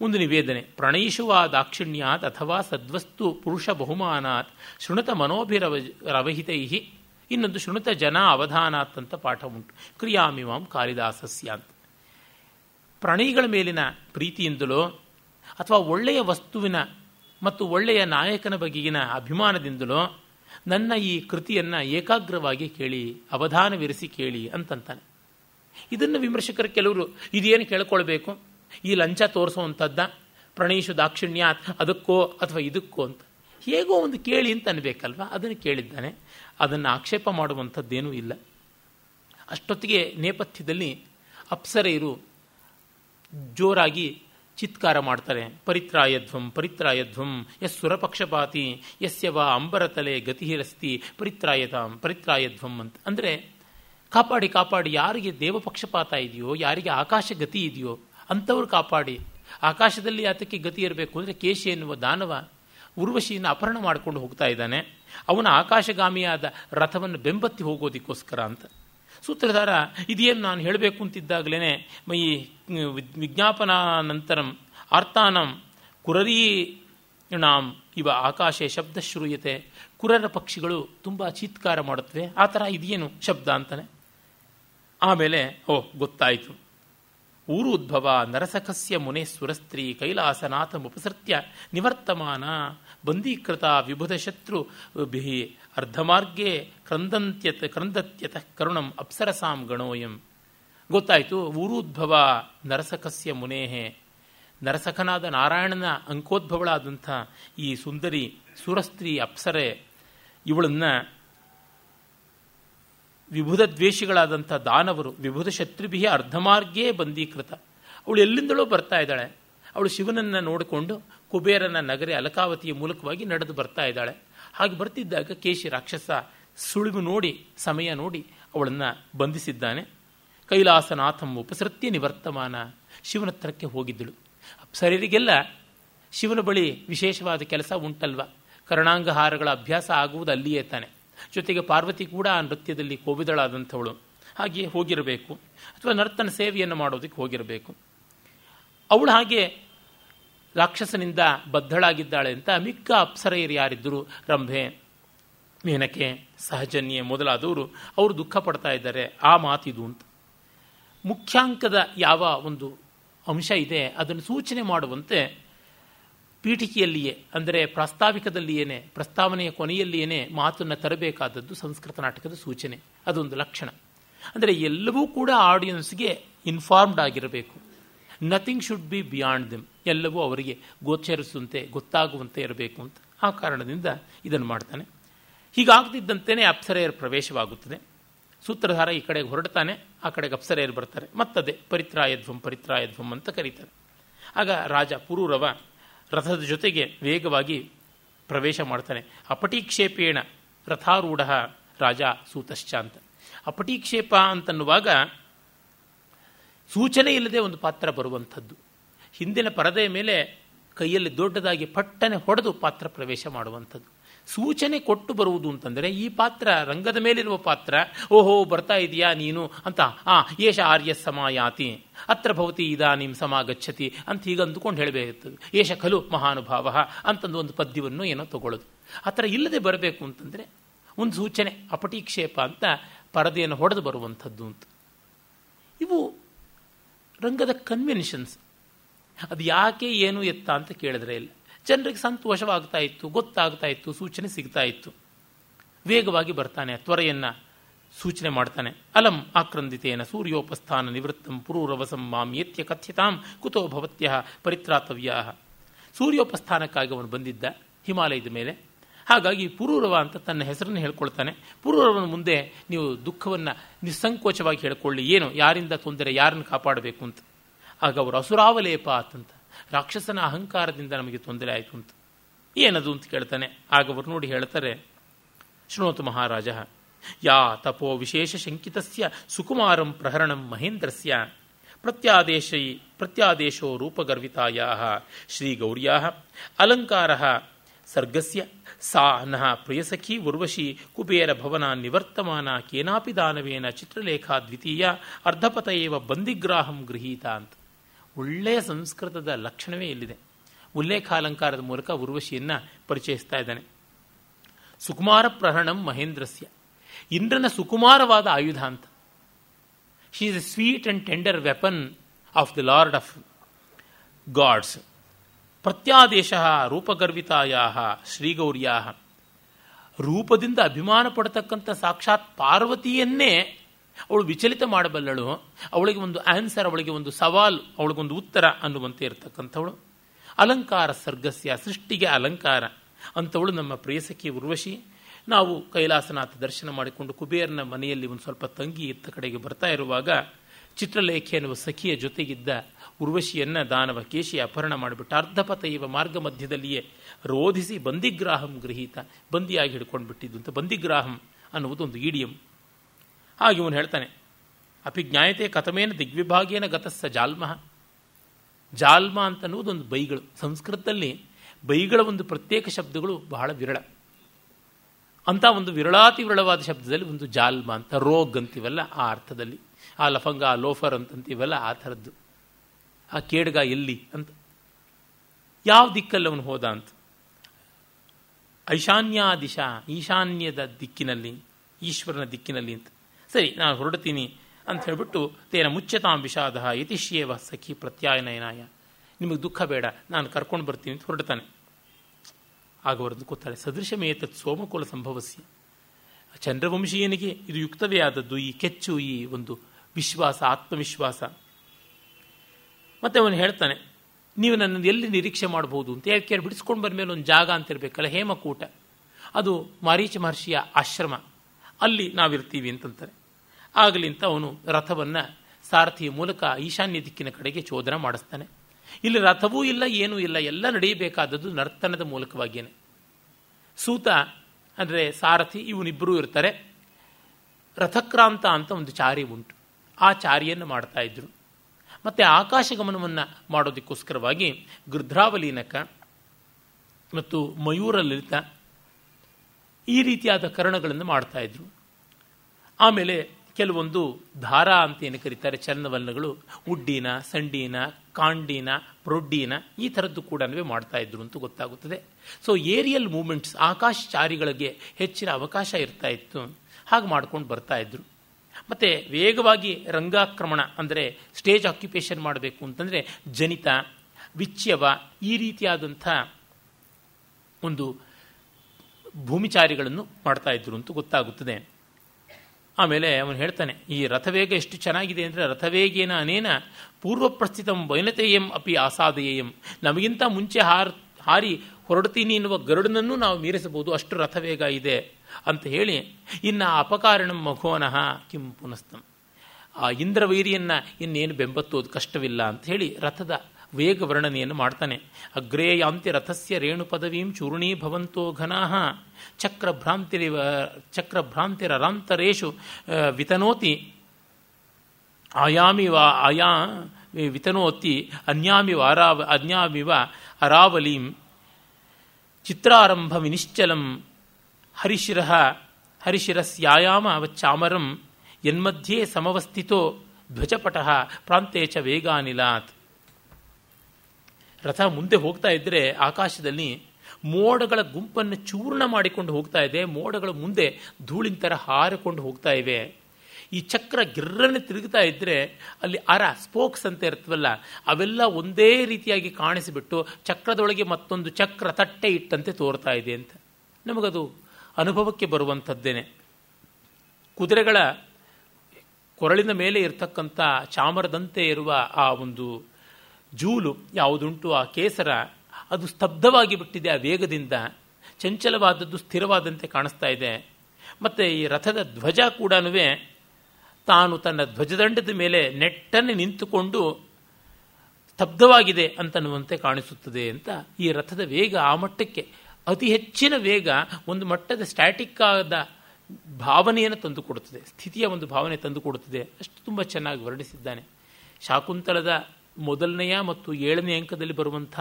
ಒಂದು ನಿವೇದನೆ ಪ್ರಣಯಿಸುವ ದಾಕ್ಷಿಣ್ಯಾತ್ ಅಥವಾ ಸದ್ವಸ್ತು ಪುರುಷ ಬಹುಮಾನಾತ್ ಶೃಣುತ ಮನೋಭಿರವ ರವಹಿತೈಹಿ ಇನ್ನೊಂದು ಶೃಣತ ಜನ ಅವಧಾನಾತ್ ಅಂತ ಪಾಠ ಉಂಟು. ಕ್ರಿಯಾಮಿಮಾಂ ಕಾಳಿದಾಸಸ್ಯ ಅಂತ. ಪ್ರಣಯಿಗಳ ಮೇಲಿನ ಪ್ರೀತಿಯಿಂದಲೋ ಅಥವಾ ಒಳ್ಳೆಯ ವಸ್ತುವಿನ ಮತ್ತು ಒಳ್ಳೆಯ ನಾಯಕನ ಬಗೆಗಿನ ಅಭಿಮಾನದಿಂದಲೋ ನನ್ನ ಈ ಕೃತಿಯನ್ನು ಏಕಾಗ್ರವಾಗಿ ಕೇಳಿ, ಅವಧಾನವಿರಿಸಿ ಕೇಳಿ ಅಂತಂತಾನೆ. ಇದನ್ನು ವಿಮರ್ಶಕರು ಕೆಲವರು, ಇದೇನು ಕೇಳ್ಕೊಳ್ಬೇಕು? ಈ ಲಂಚ ತೋರಿಸುವಂಥದ್ದ? ಪ್ರಣೇಶು ದಾಕ್ಷಿಣ್ಯ, ಅದಕ್ಕೋ ಅಥವಾ ಇದಕ್ಕೋ ಅಂತ. ಹೇಗೋ ಒಂದು ಕೇಳಿ ಅಂತ ಅನ್ಬೇಕಲ್ವ? ಅದನ್ನು ಕೇಳಿದ್ದಾನೆ. ಅದನ್ನು ಆಕ್ಷೇಪ ಮಾಡುವಂಥದ್ದೇನೂ ಇಲ್ಲ. ಅಷ್ಟೊತ್ತಿಗೆ ನೇಪಥ್ಯದಲ್ಲಿ ಅಪ್ಸರೆಯರು ಜೋರಾಗಿ ಚಿತ್ಕಾರ ಮಾಡ್ತಾರೆ. ಪರಿತ್ರಾಯಧ್ವಂ ಪರಿತ್ರಾಯಧ್ವಂ ಎಸ್ ಸುರಪಕ್ಷಪಾತಿ, ಯಸ್ಯ ವಾ ಅಂಬರತಲೆ ಗತಿಹಿರಸ್ತಿ, ಪರಿತ್ರಾಯತಾಂ, ಪರಿತ್ರಾಯಧ್ವಂ ಅಂತ. ಅಂದರೆ ಕಾಪಾಡಿ ಕಾಪಾಡಿ, ಯಾರಿಗೆ ದೇವ ಪಕ್ಷಪಾತ ಇದೆಯೋ, ಯಾರಿಗೆ ಆಕಾಶ ಗತಿ ಇದೆಯೋ, ಅಂಥವ್ರು ಕಾಪಾಡಿ. ಆಕಾಶದಲ್ಲಿ ಆತಕ್ಕೆ ಗತಿ ಇರಬೇಕು ಅಂದರೆ ಕೇಶಿ ಎನ್ನುವ ದಾನವ ಉರ್ವಶಿಯನ್ನು ಅಪಹರಣ ಮಾಡಿಕೊಂಡು ಹೋಗ್ತಾ ಇದ್ದಾನೆ. ಅವನ ಆಕಾಶಗಾಮಿಯಾದ ರಥವನ್ನು ಬೆಂಬತ್ತಿ ಹೋಗೋದಕ್ಕೋಸ್ಕರ ಅಂತ. ಸೂತ್ರಧಾರ, ಇದೇನು ನಾನು ಹೇಳಬೇಕು ಅಂತಿದ್ದಾಗಲೇ ಮೈ ವಿಜ್ಞಾಪನಾನಂತರಂ, ಆರ್ತಾನಂ ಕುರರೀಣಾಂ ಇವ ಆಕಾಶೆ ಶಬ್ದ ಶ್ರೂಯತೆ ಕುರರ ಪಕ್ಷಿಗಳು ತುಂಬ ಚೀತ್ಕಾರ ಮಾಡುತ್ತವೆ. ಆ ಥರ ಇದೇನು ಶಬ್ದ ಅಂತಾನೆ. ಆಮೇಲೆ, ಓ, ಗೊತ್ತಾಯಿತು. ಊರು ಉದ್ಭವ ನರಸಖಸ್ಯ ಮುನೆ ಸುರಸ್ತ್ರೀ ಕೈಲಾಸನಾಥ ಉಪಸೃತ್ಯ ನಿವರ್ತಮಾನ ಬಂದೀಕೃತ ವಿಬುಧ ಶತ್ರು ಅರ್ಧಮಾರ್ಗೇ ಕ್ರಂದಂತ್ಯತ, ಕ್ರಂದತ್ಯತ ಕರುಣಂ ಅಪ್ಸರಸಾಂ ಗಣೋಯಂ. ಗೊತ್ತಾಯಿತು, ಊರುದ್ಭವ ನರಸಖಸ್ಯ ಮುನೇಹೆ. ನರಸಖನಾದ ನಾರಾಯಣನ ಅಂಕೋದ್ಭವಳಾದಂಥ ಈ ಸುಂದರಿ ಸುರಸ್ತ್ರೀ ಅಪ್ಸರೆ, ಇವಳನ್ನು ವಿಭುಧ ದ್ವೇಷಿಗಳಾದಂಥ ದಾನವರು ವಿಭುಧ ಶತ್ರುಭಿಯ ಅರ್ಧಮಾರ್ಗೇ ಬಂದೀಕೃತ. ಅವಳು ಎಲ್ಲಿಂದಲೋ ಬರ್ತಾ ಇದ್ದಾಳೆ. ಅವಳು ಶಿವನನ್ನು ನೋಡಿಕೊಂಡು ಕುಬೇರನ ನಗರಿ ಅಲಕಾವತಿಯ ಮೂಲಕವಾಗಿ ನಡೆದು ಬರ್ತಾ ಇದ್ದಾಳೆ. ಹಾಗೆ ಬರ್ತಿದ್ದಾಗ ಕೇಶಿ ರಾಕ್ಷಸ ಸುಳಿವು ನೋಡಿ, ಸಮಯ ನೋಡಿ ಅವಳನ್ನು ಬಂಧಿಸಿದ್ದಾನೆ. ಕೈಲಾಸನಾಥಂ ಉಪಸೃತ್ಯ ನಿವರ್ತಮಾನ. ಶಿವನ ಹತ್ರಕ್ಕೆ ಹೋಗಿದ್ದಳು. ಅಪ್ಸರರಿಗೆಲ್ಲ ಶಿವನ ಬಳಿ ವಿಶೇಷವಾದ ಕೆಲಸ ಉಂಟಲ್ವ? ಕರ್ಣಾಂಗಹಾರಗಳ ಅಭ್ಯಾಸ ಆಗುವುದು ಅಲ್ಲಿಯೇ ತಾನೆ. ಜೊತೆಗೆ ಪಾರ್ವತಿ ಕೂಡ ಆ ನೃತ್ಯದಲ್ಲಿ ಕೋವಿದಳಾದಂಥವಳು. ಹಾಗೆ ಹೋಗಿರಬೇಕು. ಅಥವಾ ನರ್ತನ ಸೇವೆಯನ್ನು ಮಾಡೋದಕ್ಕೆ ಹೋಗಿರಬೇಕು. ಅವಳು ಹಾಗೆ ರಾಕ್ಷಸನಿಂದ ಬದ್ಧಳಾಗಿದ್ದಾಳೆ ಅಂತ ಮಿಕ್ಕ ಅಪ್ಸರೆಯರು ಯಾರಿದ್ದರು ರಂಭೆ, ಮೇನಕೆ, ಸಹಜನ್ಯೆ ಮೊದಲಾದವರು ಅವರು ದುಃಖ ಪಡ್ತಾ ಇದ್ದಾರೆ. ಆ ಮಾತಿದು ಅಂತ. ಮುಖ್ಯಾಂಕದ ಯಾವ ಒಂದು ಅಂಶ ಇದೆ, ಅದನ್ನು ಸೂಚನೆ ಮಾಡುವಂತೆ ಪೀಠಿಕೆಯಲ್ಲಿಯೇ, ಅಂದರೆ ಪ್ರಾಸ್ತಾವಿಕದಲ್ಲಿಯೇನೆ, ಪ್ರಸ್ತಾವನೆಯ ಕೊನೆಯಲ್ಲಿಯೇ ಮಾತನ್ನು ತರಬೇಕಾದದ್ದು ಸಂಸ್ಕೃತ ನಾಟಕದ ಸೂಚನೆ. ಅದೊಂದು ಲಕ್ಷಣ. ಅಂದರೆ ಎಲ್ಲವೂ ಕೂಡ ಆಡಿಯನ್ಸ್ಗೆ ಇನ್ಫಾರ್ಮ್ಡ್ ಆಗಿರಬೇಕು. Nothing should be beyond them ಎಲ್ಲವೂ ಅವರಿಗೆ ಗೋಚರಿಸುವಂತೆ, ಗೊತ್ತಾಗುವಂತೆ ಇರಬೇಕು ಅಂತ ಆ ಕಾರಣದಿಂದ ಇದನ್ನು ಮಾಡ್ತಾನೆ. ಹೀಗಾಗದಿದ್ದಂತೆಯೇ ಅಪ್ಸರೆಯರ ಪ್ರವೇಶವಾಗುತ್ತದೆ. ಸೂತ್ರಧಾರ ಈ ಕಡೆಗೆ ಹೊರಡ್ತಾನೆ, ಆ ಕಡೆಗೆ ಅಪ್ಸರೆಯರು ಬರ್ತಾರೆ. ಮತ್ತದೇ ಪರಿತ್ರಾಯಧ್ವಂ ಪರಿತ್ರಾಯಧ್ವಂ ಅಂತ ಕರೀತಾರೆ. ಆಗ ರಾಜ ಪುರೂರವ ರಥದ ಜೊತೆಗೆ ವೇಗವಾಗಿ ಪ್ರವೇಶ ಮಾಡ್ತಾನೆ. ಅಪಟೀಕ್ಷೇಪೇಣ ರಥಾರೂಢ ರಾಜ ಸೂತಶ್ಚ ಅಂತ. ಅಪಟೀಕ್ಷೇಪ ಅಂತನ್ನುವಾಗ ಸೂಚನೆ ಇಲ್ಲದೆ ಒಂದು ಪಾತ್ರ ಬರುವಂಥದ್ದು. ಹಿಂದಿನ ಪರದೆಯ ಮೇಲೆ ಕೈಯಲ್ಲಿ ದೊಡ್ಡದಾಗಿ ಪಟ್ಟನೆ ಹೊಡೆದು ಪಾತ್ರ ಪ್ರವೇಶ ಮಾಡುವಂಥದ್ದು. ಸೂಚನೆ ಕೊಟ್ಟು ಬರುವುದು ಅಂತಂದರೆ ಈ ಪಾತ್ರ ರಂಗದ ಮೇಲಿರುವ ಪಾತ್ರ, ಓಹೋ ಬರ್ತಾ ಇದೆಯಾ ನೀನು ಅಂತ, ಆ, ಏಷ ಆರ್ಯ ಸಮಾಯಾತಿ, ಅತ್ರ ಭವತಿ ಇದಾನಿಂ ಸಮಾಗಚ್ಚತಿ ಅಂತ ಹೀಗೆ ಅಂದುಕೊಂಡು ಹೇಳಬೇಕಾಗುತ್ತದೆ ಏಷ ಖಲು ಮಹಾನುಭಾವ ಅಂತಂದು ಒಂದು ಪದ್ಯವನ್ನು ಏನೋ ತಗೊಳ್ಳೋದು. ಆ ಥರ ಇಲ್ಲದೆ ಬರಬೇಕು ಅಂತಂದರೆ ಒಂದು ಸೂಚನೆ, ಅಪಟೀಕ್ಷೇಪ ಅಂತ ಪರದೆಯನ್ನು ಹೊಡೆದು ಬರುವಂಥದ್ದು ಅಂತ. ಇವು ರಂಗದ ಕನ್ವೆನ್ಷನ್ಸ್ ಅದು ಯಾಕೆ ಏನು ಎತ್ತ ಅಂತ ಕೇಳಿದ್ರೆ ಇಲ್ಲ. ಜನರಿಗೆ ಸಂತೋಷವಾಗ್ತಾ ಇತ್ತು, ಗೊತ್ತಾಗ್ತಾ ಇತ್ತು, ಸೂಚನೆ ಸಿಗ್ತಾ ಇತ್ತು. ವೇಗವಾಗಿ ಬರ್ತಾನೆ, ತ್ವರೆಯನ್ನ ಸೂಚನೆ ಮಾಡ್ತಾನೆ. ಅಲಂ ಆಕ್ರಂದಿತೇನ ಸೂರ್ಯೋಪಸ್ಥಾನ ನಿವೃತ್ತಂ ಪುರೂರವಸಂ ಮಾಂ ಏತ್ಯ ಕಥ್ಯತಾಂ ಕುತೋ ಭವತ್ಯ ಪರಿತ್ರಾತವ್ಯ ಸೂರ್ಯೋಪಸ್ಥಾನಕ್ಕಾಗಿ ಅವನು ಬಂದಿದ್ದ ಹಿಮಾಲಯದ ಮೇಲೆ. ಹಾಗಾಗಿ ಪುರೂರವ ಅಂತ ತನ್ನ ಹೆಸರನ್ನು ಹೇಳ್ಕೊಳ್ತಾನೆ. ಪುರೂರವನ ಮುಂದೆ ನೀವು ದುಃಖವನ್ನು ನಿಸ್ಸಂಕೋಚವಾಗಿ ಹೇಳ್ಕೊಳ್ಳಿ. ಏನು? ಯಾರಿಂದ ತೊಂದರೆ, ಯಾರನ್ನು ಕಾಪಾಡಬೇಕು ಅಂತ. ಆಗ ಅವರು ಅಸುರಾವಲೇಪ ಆತಂತ. ರಾಕ್ಷಸನ ಅಹಂಕಾರದಿಂದ ನಮಗೆ ತೊಂದರೆ ಆಯಿತು ಅಂತ. ಏನದು ಅಂತ ಕೇಳ್ತಾನೆ. ಆಗ ಅವರು ನೋಡಿ ಹೇಳ್ತಾರೆ ಶೃಣೋತು ಮಹಾರಾಜ, ಯಾ ತಪೋ ವಿಶೇಷ ಶಂಕಿತಸ್ಯ ಸುಕುಮಾರಂ ಪ್ರಹರಣಂ ಮಹೇಂದ್ರಸ್ಯ ಪ್ರತ್ಯಾದೇಶೈ ಪ್ರತ್ಯಾದೇಶೋ ಶ್ರೀ ಶ್ರೀಗೌರ್ಯಾ ಅಲಂಕಾರ ಸರ್ಗಸ್ಯ ಸಾ ನಃ ಪ್ರಿಯಸಖಿ ಉರ್ವಶಿ ಕುಬೇರ ಭವನ ನಿವರ್ತಮಾನ, ಕೇನಾಪಿ ದಾನವೇನ ಚಿತ್ರಲೇಖಾ ದ್ವಿತೀಯ, ಅರ್ಧಪಥ ಏವ ಬಂದಿಗ್ರಾಹಂ ಗೃಹೀತ ಅಂತ. ಒಳ್ಳೆಯ ಸಂಸ್ಕೃತದ ಲಕ್ಷಣವೇ ಇಲ್ಲಿದೆ. ಉಲ್ಲೇಖಾಲಂಕಾರದ ಮೂಲಕ ಉರ್ವಶಿಯನ್ನ ಪರಿಚಯಿಸ್ತಾ ಇದ್ದಾನೆ. ಸುಕುಮಾರ ಪ್ರಹರಣಂ ಮಹೇಂದ್ರಸ್ಯ. ಇಂದ್ರನ ಸುಕುಮಾರವಾದ ಆಯುಧ ಅಂತ. She is a sweet and tender weapon of the lord of gods ಪ್ರತ್ಯಾದೇಶ, ರೂಪಗರ್ವಿತಾಯ, ಶ್ರೀಗೌರ್ಯಾ. ರೂಪದಿಂದ ಅಭಿಮಾನ ಪಡತಕ್ಕಂಥ ಸಾಕ್ಷಾತ್ ಪಾರ್ವತಿಯನ್ನೇ ಅವಳು ವಿಚಲಿತ ಮಾಡಬಲ್ಲಳು. ಅವಳಿಗೆ ಒಂದು ಆನ್ಸರ್, ಅವಳಿಗೆ ಒಂದು ಸವಾಲ್ ಅವಳಿಗೊಂದು ಉತ್ತರ ಅನ್ನುವಂತೆ ಇರತಕ್ಕಂಥವಳು. ಅಲಂಕಾರ ಸರ್ಗಸ್ಯ, ಸೃಷ್ಟಿಗೆ ಅಲಂಕಾರ ಅಂಥವಳು ನಮ್ಮ ಪ್ರೇಯಸಖಿ ಉರ್ವಶಿ. ನಾವು ಕೈಲಾಸನಾಥ ದರ್ಶನ ಮಾಡಿಕೊಂಡು ಕುಬೇರನ ಮನೆಯಲ್ಲಿ ಒಂದು ಸ್ವಲ್ಪ ತಂಗಿ ಇತ್ತ ಕಡೆಗೆ ಬರ್ತಾ ಇರುವಾಗ ಚಿತ್ರಲೇಖೆ ಎನ್ನುವ ಸಖಿಯ ಜೊತೆಗಿದ್ದ ಉರ್ವಶಿಯನ್ನ ದಾನವ ಕೇಶಿ ಅಪಹರಣ ಮಾಡಿಬಿಟ್ಟ ಅರ್ಧಪಥ ಮಾರ್ಗ ಮಧ್ಯದಲ್ಲಿಯೇ ರೋಧಿಸಿ ಬಂದಿಗ್ರಾಹಂ ಗೃಹೀತ, ಬಂದಿಯಾಗಿ ಹಿಡ್ಕೊಂಡು ಬಿಟ್ಟಿದ್ದು ಅಂತ. ಬಂದಿಗ್ರಾಹಂ ಅನ್ನುವುದು ಒಂದು ಈಡಿಯಂ ಹಾಗೆ ಇವನು ಹೇಳ್ತಾನೆ ಅಪಿಜ್ಞಾಯತೆ ಕಥಮೇನ ದಿಗ್ವಿಭಾಗೇನ ಗತಸ್ಸ ಜಾಲ್ಮಃ. ಜಾಲ್ಮ ಅಂತನ್ನುವುದು ಒಂದು ಬೈಗಳು. ಸಂಸ್ಕೃತದಲ್ಲಿ ಬೈಗಳ ಒಂದು ಪ್ರತ್ಯೇಕ ಶಬ್ದಗಳು ಬಹಳ ವಿರಳ. ಅಂತ ಒಂದು ವಿರಳಾತಿ ವಿರಳವಾದ ಶಬ್ದದಲ್ಲಿ ಒಂದು ಜಾಲ್ಮ ಅಂತ, ರೋಗ್ ಅಂತೀವಲ್ಲ ಆ ಅರ್ಥದಲ್ಲಿ. ಆ ಲಫಂಗ, ಆ ಲೋಫರ್ ಅಂತಂತೀವಲ್ಲ ಆ ಥರದ್ದು. ಆ ಕೇಡ್ಗ ಎಲ್ಲಿ ಅಂತ. ಯಾವ ದಿಕ್ಕಲ್ಲಿ ಅವನು ಹೋದ ಅಂತ. ಐಶಾನ್ಯಾದಿಶ ಈಶಾನ್ಯದ ದಿಕ್ಕಿನಲ್ಲಿ, ಈಶ್ವರನ ದಿಕ್ಕಿನಲ್ಲಿ ಅಂತ. ಸರಿ, ನಾನು ಹೊರಡ್ತೀನಿ ಅಂತ ಹೇಳ್ಬಿಟ್ಟು, ತೇನ ಮುಚ್ಚತಾಂ ವಿಷಾದ ಯತಿಶ್ಯೇವ ಸಖಿ ಪ್ರತ್ಯಾಯನಯನಾಯ. ನಿಮಗೆ ದುಃಖ ಬೇಡ, ನಾನು ಕರ್ಕೊಂಡು ಬರ್ತೀನಿ ಅಂತ ಹೊರಡ್ತಾನೆ. ಆಗ ಅವರದ್ದು ಸದೃಶಮೇತತ್ ಸೋಮಕುಲ ಸಂಭವಸ್ಯ. ಚಂದ್ರವಂಶೀಯನಿಗೆ ಇದು ಯುಕ್ತವೇ ಆದದ್ದು, ಈ ಕೆಚ್ಚು, ಈ ಒಂದು ವಿಶ್ವಾಸ, ಆತ್ಮವಿಶ್ವಾಸ. ಮತ್ತೆ ಅವನು ಹೇಳ್ತಾನೆ, ನೀವು ನನ್ನನ್ನು ಎಲ್ಲಿ ನಿರೀಕ್ಷೆ ಮಾಡಬಹುದು? ಅಂತ ಯಾಕೆ ಬಿಡಿಸ್ಕೊಂಡು ಬಂದ ಮೇಲೆ ಒಂದು ಜಾಗ ಅಂತ ಇರಬೇಕಲ್ಲ ಹೇಮಕೂಟ. ಅದು ಮಾರೀಚ ಮಹರ್ಷಿಯ ಆಶ್ರಮ. ಅಲ್ಲಿ ನಾವಿರ್ತೀವಿ ಅಂತಂತಾರೆ. ಆಗಲಿಂತ ಅವನು ರಥವನ್ನು ಸಾರಥಿಯ ಮೂಲಕ ಈಶಾನ್ಯ ದಿಕ್ಕಿನ ಕಡೆಗೆ ಚೋದನ ಮಾಡಿಸ್ತಾನೆ. ಇಲ್ಲಿ ರಥವೂ ಇಲ್ಲ, ಏನೂ ಇಲ್ಲ, ಎಲ್ಲ ನಡೆಯಬೇಕಾದದ್ದು ನರ್ತನದ ಮೂಲಕವಾಗಿಯೇ ಸೂತ ಅಂದರೆ ಸಾರಥಿ, ಇವನಿಬ್ಬರೂ ಇರ್ತಾರೆ. ರಥಕ್ರಾಂತ ಅಂತ ಒಂದು ಚಾರಿ ಉಂಟು. ಆ ಚಾರಿಯನ್ನು ಮಾಡ್ತಾ ಇದ್ರು. ಮತ್ತು ಆಕಾಶಗಮನವನ್ನು ಮಾಡೋದಕ್ಕೋಸ್ಕರವಾಗಿ ಗೃಧ್ರಾವಲೀನಕ ಮತ್ತು ಮಯೂರ ಲಲಿತ ಈ ರೀತಿಯಾದ ಕರಣಗಳನ್ನು ಮಾಡ್ತಾ ಇದ್ರು. ಆಮೇಲೆ ಕೆಲವೊಂದು ಧಾರ ಅಂತ ಏನು ಕರೀತಾರೆ ಚಲನವಲನಗಳು ಉಡ್ಡೀನ, ಸಂಡೀನ, ಕಾಂಡೀನ, ಪ್ರೊಡ್ಡೀನ ಈ ಥರದ್ದು ಕೂಡ ಮಾಡ್ತಾ ಇದ್ರು ಅಂತ ಗೊತ್ತಾಗುತ್ತದೆ. ಸೊ ಏರಿಯಲ್ ಮೂಮೆಂಟ್ಸ್, ಆಕಾಶಚಾರಿಗಳಿಗೆ ಹೆಚ್ಚಿನ ಅವಕಾಶ ಇರ್ತಾ ಇತ್ತು. ಹಾಗೆ ಮಾಡ್ಕೊಂಡು ಬರ್ತಾ ಇದ್ರು. ಮತ್ತು ವೇಗವಾಗಿ ರಂಗಾಕ್ರಮಣ ಅಂದರೆ ಸ್ಟೇಜ್ ಆಕ್ಯುಪೇಷನ್ ಮಾಡಬೇಕು ಅಂತಂದರೆ ಜನಿತ ವಿಚ್ಯವ ಈ ರೀತಿಯಾದಂಥ ಒಂದು ಭೂಮಿಚಾರಿಗಳನ್ನು ಮಾಡ್ತಾ ಇದ್ರು ಅಂತ ಗೊತ್ತಾಗುತ್ತದೆ. ಆಮೇಲೆ ಅವನು ಹೇಳ್ತಾನೆ, ಈ ರಥವೇಗ ಎಷ್ಟು ಚೆನ್ನಾಗಿದೆ ಅಂದರೆ ರಥವೇಗೇನ ಅನೇನ ಪೂರ್ವಪ್ರಸ್ಥಿತಂ ವೈನತೆಯಂ ಅಪಿ ಆಸಾದಯೇಯಂ. ನಮಗಿಂತ ಮುಂಚೆ ಹಾರ್, ಹಾರಿ ಹೊರಡ್ತೀನಿ ಎನ್ನುವ ಗರುಡನನ್ನು ನಾವು ಮೀರಿಸಬಹುದು. ಅಷ್ಟು ರಥವೇಗ ಇದೆ. ಅಂತ ಹೇಳಿ, ಇನ್ನು ಅಪಕಾರಣಂ ಮಘೋನಃ ಕಿಂ ಪುನಸ್ತಂ. ಆ ಇಂದ್ರವೈರಿಯನ್ನ ಇನ್ನೇನು ಬೆಂಬತ್ತೋದು ಕಷ್ಟವಿಲ್ಲ ಅಂತ ಹೇಳಿ ರಥದ ವೇಗ ವರ್ಣನೆಯನ್ನು ಮಾಡ್ತಾನೆ. ಅಗ್ರೇ ಯಾಂತಿ ರಥಸ್ಯ ರೇಣು ಪದವೀಂ ಚೂರ್ಣೀ ಭವಂತೋ ಘನಾಹ ಚಕ್ರಭ್ರಾಂತಿರಿ ಚಕ್ರಭ್ರಾಂತಿರರಾಂತರೇಶು ವಿತನೋತಿ ಆಯಾಮಿವ, ಆಯಾ, ವಿತನೋತಿ ಅನ್ಯಾಮಿವ, ಅರಾವ, ಅನ್ಯಾಮಿವ ಅರಾವಲೀಂ ಚಿತ್ರಾರಂಭ ವಿನಿಶ್ಚಲಂ ಹರಿಶಿರ ಹರಿಶಿರಸ್ಯಾಯಾಮ ಚಾಮರಂ ಎನ್ಮಧ್ಯೆ ಸಮವಸ್ಥಿತೋ ಧ್ವಜಪಟ ಪ್ರಾಂತೆ ಚ ವೇಗಾನಿಲಾತ್. ರಥ ಮುಂದೆ ಹೋಗ್ತಾ ಇದ್ದರೆ ಆಕಾಶದಲ್ಲಿ ಮೋಡಗಳ ಗುಂಪನ್ನು ಚೂರ್ಣ ಮಾಡಿಕೊಂಡು ಹೋಗ್ತಾ ಇದೆ. ಮೋಡಗಳ ಮುಂದೆ ಧೂಳಿನ ಥರ ಹಾರಿಕೊಂಡು ಹೋಗ್ತಾ ಇವೆ. ಈ ಚಕ್ರ ಗಿರ್ರನ್ನು ತಿರುಗ್ತಾ ಇದ್ದರೆ ಅಲ್ಲಿ ಅರ, ಸ್ಪೋಕ್ಸ್ ಅಂತ ಇರ್ತವಲ್ಲ ಅವೆಲ್ಲ ಒಂದೇ ರೀತಿಯಾಗಿ ಕಾಣಿಸಿಬಿಟ್ಟು ಚಕ್ರದೊಳಗೆ ಮತ್ತೊಂದು ಚಕ್ರ ತಟ್ಟೆ ಇಟ್ಟಂತೆ ತೋರ್ತಾ ಇದೆ ಅಂತ. ನಮಗದು ಅನುಭವಕ್ಕೆ ಬರುವಂಥದ್ದೇನೆ. ಕುದುರೆಗಳ ಕೊರಳಿನ ಮೇಲೆ ಇರತಕ್ಕಂಥ ಚಾಮರದಂತೆ ಇರುವ ಆ ಒಂದು ಜೂಲು, ಯಾವುದುಂಟು ಆ ಕೇಸರ, ಅದು ಸ್ತಬ್ಧವಾಗಿ ಬಿಟ್ಟಿದೆ ಆ ವೇಗದಿಂದ. ಚಂಚಲವಾದದ್ದು ಸ್ಥಿರವಾದಂತೆ ಕಾಣಿಸ್ತಾ ಇದೆ. ಮತ್ತು ಈ ರಥದ ಧ್ವಜ ಕೂಡ ತಾನು ತನ್ನ ಧ್ವಜದಂಡದ ಮೇಲೆ ನೆಟ್ಟನೆ ನಿಂತುಕೊಂಡು ಸ್ತಬ್ಧವಾಗಿದೆ ಅಂತನ್ನುವಂತೆ ಕಾಣಿಸುತ್ತದೆ ಅಂತ ಈ ರಥದ ವೇಗ ಆ ಮಟ್ಟಕ್ಕೆ ಅತಿ ಹೆಚ್ಚಿನ ವೇಗ ಒಂದು ಮಟ್ಟದ ಸ್ಟ್ಯಾಟಿಕ್ ಆದ ಭಾವನೆಯನ್ನು ತಂದುಕೊಡುತ್ತದೆ. ಸ್ಥಿತಿಯ ಒಂದು ಭಾವನೆ ತಂದುಕೊಡುತ್ತದೆ. ಅಷ್ಟು ತುಂಬ ಚೆನ್ನಾಗಿ ವರ್ಣಿಸಿದ್ದಾನೆ. ಶಾಕುಂತಲದ ಮೊದಲನೆಯ ಮತ್ತು ಏಳನೇ ಅಂಕದಲ್ಲಿ ಬರುವಂಥ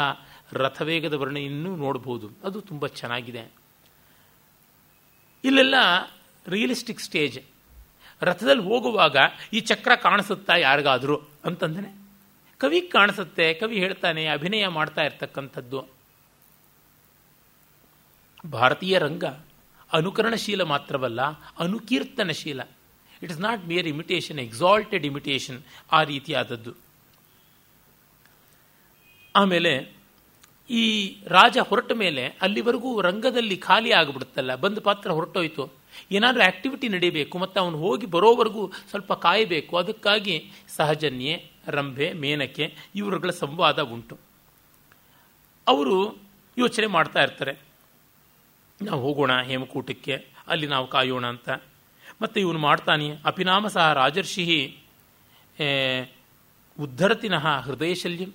ರಥವೇಗದ ವರ್ಣೆಯನ್ನು ನೋಡಬಹುದು ಅದು ತುಂಬ ಚೆನ್ನಾಗಿದೆ. ಇಲ್ಲೆಲ್ಲ ರಿಯಲಿಸ್ಟಿಕ್ ಸ್ಟೇಜ್ ರಥದಲ್ಲಿ ಹೋಗುವಾಗ ಈ ಚಕ್ರ ಕಾಣಿಸುತ್ತಾ ಯಾರಿಗಾದರೂ ಅಂತಂದನೆ. ಕವಿ ಕಾಣಿಸುತ್ತೆ, ಕವಿ ಹೇಳ್ತಾನೆ, ಅಭಿನಯ ಮಾಡ್ತಾ ಇರ್ತಕ್ಕಂಥದ್ದು. ಭಾರತೀಯ ರಂಗ ಅನುಕರಣಶೀಲ ಮಾತ್ರವಲ್ಲ, ಅನುಕೀರ್ತನಶೀಲ. It is not mere imitation exalted imitation ಆ ರೀತಿಯಾದದ್ದು. ಆಮೇಲೆ ಈ ರಾಜ ಹೊರಟ ಮೇಲೆ ಅಲ್ಲಿವರೆಗೂ ರಂಗದಲ್ಲಿ ಖಾಲಿ ಆಗಿಬಿಡುತ್ತಲ್ಲ, ಬಂದ ಪಾತ್ರ ಹೊರಟೋಯ್ತು. ಏನಾದರೂ ಆಕ್ಟಿವಿಟಿ ನಡೀಬೇಕು, ಮತ್ತು ಅವನು ಹೋಗಿ ಬರೋವರೆಗೂ ಸ್ವಲ್ಪ ಕಾಯಬೇಕು. ಅದಕ್ಕಾಗಿ ಸಹಜನ್ಯೆ, ರಂಭೆ, ಮೇನಕೆ, ಇವರುಗಳ ಸಂವಾದ ಉಂಟು. ಅವರು ಯೋಚನೆ ಮಾಡ್ತಾ ಇರ್ತಾರೆ. ನಾವು ಹೋಗೋಣ ಹೇಮಕೂಟಕ್ಕೆ, ಅಲ್ಲಿ ನಾವು ಕಾಯೋಣ ಅಂತ. ಮತ್ತು ಇವನು ಮಾಡ್ತಾನೆ ಅಪಿನಾಮ ಸಹ ರಾಜರ್ಷಿ ಉದ್ಧರತಿನಃ ಹೃದಯ ಶಲ್ಯಂ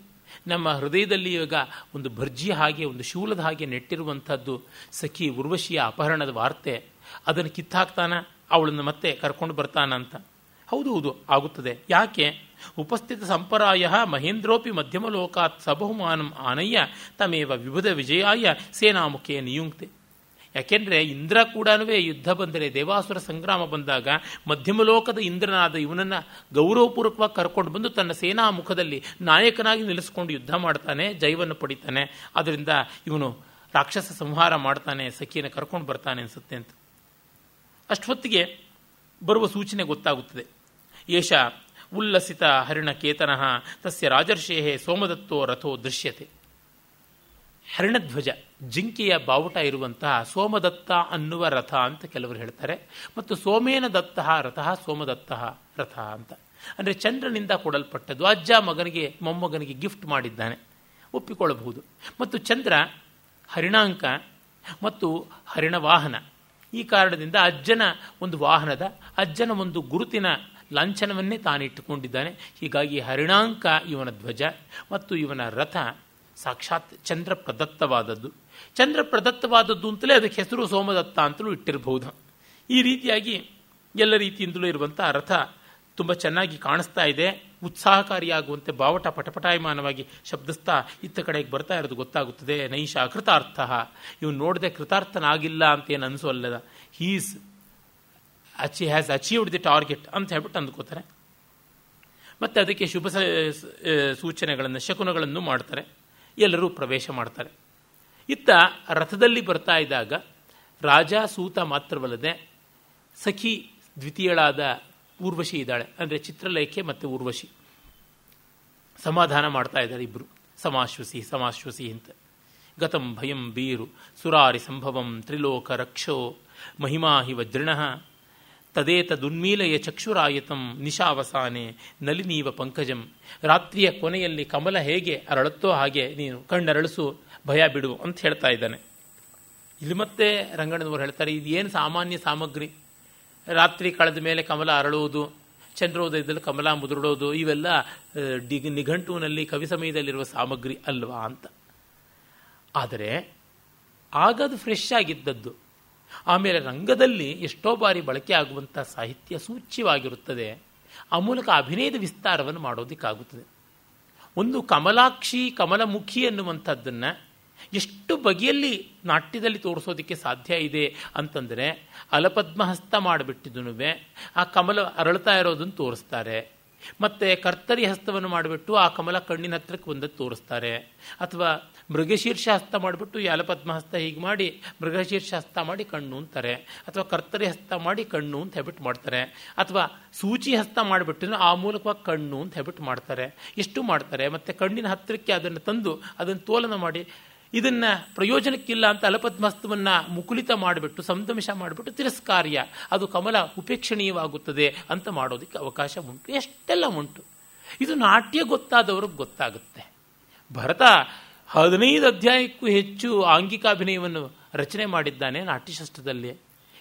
ನಮ್ಮ ಹೃದಯದಲ್ಲಿ ಇವಾಗ ಒಂದು ಭರ್ಜಿ ಹಾಗೆ, ಒಂದು ಶೂಲದ ಹಾಗೆ ನೆಟ್ಟಿರುವಂಥದ್ದು ಸಖಿ ಉರ್ವಶಿಯ ಅಪಹರಣದ ವಾರ್ತೆ. ಅದನ್ನು ಕಿತ್ತಾಕ್ತಾನ, ಅವಳನ್ನು ಮತ್ತೆ ಕರ್ಕೊಂಡು ಬರ್ತಾನ ಅಂತ. ಹೌದು ಹೌದು, ಆಗುತ್ತದೆ. ಯಾಕೆ? ಉಪಸ್ಥಿತ ಸಂಪರಾಯ ಮಹೇಂದ್ರೋಪಿ ಮಧ್ಯಮ ಲೋಕಾತ್ ಸಬಹುಮಾನಂ ಆನಯ್ಯ, ತಮೇವ ವಿಭುಧ ವಿಜಯಾಯ ಸೇನಾಮುಖೇ ನಿಯುಕ್ತೆ. ಯಾಕೆಂದರೆ ಇಂದ್ರ ಕೂಡ ಯುದ್ಧ ಬಂದರೆ, ದೇವಾಸುರ ಸಂಗ್ರಾಮ ಬಂದಾಗ ಮಧ್ಯಮಲೋಕದ ಇಂದ್ರನಾದ ಇವನನ್ನು ಗೌರವಪೂರ್ವಕವಾಗಿ ಕರ್ಕೊಂಡು ಬಂದು ತನ್ನ ಸೇನಾ ಮುಖದಲ್ಲಿ ನಾಯಕನಾಗಿ ನಿಲ್ಲಿಸ್ಕೊಂಡು ಯುದ್ಧ ಮಾಡ್ತಾನೆ, ಜೈವನ್ನು ಪಡಿತಾನೆ. ಅದರಿಂದ ಇವನು ರಾಕ್ಷಸ ಸಂಹಾರ ಮಾಡ್ತಾನೆ, ಸಖಿಯನ್ನು ಕರ್ಕೊಂಡು ಬರ್ತಾನೆ ಅನಿಸುತ್ತೆ ಅಂತ. ಅಷ್ಟೊತ್ತಿಗೆ ಬರುವ ಸೂಚನೆ ಗೊತ್ತಾಗುತ್ತದೆ. ಏಷ ಉಲ್ಲಸಿತ ಹರಿಣ ಕೇತನಃ ತಸ್ಯ ರಾಜರ್ಷೇಹೇ ಸೋಮದತ್ತೋ ರಥೋ ದೃಶ್ಯತೆ. ಹರಿಣಧ್ವಜ. ಜಿಂಕೆಯ ಬಾವುಟ ಇರುವಂತಹ ಸೋಮದತ್ತ ಅನ್ನುವ ರಥ ಅಂತ ಕೆಲವರು ಹೇಳ್ತಾರೆ. ಮತ್ತು ಸೋಮೇನ ದತ್ತ ರಥ, ಸೋಮದತ್ತ ರಥ ಅಂತ. ಅಂದರೆ ಚಂದ್ರನಿಂದ ಕೊಡಲ್ಪಟ್ಟದ್ದು. ಅಜ್ಜ ಮಗನಿಗೆ, ಮೊಮ್ಮಗನಿಗೆ ಗಿಫ್ಟ್ ಮಾಡಿದ್ದಾನೆ. ಒಪ್ಪಿಕೊಳ್ಳಬಹುದು. ಮತ್ತು ಚಂದ್ರ ಹರಿಣಾಂಕ ಮತ್ತು ಹರಿಣ ವಾಹನ ಈ ಕಾರಣದಿಂದ ಅಜ್ಜನ ಒಂದು ವಾಹನದ, ಅಜ್ಜನ ಒಂದು ಗುರುತಿನ ಲಾಂಛನವನ್ನೇ ತಾನಿಟ್ಟುಕೊಂಡಿದ್ದಾನೆ ಹೀಗಾಗಿ ಹರಿಣಾಂಕ ಇವನ ಧ್ವಜ ಮತ್ತು ಇವನ ರಥ ಸಾಕ್ಷಾತ್ ಚಂದ್ರ ಪ್ರದತ್ತವಾದದ್ದು ಚಂದ್ರ ಪ್ರದತ್ತವಾದದ್ದು ಅಂತಲೇ ಅದಕ್ಕೆ ಹೆಸರು ಸೋಮದತ್ತ ಅಂತಲೂ ಇಟ್ಟಿರಬಹುದು. ಈ ರೀತಿಯಾಗಿ ಎಲ್ಲ ರೀತಿಯಿಂದಲೂ ಇರುವಂಥ ರಥ ತುಂಬ ಚೆನ್ನಾಗಿ ಕಾಣಿಸ್ತಾ ಇದೆ. ಉತ್ಸಾಹಕಾರಿಯಾಗುವಂತೆ ಬಾವಟ ಪಟಪಟಾಯಮಾನವಾಗಿ ಶಬ್ದಿಸ್ತಾ ಇತ್ತ ಕಡೆಗೆ ಬರ್ತಾ ಇರೋದು ಗೊತ್ತಾಗುತ್ತದೆ. ನೈಷ ಕೃತಾರ್ಥ. ಇವನು ನೋಡದೆ ಕೃತಾರ್ಥನಾಗಿಲ್ಲ ಅಂತ ಏನು ಅನಿಸೋಲ್ಲದ ಹೀಸ್ ಅಚಿ ಹ್ಯಾಸ್ ಅಚೀವ್ಡ್ ದಿ ಟಾರ್ಗೆಟ್ ಅಂತ ಹೇಳ್ಬಿಟ್ಟು ಅಂದ್ಕೋತಾರೆ. ಮತ್ತು ಅದಕ್ಕೆ ಶುಭ ಸೂಚನೆಗಳನ್ನು ಶಕುನಗಳನ್ನು ಮಾಡ್ತಾರೆ. ಎಲ್ಲರೂ ಪ್ರವೇಶ ಮಾಡ್ತಾರೆ. ಇತ್ತ ರಥದಲ್ಲಿ ಬರ್ತಾ ಇದ್ದಾಗ ರಾಜ ಸೂತ ಮಾತ್ರವಲ್ಲದೆ ಸಖಿ ದ್ವಿತೀಯಳಾದ ಊರ್ವಶಿ ಇದ್ದಾಳೆ. ಅಂದರೆ ಚಿತ್ರಲೇಖೆ ಮತ್ತು ಊರ್ವಶಿ. ಸಮಾಧಾನ ಮಾಡ್ತಾ ಇದ್ದಾರೆ ಇಬ್ಬರು ಸಮಾಶ್ವಸಿ ಸಮಾಶ್ವಸಿ ಅಂತ. ಗತಂ ಭಯಂ ಬೀರು ಸುರಾರಿ ಸಂಭವಂ, ತ್ರಿಲೋಕ ರಕ್ಷೋ, ಮಹಿಮಾ ಹಿ ತದೇತ ತದೇತದುನ್ಮೀಲಯ ಚಕ್ಷುರಾಯತಂ, ನಿಶಾವಸಾನೆ, ನಲಿನೀವ ಪಂಕಜಂ. ರಾತ್ರಿಯ ಕೊನೆಯಲ್ಲಿ ಕಮಲ ಹೇಗೆ ಅರಳುತ್ತೋ ಹಾಗೆ ನೀನು ಕಣ್ಣರಳಿಸು ಭಯ ಬಿಡು ಅಂತ ಹೇಳ್ತಾ ಇದ್ದಾನೆ. ಇಲ್ಲಿ ಮತ್ತೆ ರಂಗಣ್ಣನವರು ಹೇಳ್ತಾರೆ ಇದು ಏನು ಸಾಮಾನ್ಯ ಸಾಮಗ್ರಿ? ರಾತ್ರಿ ಕಳೆದ ಮೇಲೆ ಕಮಲ ಅರಳುವುದು, ಚಂದ್ರೋದಯದಲ್ಲಿ ಕಮಲ ಮುದುರಡೋದು, ಇವೆಲ್ಲ ಡಿಗ್ ನಿಘಂಟುವಿನಲ್ಲಿ, ಕವಿ ಸಮಯದಲ್ಲಿರುವ ಸಾಮಗ್ರಿ ಅಲ್ವಾ ಅಂತ. ಆದರೆ ಆಗದು ಫ್ರೆಶ್ ಆಗಿದ್ದದ್ದು. ಆಮೇಲೆ ರಂಗದಲ್ಲಿ ಎಷ್ಟೋ ಬಾರಿ ಬಳಕೆ ಆಗುವಂಥ ಸಾಹಿತ್ಯ ಸೂಚ್ಯವಾಗಿರುತ್ತದೆ. ಆ ಮೂಲಕ ಅಭಿನಯದ ವಿಸ್ತಾರವನ್ನು ಮಾಡೋದಕ್ಕಾಗುತ್ತದೆ. ಒಂದು ಕಮಲಾಕ್ಷಿ ಕಮಲಮುಖಿ ಅನ್ನುವಂಥದ್ದನ್ನು ಎಷ್ಟು ಬಗೆಯಲ್ಲಿ ನಾಟ್ಯದಲ್ಲಿ ತೋರಿಸೋದಕ್ಕೆ ಸಾಧ್ಯ ಇದೆ ಅಂತಂದರೆ ಅಲಪದ್ಮಹಸ್ತ ಮಾಡಿಬಿಟ್ಟಿದ್ದು ಆ ಕಮಲ ಅರಳ್ತಾ ಇರೋದನ್ನು ತೋರಿಸ್ತಾರೆ. ಮತ್ತು ಕರ್ತರಿ ಹಸ್ತವನ್ನು ಮಾಡಿಬಿಟ್ಟು ಆ ಕಮಲ ಕಣ್ಣಿನ ಹತ್ರಕ್ಕೆ ಬಂದದ್ದು ತೋರಿಸ್ತಾರೆ. ಅಥವಾ ಮೃಗಶೀರ್ಷ ಹಸ್ತ ಮಾಡಿಬಿಟ್ಟು ಈ ಅಲಪದ್ಮಹಸ್ತ ಹೀಗೆ ಮಾಡಿ ಮೃಗಶೀರ್ಷ ಹಸ್ತ ಮಾಡಿ ಕಣ್ಣು ಅಂತಾರೆ. ಅಥವಾ ಕರ್ತರಿ ಹಸ್ತ ಮಾಡಿ ಕಣ್ಣು ಅಂತ ಹೆಬಿಟ್ ಮಾಡ್ತಾರೆ. ಅಥವಾ ಸೂಚಿ ಹಸ್ತ ಮಾಡಿಬಿಟ್ಟು ಆ ಮೂಲಕವಾಗಿ ಕಣ್ಣು ಅಂತ ಹೆಬಿಟ್ ಮಾಡ್ತಾರೆ. ಎಷ್ಟು ಮಾಡ್ತಾರೆ? ಮತ್ತು ಕಣ್ಣಿನ ಹತ್ತಿರಕ್ಕೆ ಅದನ್ನು ತಂದು ಅದನ್ನು ತೋಲನ ಮಾಡಿ ಇದನ್ನ ಪ್ರಯೋಜನಕ್ಕಿಲ್ಲ ಅಂತ ಅಲಪದ್ಮಸ್ತವನ್ನ ಮುಕುಲಿತ ಮಾಡಿಬಿಟ್ಟು ಸಂದಮಿಷ ಮಾಡಿಬಿಟ್ಟು ತಿರಸ್ಕಾರ್ಯ. ಅದು ಕಮಲ ಉಪೇಕ್ಷಣೀಯವಾಗುತ್ತದೆ ಅಂತ ಮಾಡೋದಕ್ಕೆ ಅವಕಾಶ ಉಂಟು. ಎಷ್ಟೆಲ್ಲ ಉಂಟು. ಇದು ನಾಟ್ಯ ಗೊತ್ತಾದವ್ರಿಗೆ ಗೊತ್ತಾಗುತ್ತೆ. ಭರತ ಹದಿನೈದು ಅಧ್ಯಾಯಕ್ಕೂ ಹೆಚ್ಚು ಆಂಗಿಕಾಭಿನಯವನ್ನು ರಚನೆ ಮಾಡಿದ್ದಾನೆ ನಾಟ್ಯಶಾಸ್ತ್ರದಲ್ಲಿ.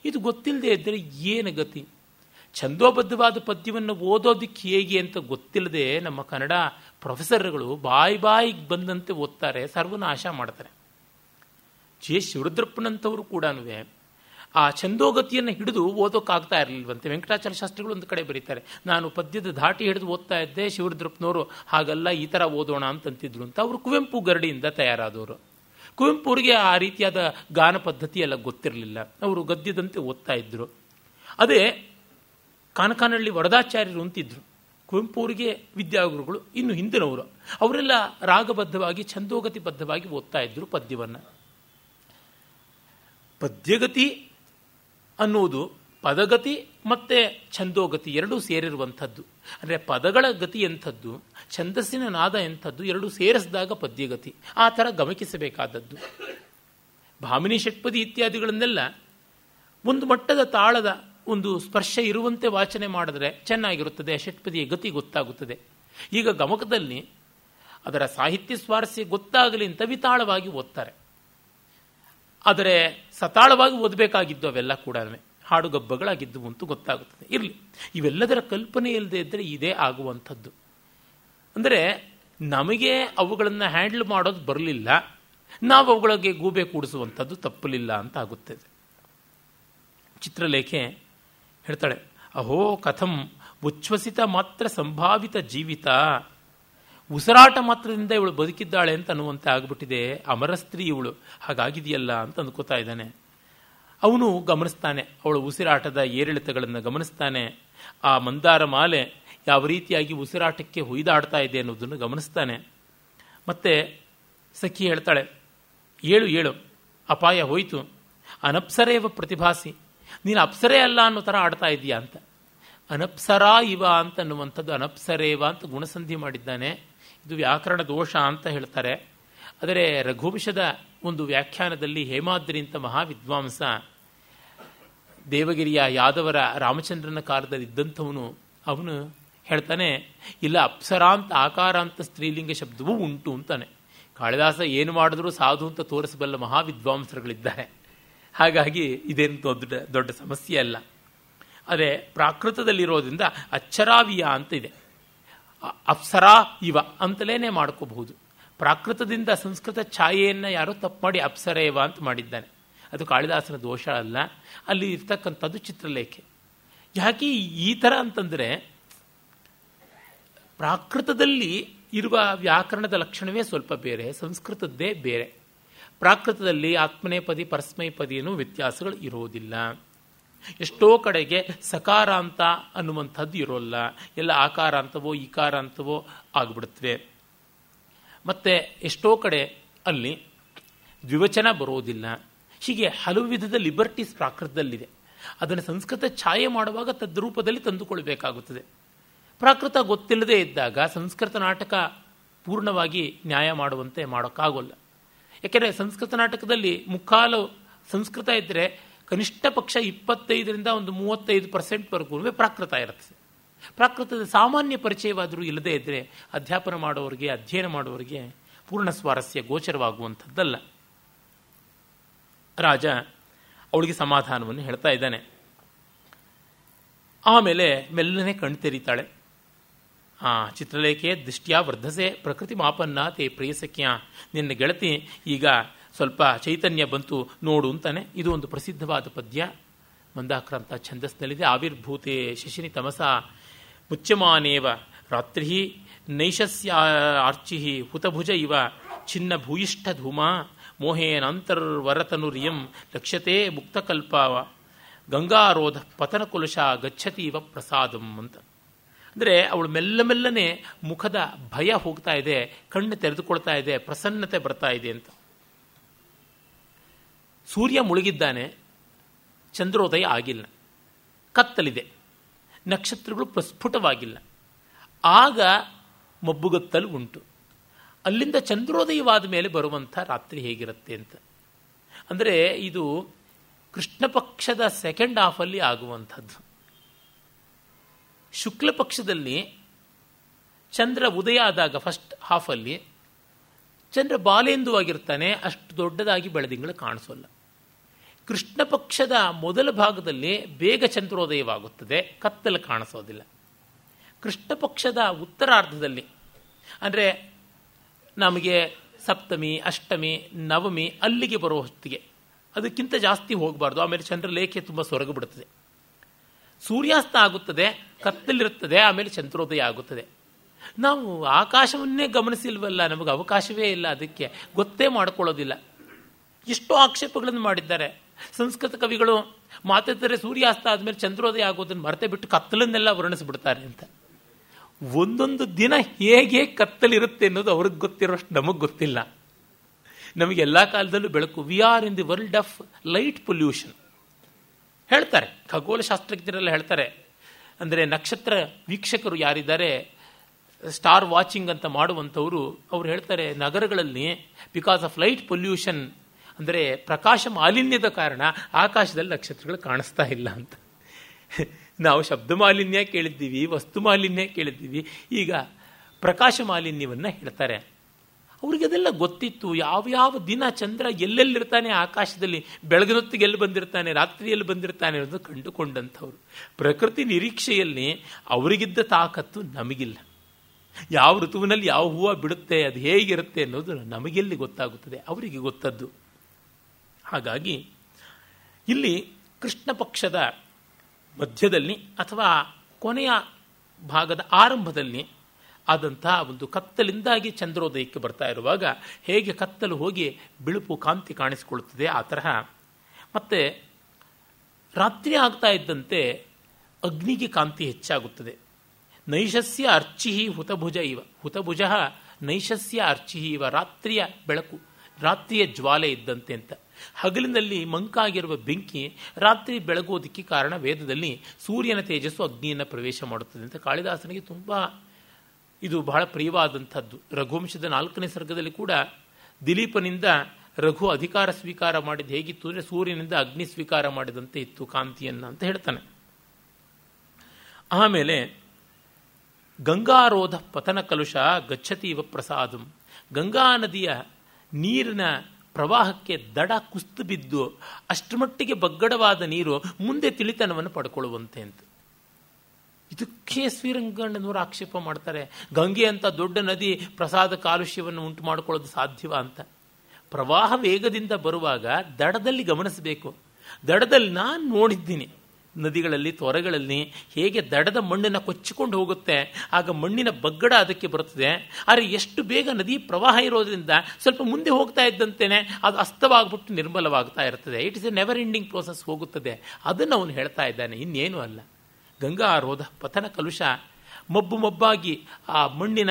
ಇದು ಗೊತ್ತಿಲ್ಲದೆ ಇದ್ದರೆ ಏನು ಗತಿ? ಛಂದೋಬದ್ಧವಾದ ಪದ್ಯವನ್ನು ಓದೋದಕ್ಕೆ ಹೇಗೆ ಅಂತ ಗೊತ್ತಿಲ್ಲದೆ ನಮ್ಮ ಕನ್ನಡ ಪ್ರೊಫೆಸರ್ಗಳು ಬಾಯಿ ಬಾಯಿಗೆ ಬಂದಂತೆ ಓದ್ತಾರೆ, ಸರ್ವನಾಶ ಮಾಡ್ತಾರೆ. ಜೆ ಶಿವರುದ್ರಪ್ಪನಂಥವರು ಕೂಡ ಆ ಛಂದೋಗತಿಯನ್ನು ಹಿಡಿದು ಓದೋಕ್ಕಾಗ್ತಾ ಇರಲಿಲ್ವಂತೆ. ವೆಂಕಟಾಚಾರ್ಯ ಶಾಸ್ತ್ರಿಗಳು ಒಂದು ಕಡೆ ಬರೀತಾರೆ, ನಾನು ಪದ್ಯದ ಧಾಟಿ ಹಿಡಿದು ಓದ್ತಾ ಇದ್ದೆ, ಶಿವರುದ್ರಪ್ಪನವರು ಹಾಗಲ್ಲ, ಈ ಥರ ಓದೋಣ ಅಂತಂತಿದ್ರು ಅಂತ. ಅವರು ಕುವೆಂಪು ಗರಡಿಯಿಂದ ತಯಾರಾದವರು. ಕುವೆಂಪು ಅವರಿಗೆ ಆ ರೀತಿಯಾದ ಗಾನ ಪದ್ಧತಿ ಎಲ್ಲ ಗೊತ್ತಿರಲಿಲ್ಲ. ಅವರು ಗದ್ಯದಂತೆ ಓದ್ತಾ ಇದ್ದರು ಅದೇ ಕಾನಕಾನಹಳ್ಳಿ ವರದಾಚಾರ್ಯರು ಅಂತಿದ್ರು. ಕುವೆಂಪು ಅವರಿಗೆ ವಿದ್ಯಾಗುರುಗಳು ಇನ್ನು ಹಿಂದಿನವರು. ಅವರೆಲ್ಲ ರಾಗಬದ್ಧವಾಗಿ, ಛಂದೋಗತಿಬದ್ಧವಾಗಿ ಓದ್ತಾ ಇದ್ರು ಪದ್ಯವನ್ನು. ಪದ್ಯಗತಿ ಅನ್ನುವುದು ಪದಗತಿ ಮತ್ತೆ ಛಂದೋಗತಿ ಎರಡೂ ಸೇರಿರುವಂಥದ್ದು. ಅಂದರೆ ಪದಗಳ ಗತಿ ಎಂಥದ್ದು, ಛಂದಸ್ಸಿನ ನಾದ ಎಂಥದ್ದು, ಎರಡೂ ಸೇರಿಸಿದಾಗ ಪದ್ಯಗತಿ. ಆ ಥರ ಗಮನಿಸಬೇಕಾದದ್ದು. ಭಾಮಿನಿ ಷಟ್ಪದಿ ಇತ್ಯಾದಿಗಳನ್ನೆಲ್ಲ ಒಂದು ಮಟ್ಟದ ತಾಳದ ಒಂದು ಸ್ಪರ್ಶ ಇರುವಂತೆ ವಾಚನೆ ಮಾಡಿದ್ರೆ ಚೆನ್ನಾಗಿರುತ್ತದೆ ಷಟ್ಪದಿಯ ಗತಿ ಗೊತ್ತಾಗುತ್ತದೆ. ಈಗ ಗಮಕದಲ್ಲಿ ಅದರ ಸಾಹಿತ್ಯ ಸ್ವಾರಸ್ಯ ಗೊತ್ತಾಗಲಿ ಅಂತ ವಿತಾಳವಾಗಿ ಓದ್ತಾರೆ. ಆದರೆ ಸತಾಳವಾಗಿ ಓದಬೇಕಾಗಿದ್ದು ಅವೆಲ್ಲ ಕೂಡ ಹಾಡುಗಬ್ಬಗಳಾಗಿದ್ದು ಅಂತೂ ಗೊತ್ತಾಗುತ್ತದೆ. ಇರಲಿ, ಇವೆಲ್ಲದರ ಕಲ್ಪನೆ ಇಲ್ಲದೆ ಇದ್ದರೆ ಇದೇ ಆಗುವಂಥದ್ದು. ಅಂದರೆ ನಮಗೆ ಅವುಗಳನ್ನು ಹ್ಯಾಂಡಲ್ ಮಾಡೋದು ಬರಲಿಲ್ಲ, ನಾವು ಅವುಗಳಿಗೆ ಗೂಬೆ ಕೂಡಿಸುವಂಥದ್ದು ತಪ್ಪಲಿಲ್ಲ ಅಂತ ಆಗುತ್ತದೆ. ಚಿತ್ರಲೇಖೆ ಹೇಳ್ತಾಳೆ, ಅಹೋ, ಕಥಂ ಉಚ್ಛ್ವಸಿತ ಮಾತ್ರ ಸಂಭಾವಿತ ಜೀವಿತ. ಉಸಿರಾಟ ಮಾತ್ರದಿಂದ ಇವಳು ಬದುಕಿದ್ದಾಳೆ ಅಂತ ಅನ್ನುವಂತೆ ಆಗ್ಬಿಟ್ಟಿದೆ, ಅಮರ ಸ್ತ್ರೀ ಇವಳು. ಹಾಗಾಗಿದೆಯಲ್ಲ? ಅಂತ ಅಂದ್ಕೋತಾ ಇದ್ದಾನೆ. ಅವನು ಗಮನಿಸ್ತಾನೆ, ಅವಳು ಉಸಿರಾಟದ ಏರಿಳಿತಗಳನ್ನು ಗಮನಿಸ್ತಾನೆ. ಆ ಮಂದಾರ ಮಾಲೆ ಯಾವ ರೀತಿಯಾಗಿ ಉಸಿರಾಟಕ್ಕೆ ಹೊಯ್ದಾಡ್ತಾ ಇದೆ ಅನ್ನೋದನ್ನು ಗಮನಿಸ್ತಾನೆ. ಮತ್ತೆ ಸಖಿ ಹೇಳ್ತಾಳೆ, ಏಳು ಏಳು, ಅಪಾಯ ಹೋಯಿತು. ಅನಪ್ಸರೇವ ಪ್ರತಿಭಾಸಿ. ನೀನು ಅಪ್ಸರೇ ಅಲ್ಲ ಅನ್ನೋ ಥರ ಆಡ್ತಾ ಇದೀಯಾ ಅಂತ. ಅನಪ್ಸರಾ ಇವ ಅಂತ ಅನ್ನುವಂಥದ್ದು ಅನಪ್ಸರೇವ ಅಂತ ಗುಣಸಂಧಿ ಮಾಡಿದ್ದಾನೆ. ಇದು ವ್ಯಾಕರಣ ದೋಷ ಅಂತ ಹೇಳ್ತಾರೆ. ಆದರೆ ರಘುವಂಶದ ಒಂದು ವ್ಯಾಖ್ಯಾನದಲ್ಲಿ ಹೇಮಾದ್ರಿ ಅಂತ ಮಹಾವಿದ್ವಾಂಸ ದೇವಗಿರಿಯ ಯಾದವರ ರಾಮಚಂದ್ರನ ಕಾಲದಲ್ಲಿ ಇದ್ದಂಥವನು, ಅವನು ಹೇಳ್ತಾನೆ, ಇಲ್ಲ ಅಪ್ಸರಾಂತ ಆಕಾರಾಂತ ಸ್ತ್ರೀಲಿಂಗ ಶಬ್ದವೂ ಉಂಟು ಅಂತಾನೆ. ಕಾಳಿದಾಸ ಏನು ಮಾಡಿದ್ರೂ ಸಾಧು ಅಂತ ತೋರಿಸಬಲ್ಲ ಮಹಾವಿದ್ವಾಂಸರುಗಳಿದ್ದಾರೆ. ಹಾಗಾಗಿ ಇದೇನು ದೊಡ್ಡ ದೊಡ್ಡ ಸಮಸ್ಯೆ ಅಲ್ಲ. ಅದೇ ಪ್ರಾಕೃತದಲ್ಲಿರೋದ್ರಿಂದ ಅಚ್ಚರಾವಿಯ ಅಂತ ಇದೆ. ಅಪ್ಸರಾ ಇವ ಅಂತಲೇ ಮಾಡ್ಕೋಬಹುದು. ಪ್ರಾಕೃತದಿಂದ ಸಂಸ್ಕೃತ ಛಾಯೆಯನ್ನು ಯಾರೋ ತಪ್ಪು ಮಾಡಿ ಅಪ್ಸರೇವ ಅಂತ ಮಾಡಿದ್ದಾನೆ. ಅದು ಕಾಳಿದಾಸನ ದೋಷ ಅಲ್ಲ. ಅಲ್ಲಿ ಇರ್ತಕ್ಕಂಥದ್ದು ಚಿತ್ರಲೇಖೆ. ಯಾಕೆ ಈ ಥರ ಅಂತಂದರೆ ಪ್ರಾಕೃತದಲ್ಲಿ ಇರುವ ವ್ಯಾಕರಣದ ಲಕ್ಷಣವೇ ಸ್ವಲ್ಪ ಬೇರೆ, ಸಂಸ್ಕೃತದ್ದೇ ಬೇರೆ. ಪ್ರಾಕೃತದಲ್ಲಿ ಆತ್ಮನೇಪದಿ ಪರಸ್ಮೈಪದಿಯೂ ವ್ಯತ್ಯಾಸಗಳು ಇರೋದಿಲ್ಲ. ಎಷ್ಟೋ ಕಡೆಗೆ ಸಕಾರಾಂತ ಅನ್ನುವಂಥದ್ದು ಇರೋಲ್ಲ. ಎಲ್ಲ ಆಕಾರಾಂತವೋ ಈಕಾರಾಂತವೋ ಆಗಿಬಿಡುತ್ತವೆ. ಮತ್ತು ಎಷ್ಟೋ ಕಡೆ ಅಲ್ಲಿ ದ್ವಿವಚನ ಬರೋದಿಲ್ಲ. ಹೀಗೆ ಹಲವು ವಿಧದ ಲಿಬರ್ಟೀಸ್ ಪ್ರಾಕೃತದಲ್ಲಿದೆ. ಅದನ್ನು ಸಂಸ್ಕೃತ ಛಾಯೆ ಮಾಡುವಾಗ ತದ್ರೂಪದಲ್ಲಿ ತಂದುಕೊಳ್ಬೇಕಾಗುತ್ತದೆ ಪ್ರಾಕೃತ ಗೊತ್ತಿಲ್ಲದೇ ಇದ್ದಾಗ ಸಂಸ್ಕೃತ ನಾಟಕ ಪೂರ್ಣವಾಗಿ ನ್ಯಾಯ ಮಾಡುವಂತೆ ಮಾಡೋಕ್ಕಾಗೋಲ್ಲ. ಯಾಕೆಂದರೆ ಸಂಸ್ಕೃತ ನಾಟಕದಲ್ಲಿ ಮುಕ್ಕಾಲು ಸಂಸ್ಕೃತ ಇದ್ದರೆ ಕನಿಷ್ಠ ಪಕ್ಷ ಇಪ್ಪತ್ತೈದರಿಂದ ಒಂದು ಮೂವತ್ತೈದು ಪರ್ಸೆಂಟ್ವರೆಗೂ ಪ್ರಾಕೃತ ಇರುತ್ತೆ. ಪ್ರಾಕೃತದ ಸಾಮಾನ್ಯ ಪರಿಚಯವಾದರೂ ಇಲ್ಲದೇ ಇದ್ದರೆ ಅಧ್ಯಾಪನ ಮಾಡೋರಿಗೆ, ಅಧ್ಯಯನ ಮಾಡೋರಿಗೆ ಪೂರ್ಣ ಸ್ವಾರಸ್ಯ ಗೋಚರವಾಗುವಂಥದ್ದಲ್ಲ. ರಾಜ ಅವಳಿಗೆ ಸಮಾಧಾನವನ್ನು ಹೇಳ್ತಾ ಇದ್ದಾನೆ. ಆಮೇಲೆ ಮೆಲ್ಲನೆ ಕಣ್ ತೆರೀತಾಳೆ. ಆ ಚಿತ್ರಲೇಖೆ ದೃಷ್ಟಿಯ ವರ್ಧಸೆ ಪ್ರಕೃತಿ ಮಾಪನ್ನ ತೇ ಪ್ರೇಯಸಕ್ಯ ನಿನ್ನ ಗೆಳತಿ ಈಗ ಸ್ವಲ್ಪ ಚೈತನ್ಯ ಬಂತು ನೋಡು ಅಂತಾನೆ. ಇದು ಒಂದು ಪ್ರಸಿದ್ಧವಾದ ಪದ್ಯ. ಮಂದಾಕ್ರಾಂತ ಛಂದಸ್ನಲ್ಲಿದೆ ಆವಿರ್ಭೂತೆ ಶಶಿನಿ ತಮಸ. ಮುಚ್ಚಮಾನೇವ ರಾತ್ರಿ ನೈಶಸ್ಯ ಆರ್ಚಿ ಹುತಭುಜ ಇವ. ಚಿನ್ನ ಭೂಯಿಷ್ಠ ಧೂಮ. ಮೋಹೇನಂತರ್ವರತನುರಿಯಂ ಲಕ್ಷ್ಯತೆ ಮುಕ್ತಕಲ್ಪ ಗಂಗಾರೋಧ ಪತನಕುಲಶ ಗಚ್ಚತಿ ಇವ ಪ್ರಸಾದಂ ಅಂತ. ಅಂದರೆ ಅವಳು ಮೆಲ್ಲ ಮೆಲ್ಲನೆ ಮುಖದ ಭಯ ಹೋಗ್ತಾ ಇದೆ, ಕಣ್ಣು ತೆರೆದುಕೊಳ್ತಾ ಇದೆ, ಪ್ರಸನ್ನತೆ ಬರ್ತಾ ಇದೆ ಅಂತ. ಸೂರ್ಯ ಮುಳುಗಿದ್ದಾನೆ, ಚಂದ್ರೋದಯ ಆಗಿಲ್ಲ. ಕತ್ತಲಿದೆ. ನಕ್ಷತ್ರಗಳು ಪ್ರಸ್ಫುಟವಾಗಿಲ್ಲ. ಆಗ ಮಬ್ಬುಗತ್ತಲು ಉಂಟು. ಅಲ್ಲಿಂದ ಚಂದ್ರೋದಯವಾದ ಮೇಲೆ ಬರುವಂಥ ರಾತ್ರಿ ಹೇಗಿರುತ್ತೆ ಅಂತ. ಅಂದರೆ ಇದು ಕೃಷ್ಣ ಪಕ್ಷದ ಸೆಕೆಂಡ್ ಹಾಫಲ್ಲಿ ಆಗುವಂಥದ್ದು. ಶುಕ್ಲ ಪಕ್ಷದಲ್ಲಿ ಚಂದ್ರ ಉದಯ ಆದಾಗ ಫಸ್ಟ್ ಹಾಫಲ್ಲಿ ಚಂದ್ರ ಬಾಲೇಂದುವಾಗಿರ್ತಾನೆ ಅಷ್ಟು ದೊಡ್ಡದಾಗಿ ಬೆಳದಿಂಗಳು ಕಾಣಿಸೋಲ್ಲ. ಕೃಷ್ಣ ಪಕ್ಷದ ಮೊದಲ ಭಾಗದಲ್ಲಿ ಬೇಗ ಚಂದ್ರೋದಯವಾಗುತ್ತದೆ, ಕತ್ತಲು ಕಾಣಿಸೋದಿಲ್ಲ. ಕೃಷ್ಣ ಪಕ್ಷದ ಉತ್ತರಾರ್ಧದಲ್ಲಿ, ಅಂದರೆ ನಮಗೆ ಸಪ್ತಮಿ, ಅಷ್ಟಮಿ, ನವಮಿ ಅಲ್ಲಿಗೆ ಬರೋ ಹೊತ್ತಿಗೆ, ಅದಕ್ಕಿಂತ ಜಾಸ್ತಿ ಹೋಗಬಾರ್ದು, ಆಮೇಲೆ ಚಂದ್ರಲೇಖೆ ತುಂಬ ಸೊರಗು ಬಿಡುತ್ತದೆ ಸೂರ್ಯಾಸ್ತ ಆಗುತ್ತದೆ, ಕತ್ತಲಿರುತ್ತದೆ, ಆಮೇಲೆ ಚಂದ್ರೋದಯ ಆಗುತ್ತದೆ. ನಾವು ಆಕಾಶವನ್ನೇ ಗಮನಿಸಿಲ್ವಲ್ಲ, ನಮಗೆ ಅವಕಾಶವೇ ಇಲ್ಲ ಅದಕ್ಕೆ, ಗೊತ್ತೇ ಮಾಡಿಕೊಳ್ಳೋದಿಲ್ಲ. ಎಷ್ಟೋ ಆಕ್ಷೇಪಗಳನ್ನು ಮಾಡಿದ್ದಾರೆ. ಸಂಸ್ಕೃತ ಕವಿಗಳು ಮಾತಾಡ್ತಾರೆ ಸೂರ್ಯಾಸ್ತ ಆದಮೇಲೆ ಚಂದ್ರೋದಯ ಆಗೋದನ್ನು ಮರೆತೇ ಬಿಟ್ಟು ಕತ್ತಲನ್ನೆಲ್ಲ ವರ್ಣಿಸ್ಬಿಡ್ತಾರೆ ಅಂತ. ಒಂದೊಂದು ದಿನ ಹೇಗೆ ಕತ್ತಲಿರುತ್ತೆ ಅನ್ನೋದು ಅವ್ರಿಗೆ ಗೊತ್ತಿರೋಷ್ಟು ನಮಗೆ ಗೊತ್ತಿಲ್ಲ. ನಮಗೆ ಎಲ್ಲ ಕಾಲದಲ್ಲೂ ಬೆಳಕು. We are in the world of light pollution ಹೇಳ್ತಾರೆ. ಖಗೋಳಶಾಸ್ತ್ರಜ್ಞರೆಲ್ಲ ಹೇಳ್ತಾರೆ. ಅಂದರೆ ನಕ್ಷತ್ರ ವೀಕ್ಷಕರು ಯಾರಿದ್ದಾರೆ ಸ್ಟಾರ್ ವಾಚಿಂಗ್ ಅಂತ ಮಾಡುವಂಥವರು, ಅವ್ರು ಹೇಳ್ತಾರೆ, ನಗರಗಳಲ್ಲಿ ಬಿಕಾಸ್ ಆಫ್ ಲೈಟ್ ಪೊಲ್ಯೂಷನ್ ಅಂದರೆ ಪ್ರಕಾಶ ಮಾಲಿನ್ಯದ ಕಾರಣ ಆಕಾಶದಲ್ಲಿ ನಕ್ಷತ್ರಗಳು ಕಾಣಿಸ್ತಾ ಇಲ್ಲ ಅಂತ. ನಾವು ಶಬ್ದ ಮಾಲಿನ್ಯ ಕೇಳಿದ್ದೀವಿ, ವಸ್ತು ಮಾಲಿನ್ಯ ಕೇಳಿದ್ದೀವಿ, ಈಗ ಪ್ರಕಾಶ ಮಾಲಿನ್ಯವನ್ನು ಹೇಳ್ತಾರೆ. ಅವ್ರಿಗೆ ಅದೆಲ್ಲ ಗೊತ್ತಿತ್ತು ಯಾವ್ಯಾವ ದಿನ ಚಂದ್ರ ಎಲ್ಲೆಲ್ಲಿರ್ತಾನೆ ಆಕಾಶದಲ್ಲಿ, ಬೆಳಗಿನೊತ್ತಿಗೆ ಎಲ್ಲಿ ಬಂದಿರ್ತಾನೆ ರಾತ್ರಿಯಲ್ಲಿ ಬಂದಿರ್ತಾನೆ ಅನ್ನೋದು ಕಂಡುಕೊಂಡಂಥವ್ರು. ಪ್ರಕೃತಿ ನಿರೀಕ್ಷೆಯಲ್ಲಿ ಅವರಿಗಿದ್ದ ತಾಕತ್ತು ನಮಗಿಲ್ಲ. ಯಾವ ಋತುವಿನಲ್ಲಿ ಯಾವ ಹೂವು ಬಿಡುತ್ತೆ, ಅದು ಹೇಗಿರುತ್ತೆ ಅನ್ನೋದು ನಮಗೆಲ್ಲಿ ಗೊತ್ತಾಗುತ್ತದೆ, ಅವರಿಗೆ ಗೊತ್ತದ್ದು. ಹಾಗಾಗಿ ಇಲ್ಲಿ ಕೃಷ್ಣ ಪಕ್ಷದ ಮಧ್ಯದಲ್ಲಿ ಅಥವಾ ಕೊನೆಯ ಭಾಗದ ಆರಂಭದಲ್ಲಿ ಆದಂತಹ ಒಂದು ಕತ್ತಲಿಂದಾಗಿ ಚಂದ್ರೋದಯಕ್ಕೆ ಬರ್ತಾ ಇರುವಾಗ ಹೇಗೆ ಕತ್ತಲು ಹೋಗಿ ಬಿಳುಪು ಕಾಂತಿ ಕಾಣಿಸಿಕೊಳ್ಳುತ್ತದೆ ಆ ತರಹ. ಮತ್ತೆ ರಾತ್ರಿ ಆಗ್ತಾ ಇದ್ದಂತೆ ಅಗ್ನಿಗೆ ಕಾಂತಿ ಹೆಚ್ಚಾಗುತ್ತದೆ. ನೈಶಸ್ಯ ಅರ್ಚಿಹಿ ಹುತಭುಜ ಇವ. ಹುತಭುಜ ನೈಶಸ್ಯ ಅರ್ಚಿ ಇವ ರಾತ್ರಿಯ ಬೆಳಕು, ರಾತ್ರಿಯ ಜ್ವಾಲೆ ಇದ್ದಂತೆ ಅಂತ. ಹಗಲಿನಲ್ಲಿ ಮಂಕಾಗಿರುವ ಬೆಂಕಿ ರಾತ್ರಿ ಬೆಳಗೋದಕ್ಕೆ ಕಾರಣ ವೇದದಲ್ಲಿ ಸೂರ್ಯನ ತೇಜಸ್ಸು ಅಗ್ನಿಯನ್ನು ಪ್ರವೇಶ ಮಾಡುತ್ತದೆ ಅಂತ ಕಾಳಿದಾಸನಿಗೆ ತುಂಬ ಇದು ಬಹಳ ಪ್ರಿಯವಾದಂಥದ್ದು. ರಘುವಂಶದ ನಾಲ್ಕನೇ ಸರ್ಗದಲ್ಲಿ ಕೂಡ ದಿಲೀಪನಿಂದ ರಘು ಅಧಿಕಾರ ಸ್ವೀಕಾರ ಮಾಡಿದ ಹೇಗಿತ್ತು ಅಂದರೆ ಸೂರ್ಯನಿಂದ ಅಗ್ನಿ ಸ್ವೀಕಾರ ಮಾಡಿದಂತೆ ಇತ್ತು ಕಾಂತಿಯನ್ನು ಅಂತ ಹೇಳ್ತಾನೆ. ಆಮೇಲೆ ಗಂಗಾರೋಧ ಪತನ ಕಲುಷ ಗಚ್ಚತೀವ ಪ್ರಸಾದಂ. ಗಂಗಾ ನದಿಯ ನೀರಿನ ಪ್ರವಾಹಕ್ಕೆ ದಡ ಕುಸ್ತು ಬಿದ್ದು ಅಷ್ಟಮಟ್ಟಿಗೆ ಬಗ್ಗಡವಾದ ನೀರು ಮುಂದೆ ತಿಳಿತನವನ್ನು ಪಡ್ಕೊಳ್ಳುವಂತೆ ಅಂತ. ಇದಕ್ಕೆ ಶ್ರೀರಂಗಣ್ಣನವರು ಆಕ್ಷೇಪ ಮಾಡ್ತಾರೆ. ಗಂಗೆ ಅಂತ ದೊಡ್ಡ ನದಿ ಪ್ರಸಾದ ಕಾಲುಷ್ಯವನ್ನು ಉಂಟು ಮಾಡಿಕೊಳ್ಳೋದು ಸಾಧ್ಯವ ಅಂತ. ಪ್ರವಾಹ ವೇಗದಿಂದ ಬರುವಾಗ ದಡದಲ್ಲಿ ಗಮನಿಸಬೇಕು. ದಡದಲ್ಲಿ ನಾನು ನೋಡಿದ್ದೀನಿ. ನದಿಗಳಲ್ಲಿ, ತೊರೆಗಳಲ್ಲಿ ಹೇಗೆ ದಡದ ಮಣ್ಣನ್ನು ಕೊಚ್ಚಿಕೊಂಡು ಹೋಗುತ್ತೆ, ಆಗ ಮಣ್ಣಿನ ಬಗ್ಗಡ ಅದಕ್ಕೆ ಬರುತ್ತದೆ. ಆದರೆ ಎಷ್ಟು ಬೇಗ ನದಿ ಪ್ರವಾಹ ಇರೋದ್ರಿಂದ ಸ್ವಲ್ಪ ಮುಂದೆ ಹೋಗ್ತಾ ಇದ್ದಂತೆಯೇ ಅದು ಅಸ್ತವಾಗ್ಬಿಟ್ಟು ನಿರ್ಮಲವಾಗ್ತಾ ಇರ್ತದೆ. It is a never ending process ಹೋಗುತ್ತದೆ. ಅದನ್ನು ಅವನು ಹೇಳ್ತಾ ಇದ್ದಾನೆ. ಇನ್ನೇನು ಅಲ್ಲ. ಗಂಗಾ ರೋಧ ಪತನ ಕಲುಷ, ಮಬ್ಬು ಮಬ್ಬಾಗಿ ಆ ಮಣ್ಣಿನ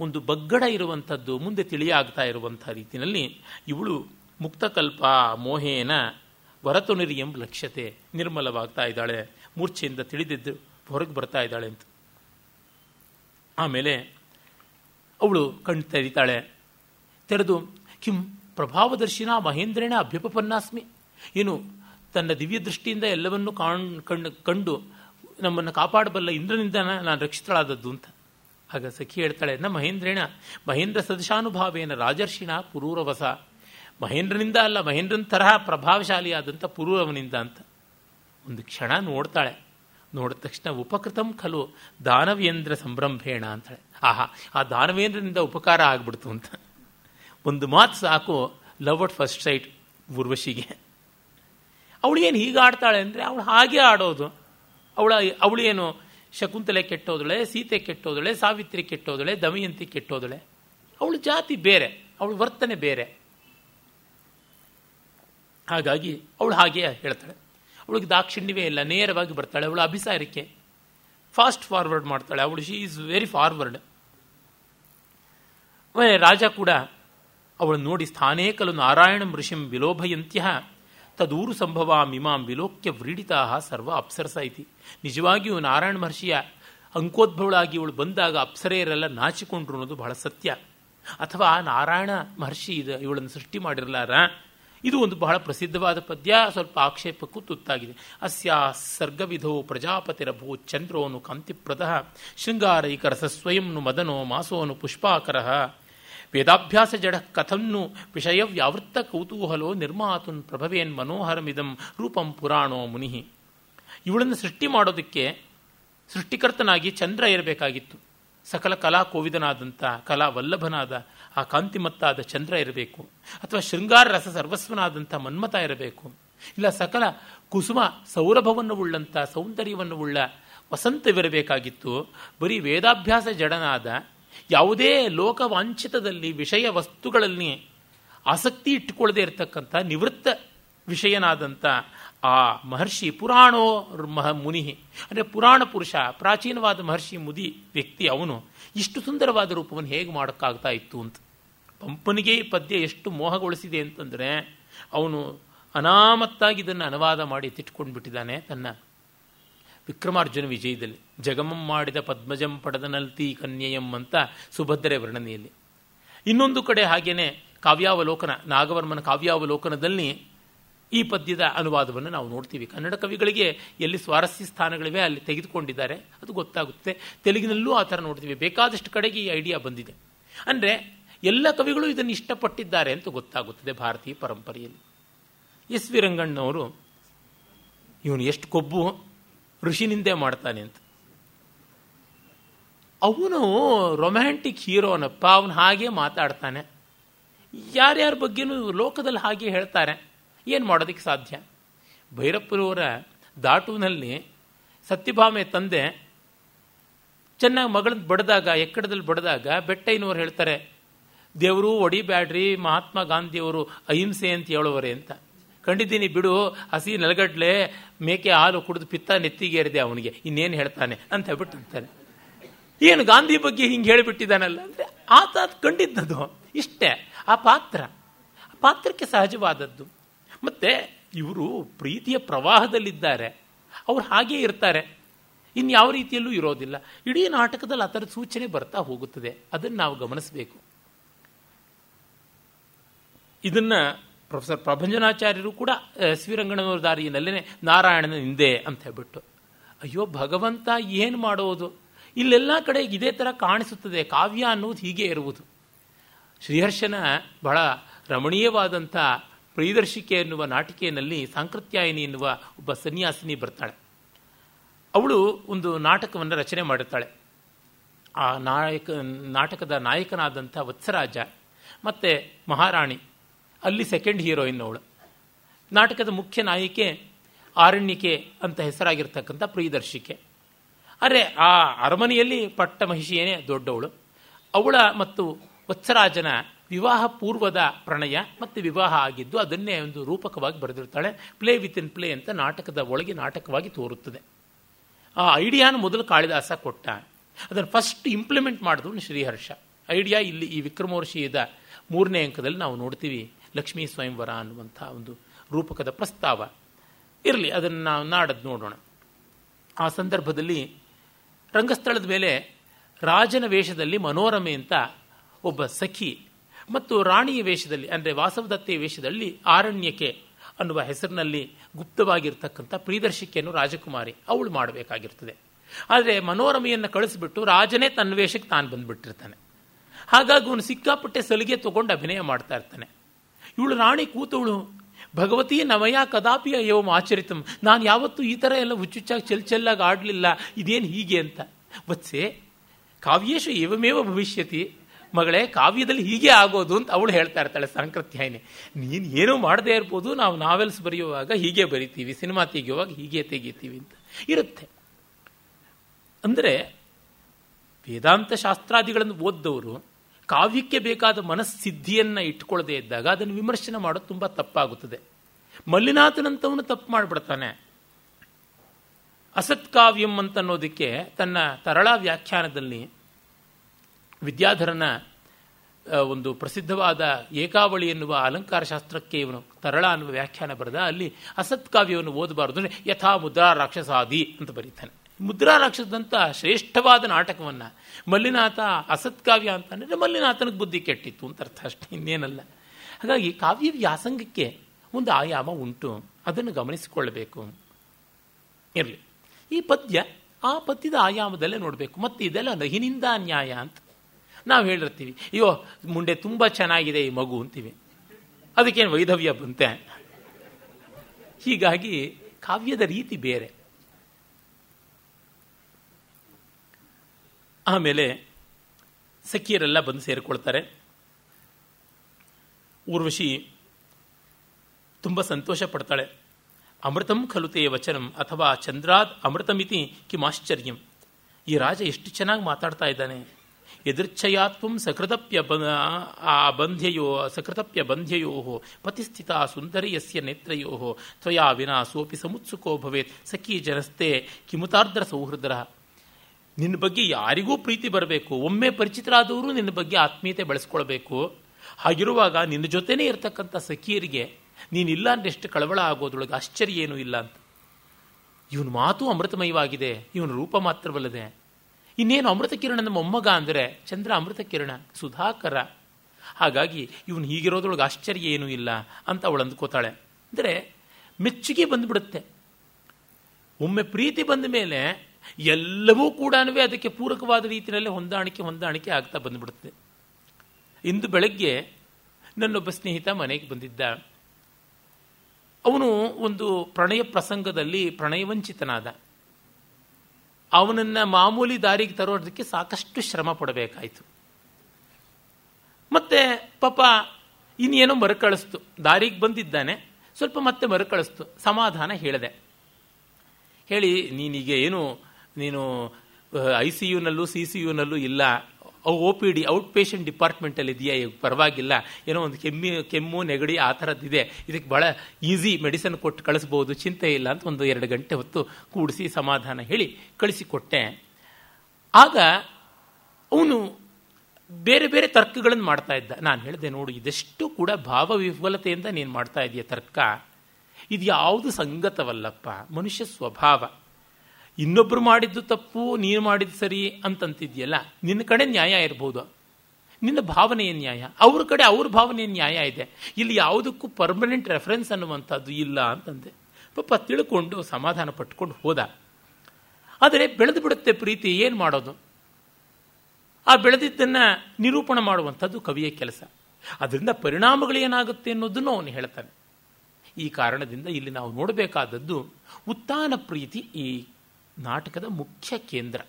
ಒಂದು ಬಗ್ಗಡ ಇರುವಂಥದ್ದು ಮುಂದೆ ತಿಳಿಯಾಗ್ತಾ ಇರುವಂಥ ರೀತಿಯಲ್ಲಿ ಇವಳು ಮುಕ್ತಕಲ್ಪ ಮೋಹೇನ ವರತುನಿರಿ ಎಂಬ ಲಕ್ಷ್ಯತೆ ನಿರ್ಮಲವಾಗ್ತಾ ಇದ್ದಾಳೆ. ಮೂರ್ಛೆಯಿಂದ ತಿಳಿದಿದ್ದು ಹೊರಗೆ ಬರ್ತಾ ಇದ್ದಾಳೆ ಅಂತ. ಆಮೇಲೆ ಅವಳು ಕಣ್ಣು ತೆರೀತಾಳೆ. ತೆರೆದು, ಕಿಂ ಪ್ರಭಾವದರ್ಶಿನ ಮಹೇಂದ್ರೇಣ ಅಭ್ಯುಪನ್ನಾಸ್ಮಿ ಏನು, ತನ್ನ ದಿವ್ಯ ದೃಷ್ಟಿಯಿಂದ ಎಲ್ಲವನ್ನೂ ಕಾಣ್ ಕಣ್ಣು ಕಂಡು ನಮ್ಮನ್ನು ಕಾಪಾಡಬಲ್ಲ ಇಂದ್ರನಿಂದ ನಾನು ರಕ್ಷಿತಳಾದದ್ದು ಅಂತ. ಆಗ ಸಖಿ ಹೇಳ್ತಾಳೆ ನ ಮಹೇಂದ್ರೇಣ, ಮಹೇಂದ್ರ ಸದಶಾನುಭಾವೇನ ರಾಜರ್ಷಿಣ ಪುರೂರವಸ. ಮಹೇಂದ್ರನಿಂದ ಅಲ್ಲ, ಮಹೇಂದ್ರನ ತರಹ ಪ್ರಭಾವಶಾಲಿಯಾದಂಥ ಪುರೂರವನಿಂದ ಅಂತ. ಒಂದು ಕ್ಷಣ ನೋಡ್ತಾಳೆ, ನೋಡಿದ ತಕ್ಷಣ ಉಪಕೃತಂ ಖಲು ದಾನವೇಂದ್ರ ಸಂಭ್ರಂಭೇಣ ಅಂತಾಳೆ. ಆಹಾ, ಆ ದಾನವೇಂದ್ರನಿಂದ ಉಪಕಾರ ಆಗ್ಬಿಡ್ತು ಅಂತ. ಒಂದು ಮಾತು ಸಾಕು ಲವ್ ಅಟ್ ಫಸ್ಟ್ ಸೈಟ್ ಊರ್ವಶಿಗೆ. ಅವಳು ಏನು ಹೀಗೆ ಆಡ್ತಾಳೆ ಅಂದರೆ, ಅವಳು ಹಾಗೆ ಆಡೋದು. ಅವಳ ಅವಳೇನು ಶಕುಂತಲೆ ಕೆಟ್ಟೋದಳೆ, ಸೀತೆ ಕೆಟ್ಟೋದಳೆ, ಸಾವಿತ್ರಿ ಕೆಟ್ಟೋದಳೆ, ದಮಯಂತಿ ಕೆಟ್ಟೋದಳೆ. ಅವಳು ಜಾತಿ ಬೇರೆ, ಅವಳ ವರ್ತನೆ ಬೇರೆ. ಹಾಗಾಗಿ ಅವಳು ಹಾಗೆ ಹೇಳ್ತಾಳೆ. ಅವಳಿಗೆ ದಾಕ್ಷಿಣ್ಯವೇ ಇಲ್ಲ, ನೇರವಾಗಿ ಬರ್ತಾಳೆ, ಅವಳು ಅಭಿಸಾರಿಕೆ. ಫಾಸ್ಟ್ ಫಾರ್ವರ್ಡ್ ಮಾಡ್ತಾಳೆ, ಅವಳು ಶಿ ಈಸ್ ವೆರಿ ಫಾರ್ವರ್ಡ್ ರಾಜ ಕೂಡ ಅವಳು ನೋಡಿ, ಸ್ಥಾನೇಕಲು ನಾರಾಯಣ ಋಷಿಂ ವಿಲೋಭಯಂತ್ಯ. ತದೂರು ಸಂಭವ ಮಿಮಾಂ ವಿಲೋಕ್ಯ ವ್ರೀಡಿತಾ ಸರ್ವ ಅಪ್ಸರಸ ಐತಿ ನಿಜವಾಗಿಯೂ ನಾರಾಯಣ ಮಹರ್ಷಿಯ ಅಂಕೋದ್ಭವಳಾಗಿ ಇವಳು ಬಂದಾಗ ಅಪ್ಸರೆಯರೆಲ್ಲ ನಾಚಿಕೊಂಡ್ರು ಅನ್ನೋದು ಬಹಳ ಸತ್ಯ. ಅಥವಾ ನಾರಾಯಣ ಮಹರ್ಷಿ ಇದು ಇವಳನ್ನು ಸೃಷ್ಟಿ ಮಾಡಿರಲಾರ? ಇದು ಒಂದು ಬಹಳ ಪ್ರಸಿದ್ಧವಾದ ಪದ್ಯ, ಸ್ವಲ್ಪ ಆಕ್ಷೇಪಕ್ಕೂ ತುತ್ತಾಗಿದೆ. ಅಸ್ಯ ಸರ್ಗವಿಧೋ ಪ್ರಜಾಪತಿರಭೂ ಚಂದ್ರೋನು ಕಾಂತಿಪ್ರದ ಶೃಂಗಾರೈಕರಸ ಸ್ವಯಂನು ಮದನೋ ಮಾಸೋನು ಪುಷ್ಪಾಕರ. ವೇದಾಭ್ಯಾಸ ಜಡ ಕಥನ್ನು ವಿಷಯ ವ್ಯಾವೃತ್ತ ಕೌತೂಹಲೋ ನಿರ್ಮಾತುನ್ ಪ್ರಭವೇನ್ ಮನೋಹರಮಿದಂ ರೂಪಂ ಪುರಾಣೋ ಮುನಿ ಇವಳನ್ನು ಸೃಷ್ಟಿ ಮಾಡೋದಕ್ಕೆ ಸೃಷ್ಟಿಕರ್ತನಾಗಿ ಚಂದ್ರ ಇರಬೇಕಾಗಿತ್ತು. ಸಕಲ ಕಲಾ ಕೋವಿದನಾದಂಥ ಕಲಾ ವಲ್ಲಭನಾದ, ಆ ಕಾಂತಿಮತ್ತಾದ ಚಂದ್ರ ಇರಬೇಕು. ಅಥವಾ ಶೃಂಗಾರ ರಸ ಸರ್ವಸ್ವನಾದಂಥ ಮನ್ಮತ ಇರಬೇಕು. ಇಲ್ಲ ಸಕಲ ಕುಸುಮ ಸೌರಭವನ್ನು ಉಳ್ಳಂಥ ಸೌಂದರ್ಯವನ್ನು ಉಳ್ಳ ವಸಂತವಿರಬೇಕಾಗಿತ್ತು. ಬರೀ ವೇದಾಭ್ಯಾಸ ಜಡನಾದ ಯಾವುದೇ ಲೋಕವಾಂಛಿತದಲ್ಲಿ ವಿಷಯ ವಸ್ತುಗಳಲ್ಲಿ ಆಸಕ್ತಿ ಇಟ್ಟುಕೊಳ್ಳದೆ ಇರತಕ್ಕಂಥ ನಿವೃತ್ತ ವಿಷಯನಾದಂಥ ಆ ಮಹರ್ಷಿ ಪುರಾಣೋ ಮಹ ಮುನಿ, ಅಂದರೆ ಪುರಾಣ ಪುರುಷ, ಪ್ರಾಚೀನವಾದ ಮಹರ್ಷಿ ಮುದಿ ವ್ಯಕ್ತಿ ಅವನು ಇಷ್ಟು ಸುಂದರವಾದ ರೂಪವನ್ನು ಹೇಗೆ ಮಾಡೋಕ್ಕಾಗ್ತಾ ಇತ್ತು ಅಂತ. ಪಂಪನಿಗೆ ಈ ಪದ್ಯ ಎಷ್ಟು ಮೋಹಗೊಳಿಸಿದೆ ಅಂತಂದರೆ ಅವನು ಅನಾಮತ್ತಾಗಿ ಇದನ್ನು ಅನುವಾದ ಮಾಡಿ ತಿಟ್ಕೊಂಡ್ಬಿಟ್ಟಿದ್ದಾನೆ ತನ್ನ ವಿಕ್ರಮಾರ್ಜುನ ವಿಜಯದಲ್ಲಿ ಜಗಮಂ ಮಾಡಿದ ಪದ್ಮಜಂ ಪಡೆದ ನಲ್ತಿ ಕನ್ಯೆಯಂ ಅಂತ ಸುಭದ್ರೆ ವರ್ಣನೆಯಲ್ಲಿ. ಇನ್ನೊಂದು ಕಡೆ ಹಾಗೇನೆ ಕಾವ್ಯಾವಲೋಕನ, ನಾಗವರ್ಮನ ಕಾವ್ಯಾವಲೋಕನದಲ್ಲಿ ಈ ಪದ್ಯದ ಅನುವಾದವನ್ನು ನಾವು ನೋಡ್ತೀವಿ. ಕನ್ನಡ ಕವಿಗಳಿಗೆ ಎಲ್ಲಿ ಸ್ವಾರಸ್ಯ ಸ್ಥಾನಗಳಿವೆ ಅಲ್ಲಿ ತೆಗೆದುಕೊಂಡಿದ್ದಾರೆ, ಅದು ಗೊತ್ತಾಗುತ್ತೆ. ತೆಲುಗಿನಲ್ಲೂ ಆ ಥರ ನೋಡ್ತೀವಿ. ಬೇಕಾದಷ್ಟು ಕಡೆಗೆ ಈ ಐಡಿಯಾ ಬಂದಿದೆ. ಅಂದರೆ ಎಲ್ಲ ಕವಿಗಳು ಇದನ್ನು ಇಷ್ಟಪಟ್ಟಿದ್ದಾರೆ ಅಂತ ಗೊತ್ತಾಗುತ್ತದೆ ಭಾರತೀಯ ಪರಂಪರೆಯಲ್ಲಿ. ಎಸ್ ವಿ ರಂಗಣ್ಣವರು, ಇವನು ಎಷ್ಟು ಕೊಬ್ಬು? ಋಷಿನಿಂದೆ ಮಾಡ್ತಾನೆ ಅಂತ. ಅವನು ರೊಮ್ಯಾಂಟಿಕ್ ಹೀರೋನಪ್ಪ ಅವನು ಹಾಗೆ ಮಾತಾಡ್ತಾನೆ. ಯಾರ್ಯಾರ ಬಗ್ಗೆನೂ ಲೋಕದಲ್ಲಿ ಹಾಗೆ ಹೇಳ್ತಾರೆ. ಏನು ಮಾಡೋದಕ್ಕೆ ಸಾಧ್ಯ? ಭೈರಪ್ಪನವರ ದಾಟುವಿನಲ್ಲಿ ಸತ್ಯಭಾಮೆ ತಂದೆ ಚೆನ್ನಾಗಿ ಮಗಳನ್ನ ಬಡ್ದಾಗ, ಎಕ್ಕಡದಲ್ಲಿ ಬಡ್ದಾಗ ಬೆಟ್ಟೈನವ್ರು ಹೇಳ್ತಾರೆ, ದೇವರು ಒಡಿಬ್ಯಾಡ್ರಿ ಮಹಾತ್ಮ ಗಾಂಧಿಯವರು ಅಹಿಂಸೆ ಅಂತ ಹೇಳುವರೆ ಅಂತ. ಕಂಡಿದ್ದೀನಿ, ಬಿಡು ಹಸಿ ನೆಲಗಡ್ಲೆ ಮೇಕೆ ಹಾಲು ಕುಡಿದು ಪಿತ್ತ ನೆತ್ತಿಗೇರಿದೆ ಅವನಿಗೆ. ಇನ್ನೇನು ಹೇಳ್ತಾನೆ ಅಂತ ಹೇಳ್ಬಿಟ್ಟಿರ್ತಾನೆ. ಏನು ಗಾಂಧಿ ಬಗ್ಗೆ ಹಿಂಗೆ ಹೇಳಿಬಿಟ್ಟಿದ್ದಾನಲ್ಲ ಅಂದರೆ ಆತ ಕಂಡಿದ್ದದು. ಇಷ್ಟೇ. ಆ ಪಾತ್ರ. ಆ ಪಾತ್ರಕ್ಕೆ ಸಹಜವಾದದ್ದು. ಮತ್ತೆ ಇವರು ಪ್ರೀತಿಯ ಪ್ರವಾಹದಲ್ಲಿದ್ದಾರೆ. ಅವ್ರು ಹಾಗೇ ಇರ್ತಾರೆ. ಇನ್ಯಾವ ರೀತಿಯಲ್ಲೂ ಇರೋದಿಲ್ಲ. ಇಡೀ ನಾಟಕದಲ್ಲಿ ಆ ಥರದ ಸೂಚನೆ ಬರ್ತಾ ಹೋಗುತ್ತದೆ. ಅದನ್ನು ನಾವು ಗಮನಿಸಬೇಕು. ಇದನ್ನ ಪ್ರೊಫೆಸರ್ ಪ್ರಭಂಜನಾಚಾರ್ಯರು ಕೂಡ ಶ್ರೀರಂಗಣ್ಣನವರ ದಾರಿಯಲ್ಲೇ ನಾರಾಯಣನ ಹಿಂದೆ ಅಂತ ಹೇಳ್ಬಿಟ್ಟು, ಅಯ್ಯೋ ಭಗವಂತ ಏನು ಮಾಡೋದು? ಇಲ್ಲೆಲ್ಲ ಕಡೆ ಇದೇ ಥರ ಕಾಣಿಸುತ್ತದೆ, ಕಾವ್ಯ ಅನ್ನೋದು ಹೀಗೆ ಇರುವುದು. ಶ್ರೀಹರ್ಷನ ಬಹಳ ರಮಣೀಯವಾದಂಥ ಪ್ರಿಯದರ್ಶಿಕೆ ಎನ್ನುವ ನಾಟಿಕೆಯಲ್ಲಿ ಸಾಂಕೃತ್ಯಾಯಿನಿ ಎನ್ನುವ ಒಬ್ಬ ಸನ್ಯಾಸಿನಿ ಬರ್ತಾಳೆ. ಅವಳು ಒಂದು ನಾಟಕವನ್ನು ರಚನೆ ಮಾಡುತ್ತಾಳೆ. ಆ ನಾಯಕ, ನಾಟಕದ ನಾಯಕನಾದಂಥ ವತ್ಸರಾಜ, ಮತ್ತು ಮಹಾರಾಣಿ ಅಲ್ಲಿ ಸೆಕೆಂಡ್ ಹೀರೋಯಿನ್ ಅವಳು. ನಾಟಕದ ಮುಖ್ಯ ನಾಯಕಿ ಆರಣ್ಯಕೆ ಅಂತ ಹೆಸರಾಗಿರ್ತಕ್ಕಂಥ ಪ್ರಿಯದರ್ಶಿಕೆ. ಅರೆ, ಆ ಅರಮನೆಯಲ್ಲಿ ಪಟ್ಟ ಮಹಿಷಿಯೇನೇ ದೊಡ್ಡವಳು. ಅವಳ ಮತ್ತು ವತ್ಸರಾಜನ ವಿವಾಹ ಪೂರ್ವದ ಪ್ರಣಯ ಮತ್ತು ವಿವಾಹ ಆಗಿದ್ದು ಅದನ್ನೇ ಒಂದು ರೂಪಕವಾಗಿ ಬರೆದಿರ್ತಾಳೆ. ಪ್ಲೇ ವಿತ್ ಇನ್ ಪ್ಲೇ ಅಂತ ನಾಟಕದ ಒಳಗೆ ನಾಟಕವಾಗಿ ತೋರುತ್ತದೆ. ಆ ಐಡಿಯಾನ ಮೊದಲು ಕಾಳಿದಾಸ ಕೊಟ್ಟ. ಅದನ್ನು ಫಸ್ಟ್ ಇಂಪ್ಲಿಮೆಂಟ್ ಮಾಡಿದ್ರು ಶ್ರೀಹರ್ಷ. ಐಡಿಯಾ ಇಲ್ಲಿ ಈ ವಿಕ್ರಮೋರ್ಷಿಯದ ಮೂರನೇ ಅಂಕದಲ್ಲಿ ನಾವು ನೋಡ್ತೀವಿ. ಲಕ್ಷ್ಮೀ ಸ್ವಯಂವರ ಅನ್ನುವಂಥ ಒಂದು ರೂಪಕದ ಪ್ರಸ್ತಾವ. ಇರಲಿ, ಅದನ್ನು ನಾವು ನಾಡದ್ದು ನೋಡೋಣ. ಆ ಸಂದರ್ಭದಲ್ಲಿ ರಂಗಸ್ಥಳದ ಮೇಲೆ ರಾಜನ ವೇಷದಲ್ಲಿ ಮನೋರಮೆ ಅಂತ ಒಬ್ಬ ಸಖಿ ಮತ್ತು ರಾಣಿಯ ವೇಷದಲ್ಲಿ, ಅಂದರೆ ವಾಸವದತ್ತೆಯ ವೇಷದಲ್ಲಿ ಆರಣ್ಯಕೆ ಅನ್ನುವ ಹೆಸರಿನಲ್ಲಿ ಗುಪ್ತವಾಗಿರ್ತಕ್ಕಂಥ ಪ್ರಿಯದರ್ಶಿಕೆಯನ್ನು ರಾಜಕುಮಾರಿ ಅವಳು ಮಾಡಬೇಕಾಗಿರ್ತದೆ. ಆದರೆ ಮನೋರಮೆಯನ್ನು ಕಳಿಸಿಬಿಟ್ಟು ರಾಜನೇ ತನ್ನ ವೇಷಕ್ಕೆ ತಾನು ಬಂದುಬಿಟ್ಟಿರ್ತಾನೆ. ಹಾಗಾಗಿ ಅವನು ಸಿಕ್ಕಾಪಟ್ಟೆ ಸಲಿಗೆ ತಗೊಂಡು ಅಭಿನಯ ಮಾಡ್ತಾ ಇರ್ತಾನೆ. ಇವಳು ರಾಣಿ ಕೂತವಳು. ಭಗವತಿ ನವಯ ಕದಾಪಿ ಅಯ್ಯವ ಆಚರಿತಂ. ನಾನು ಯಾವತ್ತೂ ಈ ಥರ ಎಲ್ಲ ಹುಚ್ಚುಚ್ಚಾಗಿ ಚೆಲ್ ಚೆಲ್ಲಾಗಿ ಆಡಲಿಲ್ಲ. ಇದೇನು ಹೀಗೆ ಅಂತ. ವತ್ಸೆ, ಕಾವ್ಯೇಶು ಏವಮೇವ ಭವಿಷ್ಯತಿ? ಮಗಳೇ, ಕಾವ್ಯದಲ್ಲಿ ಹೀಗೆ ಆಗೋದು ಅಂತ ಅವಳು ಹೇಳ್ತಾ ಇರ್ತಾಳೆ ಸಾಂಕೃತ್ಯಾಯಿನಿ ನೀನು ಏನೂ ಮಾಡದೇ ಇರ್ಬೋದು, ನಾವು ನಾವೆಲ್ಸ್ ಬರೆಯುವಾಗ ಹೀಗೆ ಬರಿತೀವಿ, ಸಿನಿಮಾ ತೆಗೆಯುವಾಗ ಹೀಗೆ ತೆಗಿತೀವಿ ಅಂತ. ಇರುತ್ತೆ. ಅಂದರೆ ವೇದಾಂತ ಶಾಸ್ತ್ರಾದಿಗಳನ್ನು ಓದ್ದವರು ಕಾವ್ಯಕ್ಕೆ ಬೇಕಾದ ಮನಸ್ಸಿದ್ಧಿಯನ್ನು ಇಟ್ಕೊಳ್ಳದೆ ಇದ್ದಾಗ ಅದನ್ನು ವಿಮರ್ಶನೆ ಮಾಡೋದು ತುಂಬ ತಪ್ಪಾಗುತ್ತದೆ. ಮಲ್ಲಿನಾಥನಂತವನು ತಪ್ಪು ಮಾಡಿಬಿಡ್ತಾನೆ. ಅಸತ್ಕಾವ್ಯಂ ಅಂತ ಅನ್ನೋದಕ್ಕೆ ತನ್ನ ತರಳ ವ್ಯಾಖ್ಯಾನದಲ್ಲಿ ವಿದ್ಯಾಧರನ ಒಂದು ಪ್ರಸಿದ್ಧವಾದ ಏಕಾವಳಿ ಎನ್ನುವ ಅಲಂಕಾರ ಶಾಸ್ತ್ರಕ್ಕೆ ಇವನು ತರಳ ಅನ್ನುವ ವ್ಯಾಖ್ಯಾನ ಬರೆದ, ಅಲ್ಲಿ ಅಸತ್ಕಾವ್ಯವನ್ನು ಓದಬಾರದು ಅಂದರೆ ಯಥಾ ಮುದ್ರಾ ರಾಕ್ಷಸಾದಿ ಅಂತ ಬರೀತಾನೆ. ಮುದ್ರಾ ರಾಕ್ಷಸದಂಥ ಶ್ರೇಷ್ಠವಾದ ನಾಟಕವನ್ನು ಮಲ್ಲಿನಾಥ ಅಸತ್ಕಾವ್ಯ ಅಂತಂದರೆ ಮಲ್ಲಿನಾಥನಿಗೆ ಬುದ್ಧಿ ಕೆಟ್ಟಿತ್ತು ಅಂತ ಅರ್ಥ ಅಷ್ಟೇ, ಇನ್ನೇನಲ್ಲ. ಹಾಗಾಗಿ ಕಾವ್ಯ ವ್ಯಾಸಂಗಕ್ಕೆ ಒಂದು ಆಯಾಮ ಉಂಟು. ಅದನ್ನು ಗಮನಿಸಿಕೊಳ್ಳಬೇಕು. ಇರಲಿ. ಈ ಪದ್ಯ ಆ ಪದ್ಯದ ಆಯಾಮದಲ್ಲೇ ನೋಡಬೇಕು. ಮತ್ತು ಇದೆಲ್ಲ ನಹಿನಿಂದ ನ್ಯಾಯ ಅಂತ ನಾವು ಹೇಳಿರ್ತೀವಿ. ಅಯ್ಯೋ, ಮುಂಡೆ ತುಂಬ ಚೆನ್ನಾಗಿದೆ ಈ ಮಗು ಅಂತೀವಿ. ಅದಕ್ಕೇನು ವೈಧವ್ಯ ಬಂತೆ? ಹೀಗಾಗಿ ಕಾವ್ಯದ ರೀತಿ ಬೇರೆ. ಆಮೇಲೆ ಸಖಿಯರೆಲ್ಲ ಬಂದು ಸೇರಿಕೊಳ್ತಾರೆ. ಊರ್ವಶಿ ತುಂಬ ಸಂತೋಷ ಪಡ್ತಾಳೆ. ಅಮೃತಂ ಖಲುತೆಯ ವಚನಂ ಅಥವಾ ಚಂದ್ರಾದ್ ಅಮೃತಮಿತಿ ಕಿಮಾಶ್ಚರ್ಯಂ ಈ ರಾಜ ಎಷ್ಟು ಚೆನ್ನಾಗಿ ಮಾತಾಡ್ತಾ ಇದ್ದಾನೆ. ಎದೃಚ್ಛಯಾತ್ವಂ ಸಕೃತಪ್ಯ ಆ ಬಂಧ್ಯಯೋ, ಸಕೃತಪ್ಯ ಬಂಧ್ಯಯೋ ಪತಿಸ್ಥಿತ ಸುಂದರಿಯಸ್ಯ ನೇತ್ರಯೋ ತ್ವಯಾ ವಿನಾ ಸೋಪಿ ಸಮುತ್ಸುಕೋ ಭವೇತ್, ಸಖಿ ಜನಸ್ತೆ ಕಿಮುತಾರ್ದ್ರ ನಿನ್ನ ಬಗ್ಗೆ ಯಾರಿಗೂ ಪ್ರೀತಿ ಬರಬೇಕು. ಒಮ್ಮೆ ಪರಿಚಿತರಾದವರು ನಿನ್ನ ಬಗ್ಗೆ ಆತ್ಮೀಯತೆ ಬೆಳೆಸ್ಕೊಳ್ಬೇಕು. ಹಾಗಿರುವಾಗ ನಿನ್ನ ಜೊತೆನೇ ಇರತಕ್ಕಂಥ ಸಖಿಯರಿಗೆ ನೀನಿಲ್ಲ ಅಂದ್ರೆ ಎಷ್ಟು ಕಳವಳ ಆಗೋದ್ರೊಳಗೆ ಆಶ್ಚರ್ಯ ಏನೂ ಇಲ್ಲ ಅಂತ. ಇವನ ಮಾತು ಅಮೃತಮಯವಾಗಿದೆ. ಇವನ ರೂಪ ಮಾತ್ರವಲ್ಲದೆ. ಇನ್ನೇನು ಅಮೃತ ಕಿರಣನ ಮೊಮ್ಮಗ ಅಂದರೆ ಚಂದ್ರ ಅಮೃತ ಕಿರಣ, ಸುಧಾಕರ. ಹಾಗಾಗಿ ಇವನು ಹೀಗಿರೋದ್ರೊಳಗೆ ಆಶ್ಚರ್ಯ ಏನೂ ಇಲ್ಲ ಅಂತ ಅವಳು ಅಂದ್ಕೋತಾಳೆ. ಅಂದರೆ ಮೆಚ್ಚುಗೆ ಬಂದುಬಿಡುತ್ತೆ. ಒಮ್ಮೆ ಪ್ರೀತಿ ಬಂದ ಮೇಲೆ ಎಲ್ಲವೂ ಕೂಡ ಅದಕ್ಕೆ ಪೂರಕವಾದ ರೀತಿಯಲ್ಲಿ ಹೊಂದಾಣಿಕೆ ಹೊಂದಾಣಿಕೆ ಆಗ್ತಾ ಬಂದುಬಿಡುತ್ತೆ. ಇಂದು ಬೆಳಗ್ಗೆ ನನ್ನೊಬ್ಬ ಸ್ನೇಹಿತ ಮನೆಗೆ ಬಂದಿದ್ದ. ಅವನು ಒಂದು ಪ್ರಣಯ ಪ್ರಸಂಗದಲ್ಲಿ ಪ್ರಣಯವಂಚಿತನಾದ. ಅವನನ್ನ ಮಾಮೂಲಿ ದಾರಿಗೆ ತರೋದಕ್ಕೆ ಸಾಕಷ್ಟು ಶ್ರಮ ಪಡಬೇಕಾಯಿತು. ಮತ್ತೆ ಪಾಪ ಇನ್ನೇನೋ ಮರುಕಳಿಸ್ತು. ದಾರಿಗೆ ಬಂದಿದ್ದಾನೆ. ಸ್ವಲ್ಪ ಮತ್ತೆ ಮರುಕಳಿಸ್ತು. ಸಮಾಧಾನ ಹೇಳಿದೆ. ಹೇಳಿ, ನೀನೀಗ ಏನು ನೀನು ಐ ಸಿ ಯುನಲ್ಲೂ ಸಿ ಸಿ ಯುನಲ್ಲೂ ಇಲ್ಲ O P D out patient ಡಿಪಾರ್ಟ್ಮೆಂಟಲ್ಲಿ ಇದೆಯಾ? ಪರವಾಗಿಲ್ಲ. ಏನೋ ಒಂದು ಕೆಮ್ಮಿ, ಕೆಮ್ಮು, ನೆಗಡಿ ಆ ಥರದ್ದಿದೆ ಇದಕ್ಕೆ ಭಾಳ ಈಸಿ ಮೆಡಿಸಿನ್ ಕೊಟ್ಟು ಕಳಿಸ್ಬೋದು, ಚಿಂತೆ ಇಲ್ಲ ಅಂತ ಒಂದು ಎರಡು ಗಂಟೆ ಹೊತ್ತು ಕೂಡಿಸಿ ಸಮಾಧಾನ ಹೇಳಿ ಕಳಿಸಿಕೊಟ್ಟೆ. ಆಗ ಅವನು ಬೇರೆ ಬೇರೆ ತರ್ಕಗಳನ್ನು ಮಾಡ್ತಾ ಇದ್ದ. ನಾನು ಹೇಳಿದೆ ನೋಡು, ಇದೆಷ್ಟು ಕೂಡ ಭಾವ ವಿಫಲತೆಯಿಂದ ನೀನು ಮಾಡ್ತಾ ಇದೆಯಾ ತರ್ಕ. ಇದು ಯಾವುದು ಸಂಗತವಲ್ಲಪ್ಪ, ಮನುಷ್ಯ ಸ್ವಭಾವ. ಇನ್ನೊಬ್ರು ಮಾಡಿದ್ದು ತಪ್ಪು, ನೀನು ಮಾಡಿದ್ದು ಸರಿ ಅಂತಂತಿದ್ಯಲ್ಲ, ನಿನ್ನ ಕಡೆ ನ್ಯಾಯ ಇರ್ಬೋದು. ನಿನ್ನ ಭಾವನೆಯ ನ್ಯಾಯ. ಅವ್ರ ಕಡೆ ಅವ್ರ ಭಾವನೆಯ ನ್ಯಾಯ ಇದೆ. ಇಲ್ಲಿ ಯಾವುದಕ್ಕೂ ಪರ್ಮನೆಂಟ್ ರೆಫರೆನ್ಸ್ ಅನ್ನುವಂಥದ್ದು ಇಲ್ಲ ಅಂತಂದೆ. ಪಾಪ ತಿಳ್ಕೊಂಡು, ಸಮಾಧಾನ ಪಟ್ಕೊಂಡು ಹೋದ. ಆದರೆ ಬೆಳೆದು ಬಿಡುತ್ತೆ ಪ್ರೀತಿ, ಏನು ಮಾಡೋದು? ಆ ಬೆಳೆದಿದ್ದನ್ನು ನಿರೂಪಣೆ ಮಾಡುವಂಥದ್ದು ಕವಿಯ ಕೆಲಸ. ಅದರಿಂದ ಪರಿಣಾಮಗಳು ಏನಾಗುತ್ತೆ ಅನ್ನೋದನ್ನು ಅವನು ಹೇಳ್ತಾನೆ. ಈ ಕಾರಣದಿಂದ ಇಲ್ಲಿ ನಾವು ನೋಡಬೇಕಾದದ್ದು ಉತ್ತಾನ ಪ್ರೀತಿ ಈ ನಾಟಕದ ಮುಖ್ಯ ಕೇಂದ್ರ.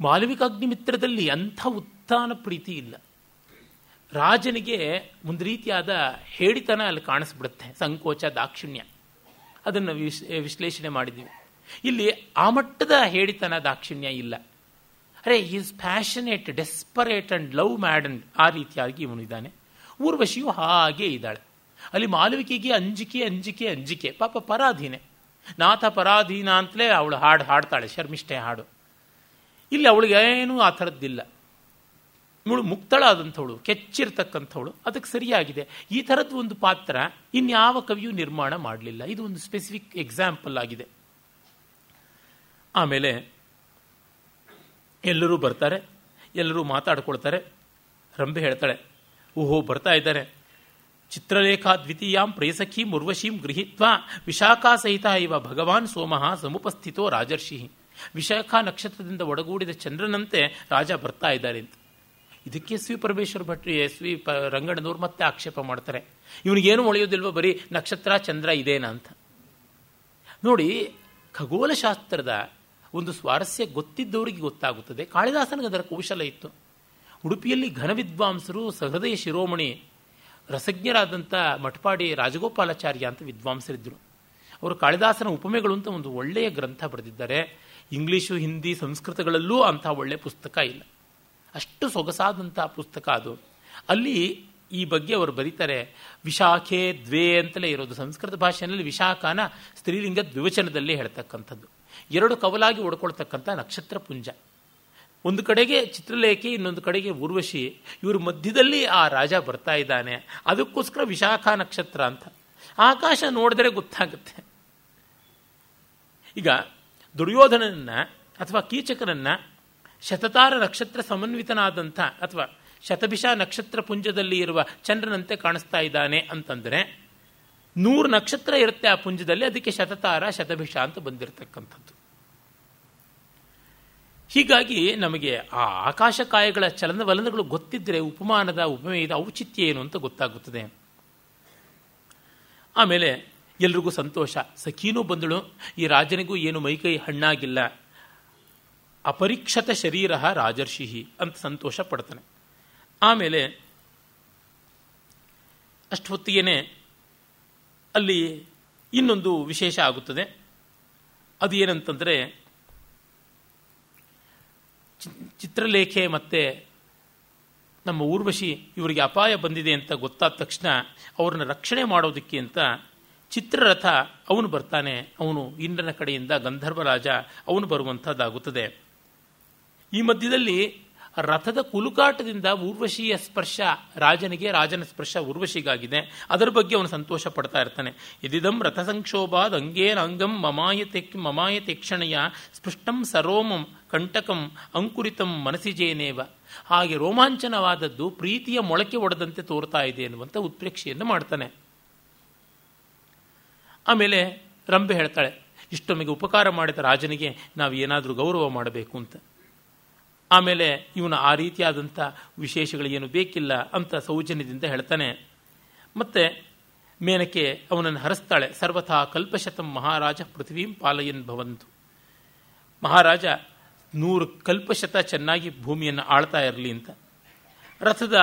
ಮಾಲವಿಕಾಗ್ನಿಮಿತ್ರದಲ್ಲಿ ಅಂಥ ಉತ್ಥಾನ ಪ್ರೀತಿ ಇಲ್ಲ. ರಾಜನಿಗೆ ಒಂದು ರೀತಿಯಾದ ಹೇಳಿತನ ಅಲ್ಲಿ ಕಾಣಿಸ್ಬಿಡುತ್ತೆ, ಸಂಕೋಚ, ದಾಕ್ಷಿಣ್ಯ. ಅದನ್ನು ವಿಶ್ಲೇಷಣೆ ಮಾಡಿದ್ದೀವಿ ಇಲ್ಲಿ ಆ ಮಟ್ಟದ ಹೇಳಿತನ, ದಾಕ್ಷಿಣ್ಯ ಇಲ್ಲ. ಅರೆ is passionate desperate and love madden ಆ ರೀತಿಯಾಗಿ ಇವನು ಇದ್ದಾನೆ. ಊರ್ವಶಿಯು ಹಾಗೆ ಇದ್ದಾಳೆ. ಅಲ್ಲಿ ಮಾಲವಿಕೆಗೆ ಅಂಜಿಕೆ ಅಂಜಿಕೆ ಅಂಜಿಕೆ, ಪಾಪ ಪರಾಧೀನೆ. ನಾಥ ಪರಾಧೀನ ಅಂತಲೇ ಅವಳು ಹಾಡು ಹಾಡ್ತಾಳೆ, ಶರ್ಮಿಷ್ಠೆ ಹಾಡು. ಇಲ್ಲಿ ಅವಳಿಗೆ ಏನೂ ಆ ಥರದ್ದಿಲ್ಲ. ಇವಳು ಮುಕ್ತಳಾದಂಥವಳು, ಕೆಚ್ಚಿರ್ತಕ್ಕಂಥವಳು, ಅದಕ್ಕೆ ಸರಿಯಾಗಿದೆ. ಈ ಥರದ್ದು ಒಂದು ಪಾತ್ರ ಇನ್ಯಾವ ಕವಿಯೂ ನಿರ್ಮಾಣ ಮಾಡಲಿಲ್ಲ. ಇದು ಒಂದು ಸ್ಪೆಸಿಫಿಕ್ ಎಕ್ಸಾಂಪಲ್ ಆಗಿದೆ. ಆಮೇಲೆ ಎಲ್ಲರೂ ಬರ್ತಾರೆ, ಎಲ್ಲರೂ ಮಾತಾಡ್ಕೊಳ್ತಾರೆ. ರಂಬೆ ಹೇಳ್ತಾಳೆ, ಓಹೋ, ಬರ್ತಾ ಇದ್ದಾರೆ. ಚಿತ್ರಲೇಖಾ ದ್ವಿತೀಯಾಂ ಪ್ರೇಸಖೀಂ ಉರ್ವಶೀಂ ಗೃಹೀತ್ವ ವಿಶಾಖಾ ಸಹಿತ ಇವ ಭಗವಾನ್ ಸೋಮಃ ಸಮುಪಸ್ಥಿತೋ ರಾಜರ್ಷಿ. ವಿಶಾಖಾ ನಕ್ಷತ್ರದಿಂದ ಒಡಗೂಡಿದ ಚಂದ್ರನಂತೆ ರಾಜ ಬರ್ತಾ ಇದ್ದಾರೆ ಅಂತ. ಇದಕ್ಕೆ V Parameshwara Bhat S V ಪ ರಂಗಣ್ಣನವ್ರು ಮತ್ತೆ ಆಕ್ಷೇಪ ಮಾಡ್ತಾರೆ. ಇವನಿಗೇನು ಒಳೆಯೋದಿಲ್ವ ಬರೀ ನಕ್ಷತ್ರ, ಚಂದ್ರ ಇದೇನಾ ಅಂತ. ನೋಡಿ ಖಗೋಲಶಾಸ್ತ್ರದ ಒಂದು ಸ್ವಾರಸ್ಯ ಗೊತ್ತಿದ್ದವರಿಗೆ ಗೊತ್ತಾಗುತ್ತದೆ. ಕಾಳಿದಾಸನಿಗೆ ಅದರ ಕೌಶಲ ಇತ್ತು. ಉಡುಪಿಯಲ್ಲಿ ಘನ ವಿದ್ವಾಂಸರು ಸಹೃದಯ ಶಿರೋಮಣಿ ರಸಜ್ಞರಾದಂಥ ಮಠಪಾಡಿ ರಾಜಗೋಪಾಲಾಚಾರ್ಯ ಅಂತ ವಿದ್ವಾಂಸರಿದ್ದರು ಅವರು ಕಾಳಿದಾಸನ ಉಪಮೆಗಳು ಅಂತ ಒಂದು ಒಳ್ಳೆಯ ಗ್ರಂಥ ಬರೆದಿದ್ದಾರೆ. ಇಂಗ್ಲೀಷು ಹಿಂದಿ, ಸಂಸ್ಕೃತಗಳಲ್ಲೂ ಅಂಥ ಒಳ್ಳೆಯ ಪುಸ್ತಕ ಇಲ್ಲ. ಅಷ್ಟು ಸೊಗಸಾದಂಥ ಪುಸ್ತಕ ಅದು. ಅಲ್ಲಿ ಈ ಬಗ್ಗೆ ಅವರು ಬರೀತಾರೆ, ವಿಶಾಖೆ ದ್ವೇ ಅಂತಲೇ ಇರೋದು ಸಂಸ್ಕೃತ ಭಾಷೆಯಲ್ಲಿ ವಿಶಾಖನ ಸ್ತ್ರೀಲಿಂಗ ದ್ವಿವಚನದಲ್ಲಿ ಹೇಳ್ತಕ್ಕಂಥದ್ದು. ಎರಡು ಕವಲಾಗಿ ಒಡ್ಕೊಳ್ತಕ್ಕಂಥ ನಕ್ಷತ್ರ ಪುಂಜ. ಒಂದು ಕಡೆಗೆ ಚಿತ್ರಲೇಖೆ, ಇನ್ನೊಂದು ಕಡೆಗೆ ಊರ್ವಶಿ, ಇವರು ಮಧ್ಯದಲ್ಲಿ ಆ ರಾಜ ಬರ್ತಾ ಇದ್ದಾನೆ. ಅದಕ್ಕೋಸ್ಕರ ವಿಶಾಖ ನಕ್ಷತ್ರ ಅಂತ. ಆಕಾಶ ನೋಡಿದ್ರೆ ಗೊತ್ತಾಗುತ್ತೆ. ಈಗ ದುರ್ಯೋಧನನ್ನ ಅಥವಾ ಕೀಚಕನನ್ನ ಶತತಾರ ನಕ್ಷತ್ರ ಸಮನ್ವಿತನಾದಂಥ ಅಥವಾ ಶತಭಿಷ ನಕ್ಷತ್ರ ಪುಂಜದಲ್ಲಿ ಇರುವ ಚಂದ್ರನಂತೆ ಕಾಣಿಸ್ತಾ ಇದ್ದಾನೆ ಅಂತಂದರೆ ನೂರು ನಕ್ಷತ್ರ ಇರುತ್ತೆ ಆ ಪುಂಜದಲ್ಲಿ, ಅದಕ್ಕೆ ಶತತಾರ, ಶತಭಿಷ ಅಂತ ಬಂದಿರತಕ್ಕಂಥದ್ದು. ಹೀಗಾಗಿ ನಮಗೆ ಆ ಆಕಾಶಕಾಯಗಳ ಚಲನವಲನಗಳು ಗೊತ್ತಿದ್ದರೆ ಉಪಮಾನದ ಉಪಮೇಯದ ಔಚಿತ್ಯ ಏನು ಅಂತ ಗೊತ್ತಾಗುತ್ತದೆ. ಆಮೇಲೆ ಎಲ್ರಿಗೂ ಸಂತೋಷ. ಸಖೀನೂ ಬಂದಳು. ಈ ರಾಜನಿಗೂ ಏನು ಮೈಕೈ ಹಣ್ಣಾಗಿಲ್ಲ. ಅಪರೀಕ್ಷತ ಶರೀರ ರಾಜರ್ಷಿ ಅಂತ ಸಂತೋಷ ಪಡ್ತಾನೆ. ಆಮೇಲೆ ಅಷ್ಟು ಹೊತ್ತಿಗೆನೆ ಅಲ್ಲಿ ಇನ್ನೊಂದು ವಿಶೇಷ ಆಗುತ್ತದೆ. ಅದು ಏನಂತಂದರೆ ಚಿತ್ರಲೇಖೆ ಮತ್ತೆ ನಮ್ಮ ಊರ್ವಶಿ ಇವರಿಗೆ ಅಪಾಯ ಬಂದಿದೆ ಅಂತ ಗೊತ್ತಾದ ತಕ್ಷಣ ಅವ್ರನ್ನ ರಕ್ಷಣೆ ಮಾಡೋದಕ್ಕೆ ಅಂತ ಚಿತ್ರರಥ ಅವನು ಬರ್ತಾನೆ. ಅವನು ಇಂದ್ರನ ಕಡೆಯಿಂದ ಗಂಧರ್ವರಾಜ ಅವನು ಬರುವಂಥದ್ದಾಗುತ್ತದೆ. ಈ ಮಧ್ಯದಲ್ಲಿ ರಥದ ಕುಲುಕಾಟದಿಂದ ಊರ್ವಶಿಯ ಸ್ಪರ್ಶ ರಾಜನಿಗೆ, ರಾಜನ ಸ್ಪರ್ಶ ಊರ್ವಶಿಗಾಗಿದೆ. ಅದರ ಬಗ್ಗೆ ಅವನು ಸಂತೋಷ ಪಡ್ತಾ ಇರ್ತಾನೆ. ಇದಿದಂ ರಥ ಸಂಕ್ಷೋಭಾದ್ ಅಂಗೇನ ಅಂಗಂ ಮಮಾಯತೆ ಮಮಾಯತೆಕ್ಷಣೆಯ ಸ್ಪೃಷ್ಟಂ ಸರೋಮಂ ಕಂಟಕಂ ಅಂಕುರಿತಂ ಮನಸಿಜೇನೇವ ಹಾಗೆ ರೋಮಾಂಚನವಾದದ್ದು ಪ್ರೀತಿಯ ಮೊಳಕೆ ಒಡೆದಂತೆ ತೋರ್ತಾ ಇದೆ ಎನ್ನುವಂಥ ಉತ್ಪ್ರೇಕ್ಷೆಯನ್ನು ಮಾಡ್ತಾನೆ. ಆಮೇಲೆ ರಂಬೆ ಹೇಳ್ತಾಳೆ, ಇಷ್ಟೊಮ್ಮೆಗೆ ಉಪಕಾರ ಮಾಡಿದ ರಾಜನಿಗೆ ನಾವು ಏನಾದರೂ ಗೌರವ ಮಾಡಬೇಕು ಅಂತ. ಆಮೇಲೆ ಇವನು ಆ ರೀತಿಯಾದಂಥ ವಿಶೇಷಗಳೇನು ಬೇಕಿಲ್ಲ ಅಂತ ಸೌಜನ್ಯದಿಂದ ಹೇಳ್ತಾನೆ. ಮತ್ತೆ ಮೇನಕೆ ಅವನನ್ನು ಹರಿಸ್ತಾಳೆ. ಸರ್ವಥಾ ಕಲ್ಪಶತಂ ಮಹಾರಾಜ ಪೃಥ್ವೀಂ ಪಾಲಯನ್ ಭವಂತು. ಮಹಾರಾಜ ನೂರು ಕಲ್ಪಶತ ಚೆನ್ನಾಗಿ ಭೂಮಿಯನ್ನು ಆಳ್ತಾ ಇರಲಿ ಅಂತ. ರಥದ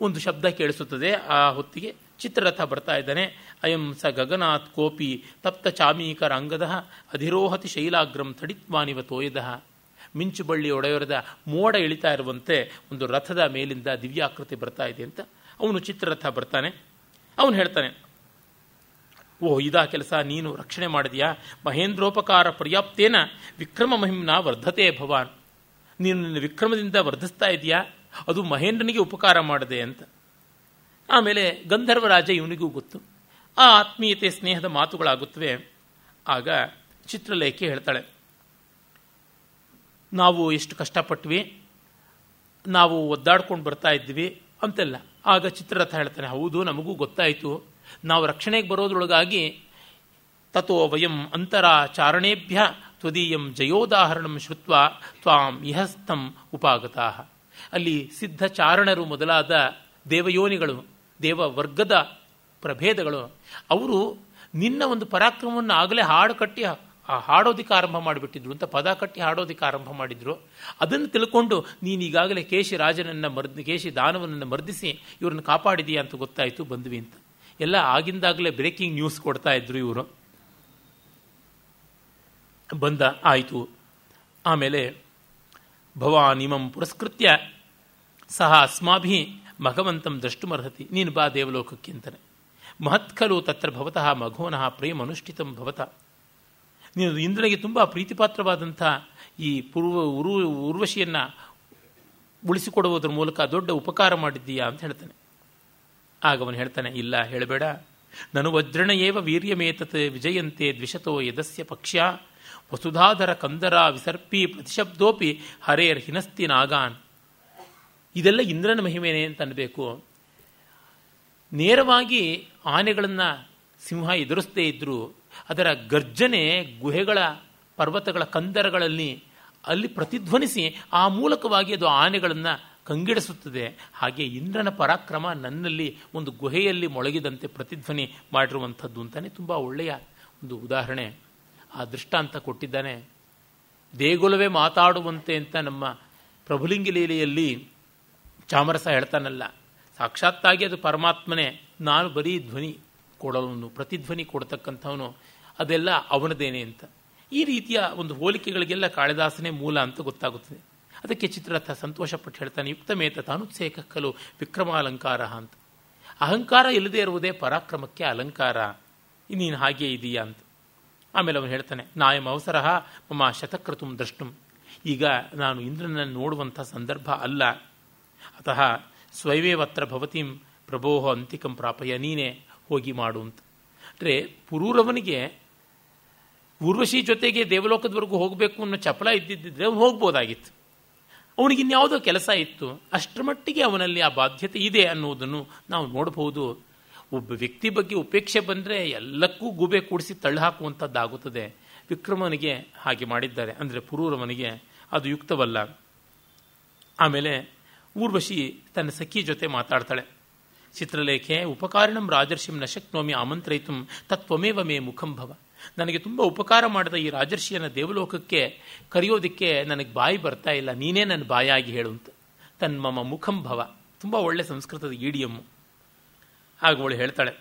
ಒಂದು ಶಬ್ದ ಕೇಳಿಸುತ್ತದೆ. ಆ ಹೊತ್ತಿಗೆ ಚಿತ್ರರಥ ಬರ್ತಾ ಇದ್ದಾನೆ. ಅಯಂ ಸ ಗಗನಾಥ್ ಕೋಪಿ ತಪ್ತ ಚಾಮೀಕರ ಅಂಗದ ಅಧಿರೋಹತಿ ಶೈಲಾಗ್ರಂ ತಡಿತ್ವಾನಿವ ತೋಯದಃ. ಮಿಂಚು ಬಳ್ಳಿ ಒಡೆಯೊರೆದ ಮೋಡ ಇಳಿತಾ ಇರುವಂತೆ ಒಂದು ರಥದ ಮೇಲಿಂದ ದಿವ್ಯಾಕೃತಿ ಬರ್ತಾ ಇದೆ ಅಂತ. ಅವನು ಚಿತ್ರರಥ ಬರ್ತಾನೆ. ಅವನು ಹೇಳ್ತಾನೆ, ಓ, ಇದಾ ಕೆಲಸ, ನೀನು ರಕ್ಷಣೆ ಮಾಡಿದೆಯಾ? ಮಹೇಂದ್ರೋಪಕಾರ ಪರ್ಯಾಪ್ತೇನ? ವಿಕ್ರಮ ಮಹಿಮ್ನ ವರ್ಧತೆ ಭವಾನ್. ನೀನು ನಿನ್ನ ವಿಕ್ರಮದಿಂದ ವರ್ಧಿಸ್ತಾ ಇದೆಯಾ? ಅದು ಮಹೇಂದ್ರನಿಗೆ ಉಪಕಾರ ಮಾಡಿದೆ ಅಂತ. ಆಮೇಲೆ ಗಂಧರ್ವರಾಜ ಇವನಿಗೂ ಗೊತ್ತು. ಆ ಆತ್ಮೀಯತೆ, ಸ್ನೇಹದ ಮಾತುಗಳಾಗುತ್ತವೆ. ಆಗ ಚಿತ್ರಲೇಖೆ ಹೇಳ್ತಾಳೆ ನಾವು ಎಷ್ಟು ಕಷ್ಟಪಟ್ವಿ, ನಾವು ಒದ್ದಾಡ್ಕೊಂಡು ಬರ್ತಾ ಇದ್ವಿ ಅಂತೆಲ್ಲ. ಆಗ ಚಿತ್ರರಥ ಹೇಳ್ತಾನೆ, ಹೌದು, ನಮಗೂ ಗೊತ್ತಾಯಿತು. ನಾವು ರಕ್ಷಣೆಗೆ ಬರೋದ್ರೊಳಗಾಗಿ ತಥೋ ವಯಂ ಅಂತರಾಚಾರಣೇಭ್ಯ ತ್ವದೀಯಂ ಜಯೋದಾಹರಣಂ ಶ್ರುತ್ವ ತ್ವಾಂ ಇಹಸ್ತಂ ಉಪಾಗತಾ ಅಲ್ಲಿ ಸಿದ್ಧ ಚಾರಣರು ಮೊದಲಾದ ದೇವಯೋನಿಗಳು ದೇವ ವರ್ಗದ ಪ್ರಭೇದಗಳು, ಅವರು ನಿನ್ನ ಒಂದು ಪರಾಕ್ರಮವನ್ನು ಆಗಲೇ ಹಾಡು ಕಟ್ಟಿ ಹಾಡೋದಿಕ್ಕೆ ಆರಂಭ ಮಾಡಿಬಿಟ್ಟಿದ್ರು ಅಂತ ಪದ ಕಟ್ಟಿ ಹಾಡೋದಕ್ಕೆ ಆರಂಭ ಮಾಡಿದ್ರು. ಅದನ್ನು ತಿಳ್ಕೊಂಡು ನೀನು ಈಗಾಗಲೇ ಕೇಶಿ ರಾಜನನ್ನು ಮರ್ದ, ಕೇಶಿ ದಾನವನನ್ನು ಮರ್ದಿಸಿ ಇವ್ರನ್ನ ಕಾಪಾಡಿದೀಯಾ ಅಂತ ಗೊತ್ತಾಯಿತು, ಬಂದ್ವಿ ಅಂತ. ಎಲ್ಲ ಆಗಿಂದಾಗಲೇ ಬ್ರೇಕಿಂಗ್ ನ್ಯೂಸ್ ಕೊಡ್ತಾ ಇದ್ರು ಇವರು. ಬಂದ, ಆಯಿತು. ಆಮೇಲೆ ಭವಾನಿಮಂ ಪುರಸ್ಕೃತ್ಯ. ಸಹ ಅಸ್ಮಾಭಿ ಭಗವಂತಂ ದ್ರಷ್ಟುಮರ್ಹತಿ. ನೀನು ಬಾ ದೇವಲೋಕಕ್ಕೆ ಅಂತಾನೆ. ಮಹತ್ಕಲು ತತ್ರ ಭವತಃ ಮಘೋನಃ ಪ್ರೇಮ ಅನುಷ್ಠಿತಂ ನೀನು ಇಂದ್ರನಿಗೆ ತುಂಬ ಪ್ರೀತಿಪಾತ್ರವಾದಂಥ ಈ ಪೂರ್ವ ಉರು ಉರ್ವಶಿಯನ್ನು ಉಳಿಸಿಕೊಡುವುದರ ಮೂಲಕ ದೊಡ್ಡ ಉಪಕಾರ ಮಾಡಿದ್ದೀಯಾ ಅಂತ ಹೇಳ್ತಾನೆ. ಆಗ ಅವನು ಹೇಳ್ತಾನೆ, ಇಲ್ಲ, ಹೇಳಬೇಡ. ನನು ವಜ್ರಣ ಏವ ವೀರ್ಯಮೇತತ್ ವಿಜಯಂತೆ ದ್ವಿಷತೋ ಯದಸ್ಯ ಪಕ್ಷ ವಸುಧಾಧರ ಕಂದರ ವಿಸರ್ಪಿ ಪ್ರತಿಶಬ್ದೋಪಿ ಹರೇರ್ ಹಿನಸ್ತಿ ನಾಗಾನ್. ಇದೆಲ್ಲ ಇಂದ್ರನ ಮಹಿಮೇನೆ ಅಂತ ಅನ್ಬೇಕು. ನೇರವಾಗಿ ಆನೆಗಳನ್ನು ಸಿಂಹ ಎದುರಿಸದೇ ಇದ್ದರೂ ಅದರ ಗರ್ಜನೆ ಗುಹೆಗಳ ಪರ್ವತಗಳ ಕಂದರಗಳಲ್ಲಿ ಅಲ್ಲಿ ಪ್ರತಿಧ್ವನಿಸಿ ಆ ಮೂಲಕವಾಗಿ ಅದು ಆನೆಗಳನ್ನು ಕಂಗಿಡಿಸುತ್ತದೆ. ಹಾಗೆ ಇಂದ್ರನ ಪರಾಕ್ರಮ ನನ್ನಲ್ಲಿ ಒಂದು ಗುಹೆಯಲ್ಲಿ ಮೊಳಗಿದಂತೆ ಪ್ರತಿಧ್ವನಿ ಮಾಡಿರುವಂಥದ್ದು ಅಂತಲೇ ತುಂಬ ಒಳ್ಳೆಯ ಒಂದು ಉದಾಹರಣೆ. ಆ ದೃಷ್ಟಾಂತ ಕೊಟ್ಟಿದ್ದಾನೆ. ದೇಗುಲವೇ ಮಾತಾಡುವಂತೆ ಅಂತ ನಮ್ಮ ಪ್ರಭುಲಿಂಗಿ ಲೀಲೆಯಲ್ಲಿ ಚಾಮರಸ ಹೇಳ್ತಾನಲ್ಲ, ಸಾಕ್ಷಾತ್ತಾಗಿ ಅದು ಪರಮಾತ್ಮನೇ, ನಾನು ಬರೀ ಧ್ವನಿ. ಕೊಡೋನು ಪ್ರತಿಧ್ವನಿ ಕೊಡ್ತಕ್ಕಂಥವನು ಅದೆಲ್ಲ ಅವನದೇನೆ ಅಂತ. ಈ ರೀತಿಯ ಒಂದು ಹೋಲಿಕೆಗಳಿಗೆಲ್ಲ ಕಾಳಿದಾಸನೇ ಮೂಲ ಅಂತ ಗೊತ್ತಾಗುತ್ತದೆ. ಅದಕ್ಕೆ ಚಿತ್ರರಥ ಸಂತೋಷಪಟ್ಟು ಹೇಳ್ತಾನೆ ಯುಕ್ತಮೇತ ತಾನುತ್ಸೇಕ ಕಲು ವಿಕ್ರಮಾಲಂಕಾರ ಅಂತ. ಅಹಂಕಾರ ಇಲ್ಲದೆ ಇರುವುದೇ ಪರಾಕ್ರಮಕ್ಕೆ ಅಲಂಕಾರ. ನೀನು ಹಾಗೆ ಇದೀಯಾ ಅಂತ. ಆಮೇಲೆ ಅವನು ಹೇಳ್ತಾನೆ, ನಾಯಂ ಅವಸರ ಮಮ ಶತಕೃತು ದ್ರಷ್ಟುಂ. ಈಗ ನಾನು ಇಂದ್ರನನ್ನು ನೋಡುವಂಥ ಸಂದರ್ಭ ಅಲ್ಲ. ಅತಃ ಸ್ವಯವೇವತ್ರ ಭವತಿಂ ಪ್ರಭೋಹ ಅಂತಿಕಂ ಪ್ರಾಪಯ ನೀನೇ ಹೋಗಿ ಮಾಡು ಅಂತ. ಅಂದರೆ ಪುರೂರವನಿಗೆ ಊರ್ವಶಿ ಜೊತೆಗೆ ದೇವಲೋಕದವರೆಗೂ ಹೋಗಬೇಕು ಅನ್ನೋ ಚಪಲ ಇದ್ದಿದ್ದರೆ ಹೋಗ್ಬೋದಾಗಿತ್ತು. ಅವನಿಗೆ ಇನ್ಯಾವುದೋ ಕೆಲಸ ಇತ್ತು. ಅಷ್ಟರ ಮಟ್ಟಿಗೆ ಅವನಲ್ಲಿ ಆ ಬಾಧ್ಯತೆ ಇದೆ ಅನ್ನೋದನ್ನು ನಾವು ನೋಡಬಹುದು. ಒಬ್ಬ ವ್ಯಕ್ತಿ ಬಗ್ಗೆ ಉಪೇಕ್ಷೆ ಬಂದರೆ ಎಲ್ಲಕ್ಕೂ ಗೂಬೆ ಕೂಡಿಸಿ ತಳ್ಳಿ ಹಾಕುವಂಥದ್ದಾಗುತ್ತದೆ ವಿಕ್ರಮನಿಗೆ ಹಾಗೆ ಮಾಡಿದ್ದಾರೆ. ಅಂದರೆ ಪುರೂರವನಿಗೆ ಅದು ಯುಕ್ತವಲ್ಲ. ಆಮೇಲೆ ಊರ್ವಶಿ ತನ್ನ ಸಖಿ ಜೊತೆ ಮಾತಾಡ್ತಾಳೆ. ಚಿತ್ರಲೇಖೆ, ಉಪಕಾರಣಂ ರಾಜರ್ಷಿಂ ನ ಶಕ್ನೋಮಿ ಆಮಂತ್ರಯಿತು ತತ್ವಮೇವ ಮೇ ಮುಖಂಭವ ನನಗೆ ತುಂಬ ಉಪಕಾರ ಮಾಡಿದ ಈ ರಾಜರ್ಷಿಯನ್ನು ದೇವಲೋಕಕ್ಕೆ ಕರೆಯೋದಕ್ಕೆ ನನಗೆ ಬಾಯಿ ಬರ್ತಾ ಇಲ್ಲ, ನೀನೇ ನನ್ನ ಬಾಯಾಗಿ ಹೇಳು ಅಂತ ತನ್ನ ಮಮ ಮುಖಂಭವ ತುಂಬ ಒಳ್ಳೆ ಸಂಸ್ಕೃತದ ಈಡಿಯಮ್ಮು ಆಗ ಅವಳು ಹೇಳ್ತಾಳೆ,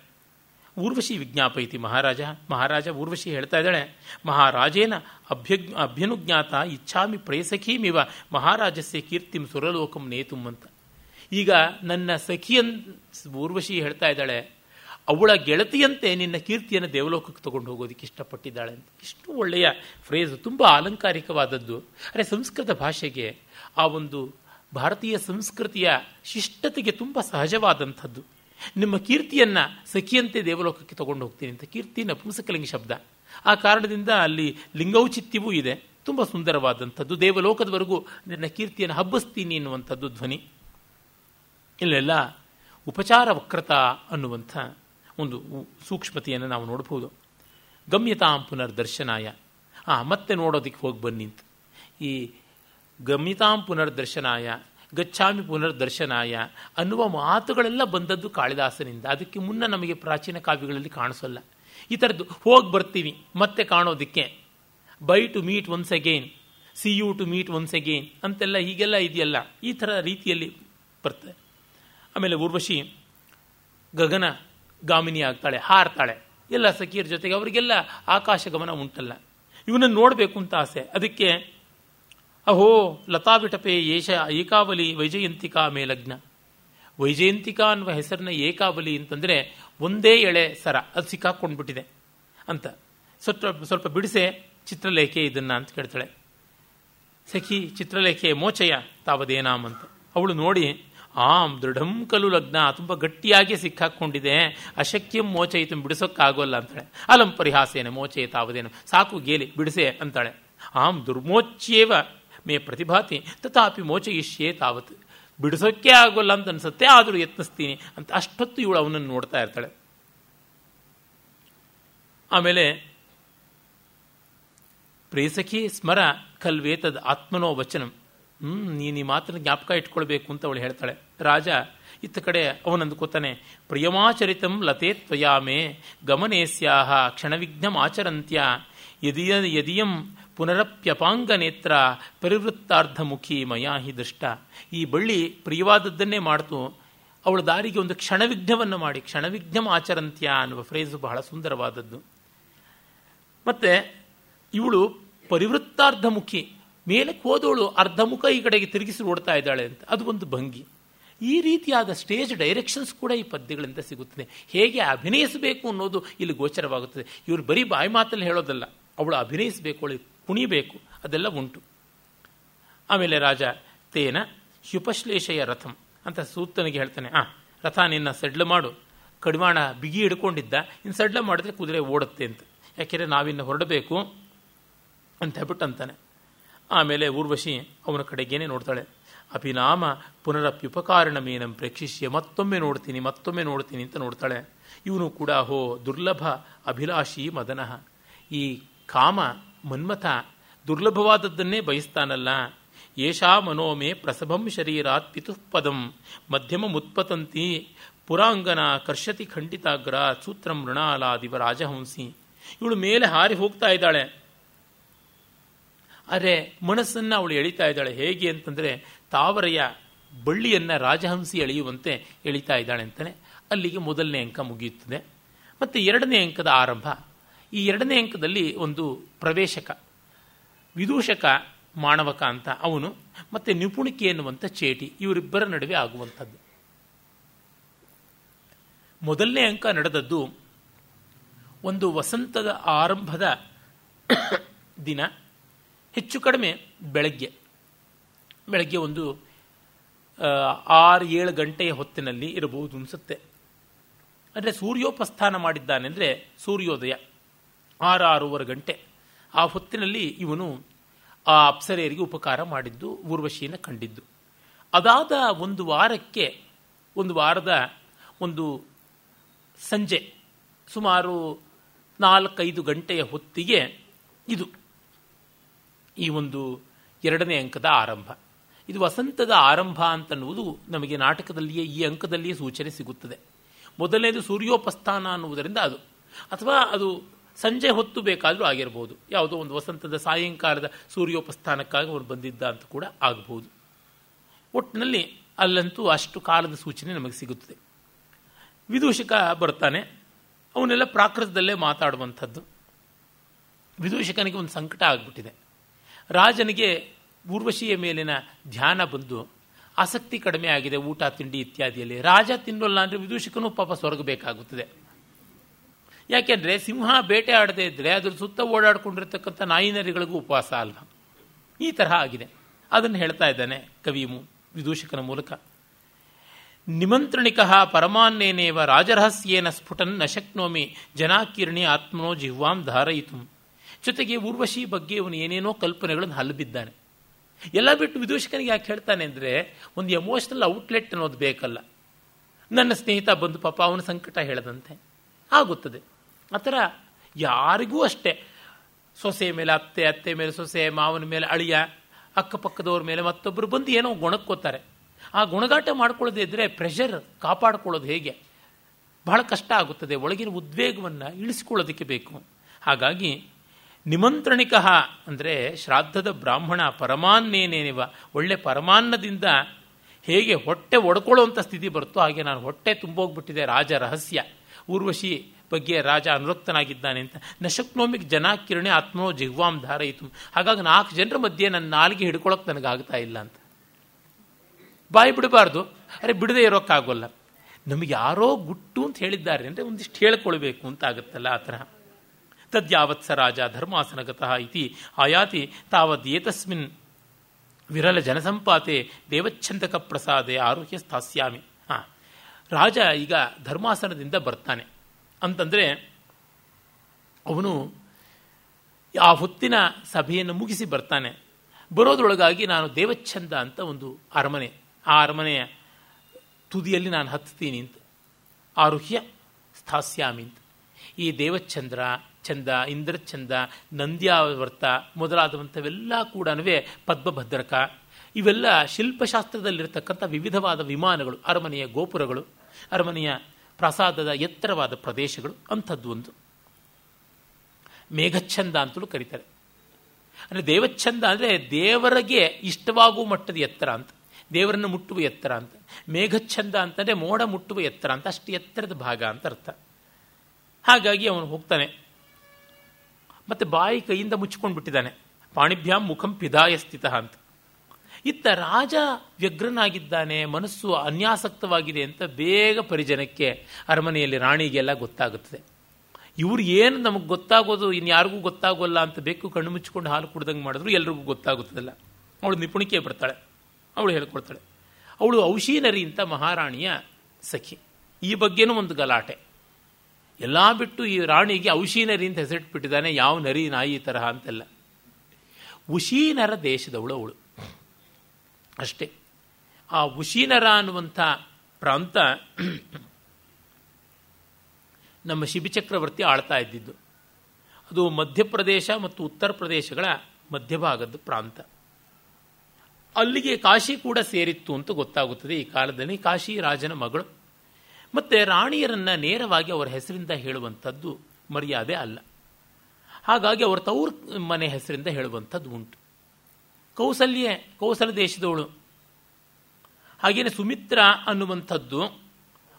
ಊರ್ವಶಿ ವಿಜ್ಞಾಪೈತಿ ಮಹಾರಾಜ ಮಹಾರಾಜ ಊರ್ವಶಿ ಹೇಳ್ತಾ ಇದ್ದಾಳೆ, ಮಹಾರಾಜೇನ ಅಭ್ಯ ಅಭ್ಯನುಜ್ಞಾತ ಇಚ್ಛಾಮಿ ಪ್ರೇಸಖೀಮಿವ ಮಹಾರಾಜಸ್ಯ ಕೀರ್ತಿಂ ಸುರಲೋಕಂ ನೇತುಂ ಅಂತ. ಈಗ ನನ್ನ ಸಖಿಯನ್ ಊರ್ವಶಿ ಹೇಳ್ತಾ ಇದ್ದಾಳೆ, ಅವಳ ಗೆಳತಿಯಂತೆ ನಿನ್ನ ಕೀರ್ತಿಯನ್ನು ದೇವಲೋಕಕ್ಕೆ ತಗೊಂಡು ಹೋಗೋದಕ್ಕೆ ಇಷ್ಟಪಟ್ಟಿದ್ದಾಳೆ ಅಂತ. ಇಷ್ಟು ಒಳ್ಳೆಯ ಫ್ರೇಜ್ ತುಂಬ ಅಲಂಕಾರಿಕವಾದದ್ದು. ಅರೆ, ಸಂಸ್ಕೃತ ಭಾಷೆಗೆ ಆ ಒಂದು ಭಾರತೀಯ ಸಂಸ್ಕೃತಿಯ ಶಿಷ್ಟತೆಗೆ ತುಂಬ ಸಹಜವಾದಂಥದ್ದು. ನಿಮ್ಮ ಕೀರ್ತಿಯನ್ನ ಸಖಿಯಂತೆ ದೇವಲೋಕಕ್ಕೆ ತಗೊಂಡು ಹೋಗ್ತೀನಿ ಅಂತ. ಕೀರ್ತಿ ನಪುಂಸಕಲಿಂಗ ಶಬ್ದ. ಆ ಕಾರಣದಿಂದ ಅಲ್ಲಿ ಲಿಂಗೌಚಿತ್ಯವೂ ಇದೆ. ತುಂಬ ಸುಂದರವಾದಂಥದ್ದು. ದೇವಲೋಕದವರೆಗೂ ನಿನ್ನ ಕೀರ್ತಿಯನ್ನು ಹಬ್ಬಿಸ್ತೀನಿ ಎನ್ನುವಂಥದ್ದು ಧ್ವನಿ. ಇಲ್ಲೆಲ್ಲ ಉಪಚಾರ ವಕ್ರತ ಅನ್ನುವಂಥ ಒಂದು ಸೂಕ್ಷ್ಮತೆಯನ್ನು ನಾವು ನೋಡಬಹುದು ಗಮ್ಯತಾಂ ಪುನರ್ದರ್ಶನಾಯ. ಆ, ಮತ್ತೆ ನೋಡೋದಕ್ಕೆ ಹೋಗಿ ಬನ್ನಿ ಅಂತ ಈ ಗಮ್ಯತಾಂ ಪುನರ್ದರ್ಶನಾಯ ಗಚ್ಚಾಮಿ ಪುನರ್ದರ್ಶನಾಯ ಅನ್ನುವ ಮಾತುಗಳೆಲ್ಲ ಬಂದದ್ದು ಕಾಳಿದಾಸನಿಂದ. ಅದಕ್ಕೆ ಮುನ್ನ ನಮಗೆ ಪ್ರಾಚೀನ ಕಾವ್ಯಗಳಲ್ಲಿ ಕಾಣಿಸಲ್ಲ. ಈ ಥರದ್ದು ಹೋಗಿ ಬರ್ತೀವಿ, ಮತ್ತೆ ಕಾಣೋದಕ್ಕೆ. Bye to meet once again, see you to meet once again ಅಂತೆಲ್ಲ ಹೀಗೆಲ್ಲ ಇದೆಯಲ್ಲ. ಈ ಥರ ರೀತಿಯಲ್ಲಿ ಬರ್ತದೆ ಆಮೇಲೆ ಊರ್ವಶಿ ಗಗನ ಗಾಮಿನಿ ಆಗ್ತಾಳೆ, ಹಾರ್ತಾಳೆ. ಎಲ್ಲ ಸಖಿಯರ ಜೊತೆಗೆ ಅವರಿಗೆಲ್ಲ ಆಕಾಶ ಗಮನ ಉಂಟಲ್ಲ. ಇವನನ್ನು ನೋಡಬೇಕು ಅಂತ ಆಸೆ. ಅದಕ್ಕೆ, ಅಹೋ, ಲತಾವಿಟಪೆ ಏಷ ಏಕಾವಲಿ ವೈಜಯಂತಿಕಾ ಮೇಲಗ್ನ. ವೈಜಯಂತಿಕಾ ಅನ್ನುವ ಹೆಸರಿನ ಏಕಾವಲಿ ಅಂತಂದರೆ ಒಂದೇ ಎಳೆ ಸರ, ಅದು ಸಿಕ್ಕಾಕೊಂಡ್ಬಿಟ್ಟಿದೆ ಅಂತ. ಸ್ವಲ್ಪ ಸ್ವಲ್ಪ ಬಿಡಿಸೆ ಚಿತ್ರಲೇಖೆ ಇದನ್ನ ಅಂತ ಕೇಳ್ತಾಳೆ. ಸಖಿ, ಚಿತ್ರಲೇಖೆ ಮೋಚಯ ತಾವದೇನಾಮ್ ಅಂತ ಅವಳು ನೋಡಿ ಆಮ್, ದೃಢಂ ಕಲು ಲಗ್ನ, ತುಂಬ ಗಟ್ಟಿಯಾಗಿ ಸಿಕ್ಕಾಕೊಂಡಿದೆ. ಅಶಕ್ಯಂ ಮೋಚಯಿತು, ಬಿಡಿಸೋಕ್ಕಾಗೋಲ್ಲ ಅಂತಾಳೆ. ಅಲಂ ಪರಿಹಾಸೇನೆ, ಮೋಚಯಿತ ತಾವದೇನು ಸಾಕು ಗೇಲಿ, ಬಿಡಿಸೆ ಅಂತಾಳೆ. ಆಮ್, ದುರ್ಮೋಚ್ಯೇವ, ಮೇ ಪ್ರತಿಭಾತಿ, ತಥಾಪಿ ಮೋಚಯಿಷ್ಯೇ ತಾವತ್ ಬಿಡಿಸೋಕ್ಕೆ ಆಗೋಲ್ಲ ಅಂತ ಅನ್ಸುತ್ತೆ, ಆದರೂ ಯತ್ನಿಸ್ತೀನಿ ಅಂತ ಅಷ್ಟೊತ್ತು ಇವಳು ಅವನನ್ನು ನೋಡ್ತಾ ಇರ್ತಾಳೆ. ಆಮೇಲೆ ಪ್ರೇಸಖಿ ಸ್ಮರ ಕಲ್ವೇತದ ಆತ್ಮನೋ ವಚನಂ. ಹ್ಮ್ ನೀನು ಈ ಮಾತ್ರ ಜ್ಞಾಪಕ ಇಟ್ಕೊಳ್ಬೇಕು ಅಂತ ಅವಳು ಹೇಳ್ತಾಳೆ. ರಾಜ, ಇತ್ತ ಕಡೆ ಅವನಂದುಕೊತಾನೆ, ಪ್ರಿಯಮಾಚರಿತಂ ಲತೆ ತ್ವಯಾಮೇ, ಗಮನೇಸ್ಯಾಹ ಕ್ಷಣವಿಘ್ನಮಾಚರಂತ್ಯ ಯದಿಯ, ಯದಿಯಂ ಪುನರಪ್ಯಪಾಂಗ ನೇತ್ರ ಪರಿವೃತ್ತಾರ್ಧಮುಖಿ ಮಯಾ ಹಿ ದೃಷ್ಟ. ಈ ಬಳ್ಳಿ ಪ್ರಿಯವಾದದ್ದನ್ನೇ ಮಾಡ್ತು. ಅವಳ ದಾರಿಗೆ ಒಂದು ಕ್ಷಣವಿಘ್ನವನ್ನು ಮಾಡಿ, ಕ್ಷಣವಿಘ್ನಂ ಆಚರಂತ್ಯ ಅನ್ನುವ ಫ್ರೇಸು ಬಹಳ ಸುಂದರವಾದದ್ದು. ಮತ್ತೆ, ಇವಳು ಪರಿವೃತ್ತಾರ್ಧಮುಖಿ ಮೇಲಕ್ಕೆ ಹೋದವಳು ಅರ್ಧಮುಖ ಈ ಕಡೆಗೆ ತಿರುಗಿಸಿ ಓಡ್ತಾ ಇದ್ದಾಳೆ ಅಂತ. ಅದು ಒಂದು ಭಂಗಿ. ಈ ರೀತಿಯಾದ ಸ್ಟೇಜ್ ಡೈರೆಕ್ಷನ್ಸ್ ಕೂಡ ಈ ಪದ್ಯಗಳಿಂದ ಸಿಗುತ್ತದೆ. ಹೇಗೆ ಅಭಿನಯಿಸಬೇಕು ಅನ್ನೋದು ಇಲ್ಲಿ ಗೋಚರವಾಗುತ್ತದೆ. ಇವರು ಬರೀ ಬಾಯಿ ಮಾತಲ್ಲಿ ಹೇಳೋದಲ್ಲ. ಅವಳು ಅಭಿನಯಿಸಬೇಕು ಅವಳು ಕುಣಿಬೇಕು, ಅದೆಲ್ಲ ಉಂಟು. ಆಮೇಲೆ ರಾಜ, ತೇನ ಹ್ಯುಪಶ್ಲೇಷಯ ರಥಂ ಅಂತ ಸೂತನಿಗೆ ಹೇಳ್ತಾನೆ. ಆ, ರಥ ನಿನ್ನ ಸಡ್ಲ ಮಾಡು. ಕಡಿವಾಣ ಬಿಗಿ ಹಿಡ್ಕೊಂಡಿದ್ದ. ಇನ್ನು ಸಡ್ಲ ಮಾಡಿದ್ರೆ ಕುದುರೆ ಓಡುತ್ತೆ ಅಂತ. ಯಾಕೆಂದರೆ ನಾವಿನ್ನು ಹೊರಡಬೇಕು ಅಂತ ಹೇಳ್ಬಿಟ್ಟು ಅಂತಾನೆ. ಆಮೇಲೆ ಊರ್ವಶಿ ಅವನ ಕಡೆಗೇನೆ ನೋಡ್ತಾಳೆ. ಅಭಿನಾಮ ಪುನರಪ್ಯುಪಕಾರಣಮೇನಂ ಪ್ರೇಕ್ಷಿಸಿ ಮತ್ತೊಮ್ಮೆ ನೋಡ್ತೀನಿ ಮತ್ತೊಮ್ಮೆ ನೋಡ್ತೀನಿ ಅಂತ ನೋಡ್ತಾಳೆ. ಇವನು ಕೂಡ, ಹೋ, ದುರ್ಲಭ ಅಭಿಲಾಷಿ ಮದನಃ. ಈ ಕಾಮ ಮನ್ಮಥ ದುರ್ಲಭವಾದದ್ದನ್ನೇ ಬಯಸ್ತಾನಲ್ಲ. ಏಷಾ ಮನೋಮೆ ಪ್ರಸಭಂ ಶರೀರಾತ್ ಪಿತುಃಪದಂ, ಮಧ್ಯಮ ಮುತ್ಪತಂತಿ ಪುರಾಂಗನ ಕರ್ಷತಿ ಖಂಡಿತಾಗ್ರ ಸೂತ್ರಂ ಮೃಣಾಲಾದಿವ ರಾಜಹಂಸಿ. ಇವಳು ಮೇಲೆ ಹಾರಿ ಹೋಗ್ತಾ ಇದ್ದಾಳೆ. ಆದರೆ ಮನಸ್ಸನ್ನು ಅವಳು ಎಳಿತಾ ಇದ್ದಾಳೆ. ಹೇಗೆ ಅಂತಂದರೆ ತಾವರೆಯ ಬಳ್ಳಿಯನ್ನು ರಾಜಹಂಸಿ ಎಳೆಯುವಂತೆ ಎಳಿತಾ ಇದ್ದಾಳೆ ಅಂತಾನೆ. ಅಲ್ಲಿಗೆ ಮೊದಲನೇ ಅಂಕ ಮುಗಿಯುತ್ತದೆ. ಮತ್ತು ಎರಡನೇ ಅಂಕದ ಆರಂಭ. ಈ ಎರಡನೇ ಅಂಕದಲ್ಲಿ ಒಂದು ಪ್ರವೇಶಕ, ವಿದೂಷಕ ಮಾಣವಕ ಅಂತ ಅವನು, ಮತ್ತು ನಿಪುಣಿಕೆ ಎನ್ನುವಂಥ ಚೇಟಿ, ಇವರಿಬ್ಬರ ನಡುವೆ ಆಗುವಂಥದ್ದು. ಮೊದಲನೇ ಅಂಕ ನಡೆದದ್ದು ಒಂದು ವಸಂತದ ಆರಂಭದ ದಿನ. ಹೆಚ್ಚು ಕಡಿಮೆ ಬೆಳಗ್ಗೆ. ಬೆಳಗ್ಗೆ ಒಂದು ಆರು, ಏಳು ಗಂಟೆಯ ಹೊತ್ತಿನಲ್ಲಿ ಇರಬಹುದು ಅನಿಸುತ್ತೆ. ಅಂದರೆ ಸೂರ್ಯೋಪಸ್ಥಾನ ಮಾಡಿದ್ದಾನೆ ಅಂದರೆ ಸೂರ್ಯೋದಯ, ಆರು, ಆರೂವರೆ ಗಂಟೆ. ಆ ಹೊತ್ತಿನಲ್ಲಿ ಇವನು ಆ ಅಪ್ಸರೆಯರಿಗೆ ಉಪಕಾರ ಮಾಡಿದ್ದು, ಊರ್ವಶಿಯನ್ನು ಕಂಡಿದ್ದು. ಅದಾದ ಒಂದು ವಾರಕ್ಕೆ, ಒಂದು ವಾರದ ಒಂದು ಸಂಜೆ, ಸುಮಾರು ನಾಲ್ಕೈದು ಗಂಟೆಯ ಹೊತ್ತಿಗೆ ಇದು. ಈ ಒಂದು ಎರಡನೇ ಅಂಕದ ಆರಂಭ. ಇದು ವಸಂತದ ಆರಂಭ ಅಂತನ್ನುವುದು ನಮಗೆ ನಾಟಕದಲ್ಲಿಯೇ ಈ ಅಂಕದಲ್ಲಿಯೇ ಸೂಚನೆ ಸಿಗುತ್ತದೆ. ಮೊದಲನೇದು ಸೂರ್ಯೋಪಸ್ಥಾನ ಅನ್ನುವುದರಿಂದ ಅದು. ಅಥವಾ ಅದು ಸಂಜೆ ಹೊತ್ತು ಬೇಕಾದರೂ ಆಗಿರಬಹುದು ಯಾವುದೋ ಒಂದು ವಸಂತದ ಸಾಯಂಕಾಲದ ಸೂರ್ಯೋಪಸ್ಥಾನಕ್ಕಾಗಿ ಅವನು ಬಂದಿದ್ದ ಅಂತ ಕೂಡ ಆಗಬಹುದು ಒಟ್ಟಿನಲ್ಲಿ ಅಲ್ಲಂತೂ ಅಷ್ಟು ಕಾಲದ ಸೂಚನೆ ನಮಗೆ ಸಿಗುತ್ತದೆ. ವಿದೂಷಕ ಬರ್ತಾನೆ. ಅವನ್ನೆಲ್ಲ ಪ್ರಾಕೃತದಲ್ಲೇ ಮಾತಾಡುವಂಥದ್ದು. ವಿದೂಷಕನಿಗೆ ಒಂದು ಸಂಕಟ ಆಗಿಬಿಟ್ಟಿದೆ. ರಾಜನಿಗೆ ಊರ್ವಶಿಯ ಮೇಲಿನ ಧ್ಯಾನ ಬಂದು, ಆಸಕ್ತಿ ಕಡಿಮೆ ಆಗಿದೆ, ಊಟ, ತಿಂಡಿ ಇತ್ಯಾದಿಯಲ್ಲಿ. ರಾಜ ತಿನ್ನೋಲ್ಲ ಅಂದರೆ ವಿದೂಷಕನು ಪಾಪ ಸೊರಗಬೇಕಾಗುತ್ತದೆ ಯಾಕೆಂದರೆ ಸಿಂಹ ಬೇಟೆ ಆಡದೇ ಇದ್ದರೆ ಅದ್ರ ಸುತ್ತ ಓಡಾಡ್ಕೊಂಡಿರ್ತಕ್ಕಂಥ ನಾಯಿನರಿಗಳಿಗೂ ಉಪವಾಸ ಅಲ್ಲ. ಈ ತರಹ ಆಗಿದೆ. ಅದನ್ನು ಹೇಳ್ತಾ ಇದ್ದಾನೆ ಕವಿ ವಿದೂಷಕನ ಮೂಲಕ. ನಿಮಂತ್ರಣಿಕ ಪರಮಾನ್ನೇನೇವ ರಾಜರಹಸ್ಯೇನ ಸ್ಫುಟನ್ನ ಶಕ್ನೋಮಿ ಜನಾಕೀರ್ಣಿ ಆತ್ಮನೋ ಜಿಹ್ವಾಂ ಧಾರಯಿತು. ಜೊತೆಗೆ ಊರ್ವಶಿ ಬಗ್ಗೆ ಇವನು ಏನೇನೋ ಕಲ್ಪನೆಗಳನ್ನು ಹಲ್ಲಬಿದ್ದಾನೆ ಎಲ್ಲ ಬಿಟ್ಟು ವಿದೂಷಕನಿಗೆ ಯಾಕೆ ಹೇಳ್ತಾನೆ ಅಂದರೆ, ಒಂದು ಎಮೋಷನಲ್ ಔಟ್ಲೆಟ್ ಅನ್ನೋದು ಬೇಕಲ್ಲ. ನನ್ನ ಸ್ನೇಹಿತ ಬಂದು ಪಾಪ ಅವನ ಸಂಕಟ ಹೇಳದಂತೆ. ಆಗುತ್ತದೆ. ಆ ಥರ ಯಾರಿಗೂ ಅಷ್ಟೇ. ಸೊಸೆ ಮೇಲೆ ಅತ್ತೆ ಅತ್ತೆ ಮೇಲೆ ಸೊಸೆ, ಮಾವನ ಮೇಲೆ ಅಳಿಯ, ಅಕ್ಕಪಕ್ಕದವ್ರ ಮೇಲೆ ಮತ್ತೊಬ್ಬರು ಬಂದು ಏನೋ ಗುಣಕ್ಕೋತಾರೆ. ಆ ಗುಣಗಾಟ ಮಾಡ್ಕೊಳ್ಳೋದೇ ಇದ್ದರೆ ಪ್ರೆಷರ್ ಕಾಪಾಡ್ಕೊಳ್ಳೋದು ಹೇಗೆ? ಬಹಳ ಕಷ್ಟ ಆಗುತ್ತದೆ. ಒಳಗಿನ ಉದ್ವೇಗವನ್ನು ಇಳಿಸಿಕೊಳ್ಳೋದಕ್ಕೆ ಬೇಕು. ಹಾಗಾಗಿ ನಿಮಂತ್ರಣಿಕ ಅಂದರೆ ಶ್ರಾದ್ದದ ಬ್ರಾಹ್ಮಣ ಪರಮಾನ್ನೇನೇನಿವ, ಒಳ್ಳೆ ಪರಮಾನ್ನದಿಂದ ಹೇಗೆ ಹೊಟ್ಟೆ ಒಡ್ಕೊಳ್ಳುವಂಥ ಸ್ಥಿತಿ ಬರುತ್ತೋ ಹಾಗೆ ನಾನು ಹೊಟ್ಟೆ ತುಂಬೋಗ್ಬಿಟ್ಟಿದೆ, ರಾಜ ರಹಸ್ಯ. ಊರ್ವಶಿ ಬಗ್ಗೆ ರಾಜ ಅನುರಕ್ತನಾಗಿದ್ದಾನೆ ಅಂತ. ನಶಕ್ನೋಮಿಕ್ ಜನ ಕಿರಣೆ ಆತ್ಮೋ ಜಿಹ್ವಾಂ ಧಾರಯಿತು. ಹಾಗಾಗಿ ನಾಲ್ಕು ಜನರ ಮಧ್ಯೆ ನನ್ನ ನಾಲ್ಗೆ ಹಿಡ್ಕೊಳಕ್ಕೆ ನನಗಾಗ್ತಾ ಇಲ್ಲ ಅಂತ. ಬಾಯಿ ಬಿಡಬಾರ್ದು. ಅರೆ ಬಿಡದೆ ಇರೋಕ್ಕಾಗೋಲ್ಲ. ನಮಗೆ ಯಾರೋ ಗುಟ್ಟು ಅಂತ ಹೇಳಿದ್ದಾರೆ. ಅಂದರೆ ಒಂದಿಷ್ಟು ಹೇಳ್ಕೊಳ್ಬೇಕು ಅಂತ ಆಗುತ್ತಲ್ಲ ಆ ತರಹ. ತದ್ಯಾವತ್ಸ ರಾಜ ಧರ್ಮಾಸನಗತಃ ಇತಿ ಆಯಾತಿ ತಾವದ್ ಏತಸ್ಮಿನ್ ವಿರಲ ಜನಸಂಪಾತೆ ದೇವಚ್ಛಂದಕ ಪ್ರಸಾದೆ ಆರೋಗ್ಯ ಸ್ಥಾಸ್ಯಾಮಿ ಹಾಂ ರಾಜ ಈಗ ಧರ್ಮಾಸನದಿಂದ ಬರ್ತಾನೆ। ಅಂತಂದರೆ ಅವನು ಆ ಹೊತ್ತಿನ ಸಭೆಯನ್ನು ಮುಗಿಸಿ ಬರ್ತಾನೆ। ಬರೋದ್ರೊಳಗಾಗಿ ನಾನು ದೇವಚ್ಛಂದ ಅಂತ ಒಂದು ಅರಮನೆ, ಆ ಅರಮನೆಯ ತುದಿಯಲ್ಲಿ ನಾನು ಹತ್ತೀನಿ ಅಂತ ಆರುಹ್ಯ ಸ್ಥಾಸ್ಯಾಮಿ ಅಂತ. ಈ ದೇವಚಂದ್ರ ಚಂದ, ಇಂದ್ರಚಂದ, ನಂದ್ಯಾವರ್ತ ಮೊದಲಾದಂಥವೆಲ್ಲ ಕೂಡ ಪದ್ಮಭದ್ರಕ. ಇವೆಲ್ಲ ಶಿಲ್ಪಶಾಸ್ತ್ರದಲ್ಲಿರತಕ್ಕಂಥ ವಿವಿಧವಾದ ವಿಮಾನಗಳು, ಅರಮನೆಯ ಗೋಪುರಗಳು, ಅರಮನೆಯ ಪ್ರಸಾದದ ಎತ್ತರವಾದ ಪ್ರದೇಶಗಳು, ಅಂಥದ್ದು ಒಂದು. ಮೇಘಛಂದ ಅಂತಲೂ ಕರೀತಾರೆ. ಅಂದರೆ ದೇವಚ್ಛಂದ ಅಂದರೆ ದೇವರಿಗೆ ಇಷ್ಟವಾಗುವ ಮಟ್ಟದ ಎತ್ತರ ಅಂತ. ದೇವರನ್ನು ಮುಟ್ಟುವ ಎತ್ತರ ಅಂತ. ಮೇಘಛಂದ ಅಂತಂದರೆ ಮೋಡ ಮುಟ್ಟುವ ಎತ್ತರ ಅಂತ. ಅಷ್ಟು ಎತ್ತರದ ಭಾಗ ಅಂತ ಅರ್ಥ. ಹಾಗಾಗಿ ಅವನು ಹೋಗ್ತಾನೆ. ಮತ್ತೆ ಬಾಯಿ ಕೈಯಿಂದ ಮುಚ್ಚಿಕೊಂಡು ಬಿಟ್ಟಿದ್ದಾನೆ ಪಾಣಿಭ್ಯಾಂ ಮುಖಂ ಪಿದಾಯ ಸ್ಥಿತ ಅಂತ. ಇತ್ತ ರಾಜ ವ್ಯಗ್ರನಾಗಿದ್ದಾನೆ, ಮನಸ್ಸು ಅನ್ಯಾಸಕ್ತವಾಗಿದೆ ಅಂತ ಬೇಗ ಪರಿಜನಕ್ಕೆ ಅರಮನೆಯಲ್ಲಿ ರಾಣಿಗೆಲ್ಲ ಗೊತ್ತಾಗುತ್ತದೆ. ಇವ್ರು ಏನು ನಮಗೆ ಗೊತ್ತಾಗೋದು ಇನ್ಯಾರಿಗೂ ಗೊತ್ತಾಗೋಲ್ಲ ಅಂತ ಬೇಕು ಕಣ್ಣು ಮುಚ್ಚಿಕೊಂಡು ಹಾಲು ಕುಡ್ದಂಗೆ ಮಾಡಿದ್ರು ಎಲ್ರಿಗೂ ಗೊತ್ತಾಗುತ್ತದಲ್ಲ. ಅವಳು ನಿಪುಣಿಕೆ ಬರ್ತಾಳೆ ಅವಳು ಹೇಳ್ಕೊಡ್ತಾಳೆ. ಅವಳು ಔಷೀನರಿ ಅಂತ ಮಹಾರಾಣಿಯ ಸಖಿ. ಈ ಬಗ್ಗೆನೂ ಒಂದು ಗಲಾಟೆ. ಎಲ್ಲ ಬಿಟ್ಟು ಈ ರಾಣಿಗೆ ಔಷೀನರಿ ಅಂತ ಹೆಸರಿಟ್ಬಿಟ್ಟಿದ್ದಾನೆ. ಯಾವ ನರಿ ನಾಯಿ ತರಹ ಅಂತೆಲ್ಲ. ಉಶೀನರ ದೇಶದವಳು ಅವಳು. ಅಷ್ಟೇ. ಆ ಉಶೀನರ ಅನ್ನುವಂಥ ಪ್ರಾಂತ ನಮ್ಮ ಶಿಬಿಚಕ್ರವರ್ತಿ ಆಳ್ತಾ ಇದ್ದಿದ್ದು. ಅದು ಮಧ್ಯಪ್ರದೇಶ ಮತ್ತು ಉತ್ತರ ಪ್ರದೇಶಗಳ ಮಧ್ಯಭಾಗದ ಪ್ರಾಂತ. ಅಲ್ಲಿಗೆ ಕಾಶಿ ಕೂಡ ಸೇರಿತ್ತು ಅಂತ ಗೊತ್ತಾಗುತ್ತದೆ ಈ ಕಾಲದಲ್ಲಿ. ಕಾಶಿ ರಾಜನ ಮಗಳು. ಮತ್ತೆ ರಾಣಿಯರನ್ನ ನೇರವಾಗಿ ಅವರ ಹೆಸರಿಂದ ಹೇಳುವಂಥದ್ದು ಮರ್ಯಾದೆ ಅಲ್ಲ. ಹಾಗಾಗಿ ಅವರ ತವ್ರ ಮನೆ ಹೆಸರಿಂದ ಹೇಳುವಂಥದ್ದು ಉಂಟು. ಕೌಸಲ್ಯ, ಕೌಸಲ ದೇಶದವಳು. ಹಾಗೇನೆ ಸುಮಿತ್ರ ಅನ್ನುವಂಥದ್ದು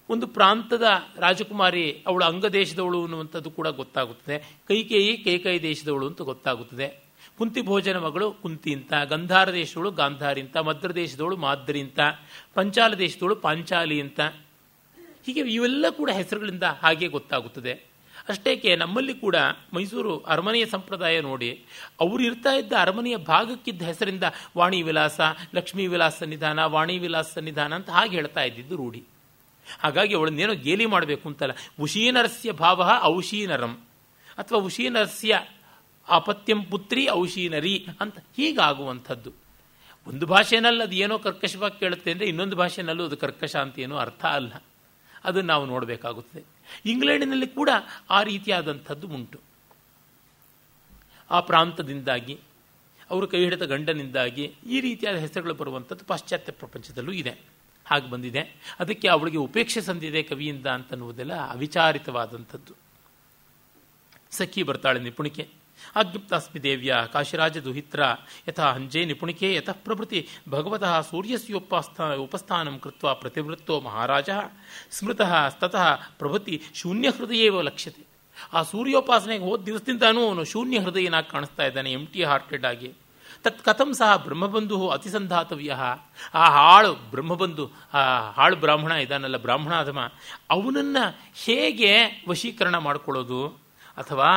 ಒಂದು ಪ್ರಾಂತದ ರಾಜಕುಮಾರಿ, ಅವಳು ಅಂಗದೇಶದವಳು ಅನ್ನುವಂಥದ್ದು ಕೂಡ ಗೊತ್ತಾಗುತ್ತದೆ. ಕೈಕೇಯಿ, ಕೈಕೈ ದೇಶದವಳು ಅಂತ ಗೊತ್ತಾಗುತ್ತದೆ. ಕುಂತಿ ಭೋಜನ ಮಗಳು ಕುಂತಿ ಅಂತ, ಗಂಧಾರ ದೇಶದವಳು ಗಾಂಧಾರಿ ಅಂತ, ಮದ್ರ ದೇಶದವಳು ಮಾದ್ರಿ ಅಂತ, ಪಂಚಾಲ ದೇಶದವಳು ಪಾಂಚಾಲಿ ಅಂತ. ಹೀಗೆ ಇವೆಲ್ಲ ಕೂಡ ಹೆಸರುಗಳಿಂದ ಹಾಗೆ ಗೊತ್ತಾಗುತ್ತದೆ. ಅಷ್ಟೇಕೆ ನಮ್ಮಲ್ಲಿ ಕೂಡ ಮೈಸೂರು ಅರಮನೆಯ ಸಂಪ್ರದಾಯ ನೋಡಿ, ಅವರು ಇರ್ತಾ ಇದ್ದ ಅರಮನೆಯ ಭಾಗಕ್ಕಿದ್ದ ಹೆಸರಿಂದ ವಾಣಿ ವಿಲಾಸ, ಲಕ್ಷ್ಮೀ ವಿಲಾಸ ಸನ್ನಿಧಾನ ವಾಣಿ ವಿಲಾಸ ಸನ್ನಿಧಾನ ಅಂತ ಹಾಗೆ ಹೇಳ್ತಾ ಇದ್ದಿದ್ದು ರೂಢಿ. ಹಾಗಾಗಿ ಅವಳನ್ನೇನೋ ಗೇಲಿ ಮಾಡಬೇಕು ಅಂತಲ್ಲ, ಉಶೀನರಸ್ಯ ಭಾವ ಔಶೀನರಂ. ಅಥವಾ ಉಶೀನರಸ್ಯ ಅಪತ್ಯಂ ಪುತ್ರಿ ಔಶೀನರಿ ಅಂತ ಹೀಗಾಗುವಂಥದ್ದು. ಒಂದು ಭಾಷೆನಲ್ಲಿ ಅದು ಏನೋ ಕರ್ಕಶವಾಗಿ ಕೇಳುತ್ತೆ ಅಂದರೆ ಇನ್ನೊಂದು ಭಾಷೆನಲ್ಲೂ ಅದು ಕರ್ಕಶ ಅಂತ ಏನೋ ಅರ್ಥ ಅಲ್ಲ. ಅದನ್ನು ನಾವು ನೋಡಬೇಕಾಗುತ್ತದೆ. ಇಂಗ್ಲೆಂಡಿನಲ್ಲಿ ಕೂಡ ಆ ರೀತಿಯಾದಂಥದ್ದು ಉಂಟು. ಆ ಪ್ರಾಂತದಿಂದಾಗಿ, ಅವರು ಕೈ ಹಿಡಿದ ಗಂಡನಿಂದಾಗಿ ಈ ರೀತಿಯಾದ ಹೆಸರುಗಳು ಬರುವಂಥದ್ದು ಪಾಶ್ಚಾತ್ಯ ಪ್ರಪಂಚದಲ್ಲೂ ಇದೆ. ಹಾಗೆ ಬಂದಿದೆ. ಅದಕ್ಕೆ ಅವಳಿಗೆ ಉಪೇಕ್ಷೆ ಸಂದಿದೆ ಕವಿಯಿಂದ ಅಂತನ್ನುವುದೆಲ್ಲ ಅವಿಚಾರಿತವಾದಂಥದ್ದು. ಸಖಿ ಬರ್ತಾಳೆ ನಿಪುಣಿಕೆ ಆಜ್ಞಪ್ತಾಸ್ಮಿ ದೇವ್ಯ ಕಾಶಿರಾಜ ದುಹಿತ್ರ ಯಥಾ ಹಂಜೆ ನಿಪುಣಿಕೆ ಯತಃ ಪ್ರಭೃತಿ ಭಗವತಃ ಸೂರ್ಯಸ್ಯೋಪಾಸ್ಥ ಉಪಸ್ಥಾನಂ ಕೃತ್ವ ಪ್ರತಿವೃತ್ತೋ ಮಹಾರಾಜ ಸ್ಮೃತಃ ತತಃ ಪ್ರಭೃತಿ ಶೂನ್ಯ ಹೃದಯೇವ ಲಕ್ಷ್ಯತೆ. ಆ ಸೂರ್ಯೋಪಾಸನೆಗೆ ಹೋದ ದಿವಸದಿಂದಾನೂ ಅವನು ಶೂನ್ಯ ಹೃದಯನಾಗಿ ಕಾಣಿಸ್ತಾ ಇದ್ದಾನೆ ಎಂ ಟಿ ಹಾರ್ಟೆಡ್ ಆಗಿ. ತತ್ ಕಥಂ ಸಹ ಬ್ರಹ್ಮಬಂಧು ಅತಿಸಂಧಾತವ್ಯ. ಆ ಹಾಳು ಬ್ರಹ್ಮಬಂಧು, ಆ ಹಾಳು ಬ್ರಾಹ್ಮಣ ಇದಾನಲ್ಲ, ಬ್ರಾಹ್ಮಣಾಧಮ, ಅವನನ್ನ ಹೇಗೆ ವಶೀಕರಣ ಮಾಡಿಕೊಳ್ಳೋದು? ಅಥವಾ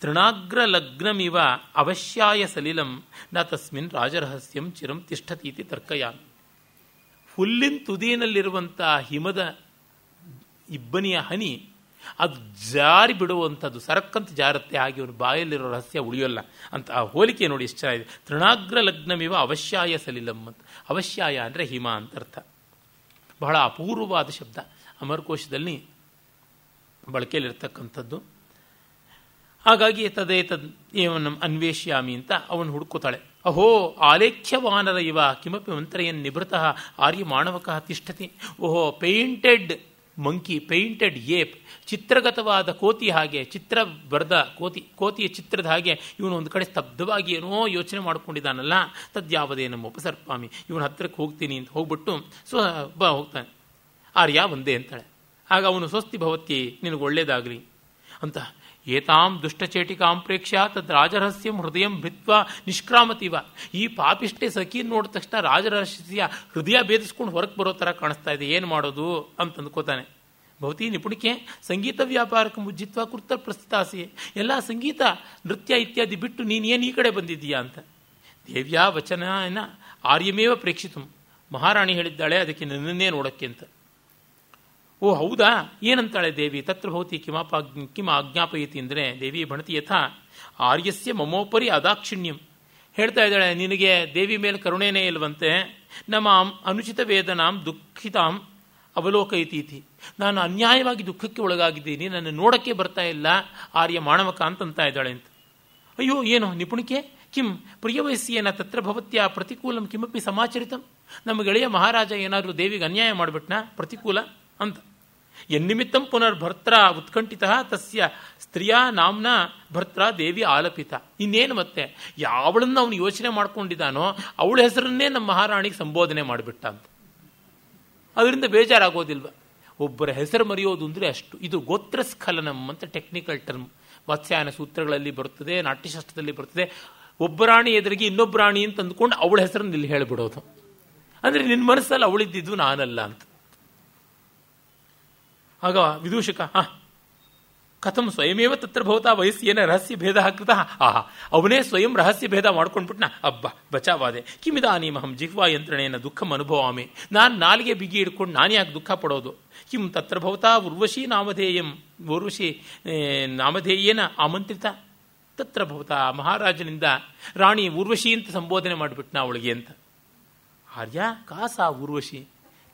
ತೃಣಾಗ್ರ ಲಗ್ನಮಿವ ಅವಶ್ಯಾಯ ಸಲಿಲಂ, ನ ತಸ್ಮಿನ್ ರಾಜರಹಸ್ಯಂ ಚಿರಂ ತಿಷ್ಠತೀತಿ ತರ್ಕಯಾಮಿ. ಹುಲ್ಲಿನ ತುದಿನಲ್ಲಿರುವಂಥ ಹಿಮದ ಇಬ್ಬನಿಯ ಹನಿ, ಅದು ಜಾರಿ ಬಿಡುವಂಥದ್ದು, ಸರಕ್ಕಂತ ಜಾರತ್ತೆ ಹಾಗೆ ಅವನು ಬಾಯಲ್ಲಿರೋ ರಹಸ್ಯ ಉಳಿಯೋಲ್ಲ ಅಂತ ಆ ಹೋಲಿಕೆ ನೋಡಿ ಎಷ್ಟು ಚೆನ್ನಾಗಿದೆ. ತೃಣಾಗ್ರ ಲಗ್ನಮಿವ ಅವಶ್ಯಾಯ ಸಲಿಲಂ ಅಂತ. ಅವಶ್ಯಾಯ ಅಂದರೆ ಹಿಮ ಅಂತ ಅರ್ಥ. ಬಹಳ ಅಪೂರ್ವವಾದ ಶಬ್ದ. ಅಮರಕೋಶದಲ್ಲಿ ಬಳಕೆಯಲ್ಲಿರ್ತಕ್ಕಂಥದ್ದು. ಹಾಗಾಗಿ ತದೇ ತದ್ ಏವನ್ನ ಅನ್ವೇಷ್ಯಾಮಿ ಅಂತ ಅವನು ಹುಡುಕುತ್ತಾಳೆ. ಅಹೋ ಆಲೇಖ್ಯವಾನರ ಇವ, ಕಿಮಪಿ ಮಂತ್ರಯನ್ ನಿಭೃತಃ ಆರ್ಯ ಮಾಣವಕಃ ತಿಷ್ಠತಿ. ಓಹೋ ಪೇಂಟೆಡ್ ಮಂಕಿ ಪೇಂಟೆಡ್ ಏಪ್, ಚಿತ್ರಗತವಾದ ಕೋತಿ ಹಾಗೆ ಚಿತ್ರ ಬರೆದ ಕೋತಿ, ಕೋತಿಯ ಚಿತ್ರದ ಹಾಗೆ ಇವನು ಒಂದು ಕಡೆ ಸ್ತಬ್ಧವಾಗಿ ಏನೋ ಯೋಚನೆ ಮಾಡಿಕೊಂಡಿದ್ದಾನಲ್ಲ. ತದ್ಯಾವದೇ ನಮ್ಮ ಉಪಸರ್ಪಾಮಿ ಇವನು ಹತ್ತಿರಕ್ಕೆ ಹೋಗ್ತೀನಿ ಅಂತ ಹೋಗ್ಬಿಟ್ಟು ಸೊ ಬ, ಹೋಗ್ತಾನೆ. ಆರ್ಯ ಒಂದೇ ಅಂತಾಳೆ. ಆಗ ಅವನು ಸ್ವಸ್ತಿ ಭವತ್ತಿ ನಿನಗೆ ಒಳ್ಳೇದಾಗಲಿ ಅಂತ ಏತಾಂ ದುಷ್ಟಚೇಟಿಕಾಂ ಪ್ರೇಕ್ಷ ತದ್ ರಾಜರಹಸ್ಯಂ ಹೃದಯಂ ಭಿತ್ವ ನಿಷ್ಕ್ರಾಮತಿವ. ಈ ಪಾಪಿಷ್ಟೇ ಸಖಿ ನೋಡಿದ ತಕ್ಷಣ ರಾಜರಹಸ್ಯ ಹೃದಯ ಭೇದಿಸ್ಕೊಂಡು ಹೊರಗೆ ಬರೋ ಥರ ಕಾಣಿಸ್ತಾ ಇದೆ. ಏನು ಮಾಡೋದು ಅಂತ ಅಂದ್ಕೋತಾನೆ. ಭವತಿ ನಿಪುಣಿಕೆ ಸಂಗೀತ ವ್ಯಾಪಾರಕ್ಕೆ ಮುಜ್ಜಿತ್ವ ಕೃತ ಪ್ರಸ್ತುತಾಸಿ ಎಲ್ಲ ಸಂಗೀತ, ನೃತ್ಯ ಇತ್ಯಾದಿ ಬಿಟ್ಟು ನೀನು ಏನು ಈ ಕಡೆ ಬಂದಿದ್ದೀಯಾ ಅಂತ. ದೇವ್ಯಾ ವಚನ ಆರ್ಯಮೇವ ಪ್ರೇಕ್ಷಿತು. ಮಹಾರಾಣಿ ಹೇಳಿದ್ದಾಳೆ, ಅದಕ್ಕೆ ನನ್ನನ್ನೇ ನೋಡೋಕ್ಕೆ ಅಂತ. ಓ ಹೌದಾ? ಏನಂತಾಳೆ ದೇವಿ? ತತ್ರ ಭವತಿ ಕಿಮಾಪ ಕಿಮ ಆಜ್ಞಾಪಯತಿ ಅಂದರೆ ದೇವಿ ಭಣತಿ ಯಥಾ? ಆರ್ಯಸ್ಯ ಮಮೋಪರಿ ಅದಾಕ್ಷಿಣ್ಯಂ. ಹೇಳ್ತಾ ಇದ್ದಾಳೆ, ನಿನಗೆ ದೇವಿ ಮೇಲೆ ಕರುಣೆನೇ ಇಲ್ವಂತೆ? ನಮ್ಮ ಅನುಚಿತ ವೇದನಾಂ ದುಃಖಿತಾಂ ಅವಲೋಕೈತೀತಿ ನಾನು ಅನ್ಯಾಯವಾಗಿ ದುಃಖಕ್ಕೆ ಒಳಗಾಗಿದ್ದೀನಿ, ನನ್ನ ನೋಡಕ್ಕೆ ಬರ್ತಾ ಇಲ್ಲ, ಆರ್ಯ ಮಾಣವಕ ಅಂತಂತ ಇದ್ದಾಳೆ ಅಂತ. ಅಯ್ಯೋ, ಏನು ನಿಪುಣಿಕೆ ಕಿಂ, ಪ್ರಿಯವಯಸ್ಸಿಯೇನ ತತ್ರ ಭವತ್ಯ ಪ್ರತಿಕೂಲಂ ಕಿಮಪಿ ಸಮಾಚರಿತಂ? ನಮ್ಮ ಗೆಳೆಯ ಮಹಾರಾಜ ಏನಾದರೂ ದೇವಿಗೆ ಅನ್ಯಾಯ ಮಾಡಿಬಿಟ್ನ? ಪ್ರತಿಕೂಲ? ಅಂತ. ಎನ್ನಿಮಿತ್ತಂ ಪುನರ್ಭರ್ತ್ರ ಉತ್ಕಂಠಿತ ತಸ್ಯ ಸ್ತ್ರೀಯ ನಾಮ್ನ ಭರ್ತ್ರ ದೇವಿ ಆಲಪಿತ. ಇನ್ನೇನು ಮತ್ತೆ? ಯಾವಳನ್ನು ಅವನು ಯೋಚನೆ ಮಾಡ್ಕೊಂಡಿದ್ದಾನೋ ಅವಳ ಹೆಸರನ್ನೇ ನಮ್ಮ ಮಹಾರಾಣಿಗೆ ಸಂಬೋಧನೆ ಮಾಡಿಬಿಟ್ಟ ಅಂತ. ಅದರಿಂದ ಬೇಜಾರಾಗೋದಿಲ್ವ? ಒಬ್ಬರ ಹೆಸರು ಮರೆಯೋದು ಅಂದರೆ ಅಷ್ಟು. ಇದು ಗೋತ್ರ ಸ್ಖಲನಂ ಅಂತ ಟೆಕ್ನಿಕಲ್ ಟರ್ಮ್ ಮತ್ಸ್ಯಾಯನ ಸೂತ್ರಗಳಲ್ಲಿ ಬರುತ್ತದೆ, ನಾಟ್ಯಶಾಸ್ತ್ರದಲ್ಲಿ ಬರ್ತದೆ ಒಬ್ಬ ರಾಣಿ ಎದುರಿಗೆ ಇನ್ನೊಬ್ಬ ರಾಣಿ ಅಂತ ಅಂದ್ಕೊಂಡು ಅವಳ ಹೆಸರನ್ನು ಇಲ್ಲಿ ಹೇಳಿಬಿಡೋದು. ಅಂದರೆ ನಿನ್ನ ಮನಸ್ಸಲ್ಲಿ ಅವಳಿದ್ದಿದ್ದು ನಾನಲ್ಲ ಅಂತ. ಆಗ ವಿದೂಷಕ, ಹಾ, ಕಥಂ ಸ್ವಯಮೇವ ತತ್ರ ಭವತಾ ವಯಸ್ಸೇನ ರಹಸ್ಯ ಭೇದ ಕೃತ ಆಹಾ ಅವನೇ ಸ್ವಯಂ ರಹಸ್ಯ ಭೇದ ಮಾಡ್ಕೊಂಡ್ಬಿಟ್ನ, ಅಬ್ಬ, ಬಚಾವಾದೆ, ಕಿಮಿದಾನೀಮಹಂ ಜಿಹ್ವಾ ಯಂತ್ರಣೇನ ದುಃಖಂ ಅನುಭವಾಮಿ, ನಾನು ನಾಲಿಗೆ ಬಿಗಿ ಹಿಡ್ಕೊಂಡು ನಾನು ಯಾಕೆ ದುಃಖ ಪಡೋದು? ಕಿಂ ತತ್ರ ಭವತಾ ಉರ್ವಶಿ ನಾಮಧೇಯಂ, ಉರ್ವಶಿ ನಾಮಧೇಯೇನ ಆಮಂತ್ರಿತ? ತತ್ರ ಭವತಾ ಮಹಾರಾಜನಿಂದ ರಾಣಿ ಊರ್ವಶಿ ಅಂತ ಸಂಬೋಧನೆ ಮಾಡಿಬಿಟ್ನ ಅವಳಿಗೆ ಅಂತ. ಆರ್ಯ, ಕಾಸ ಊರ್ವಶಿ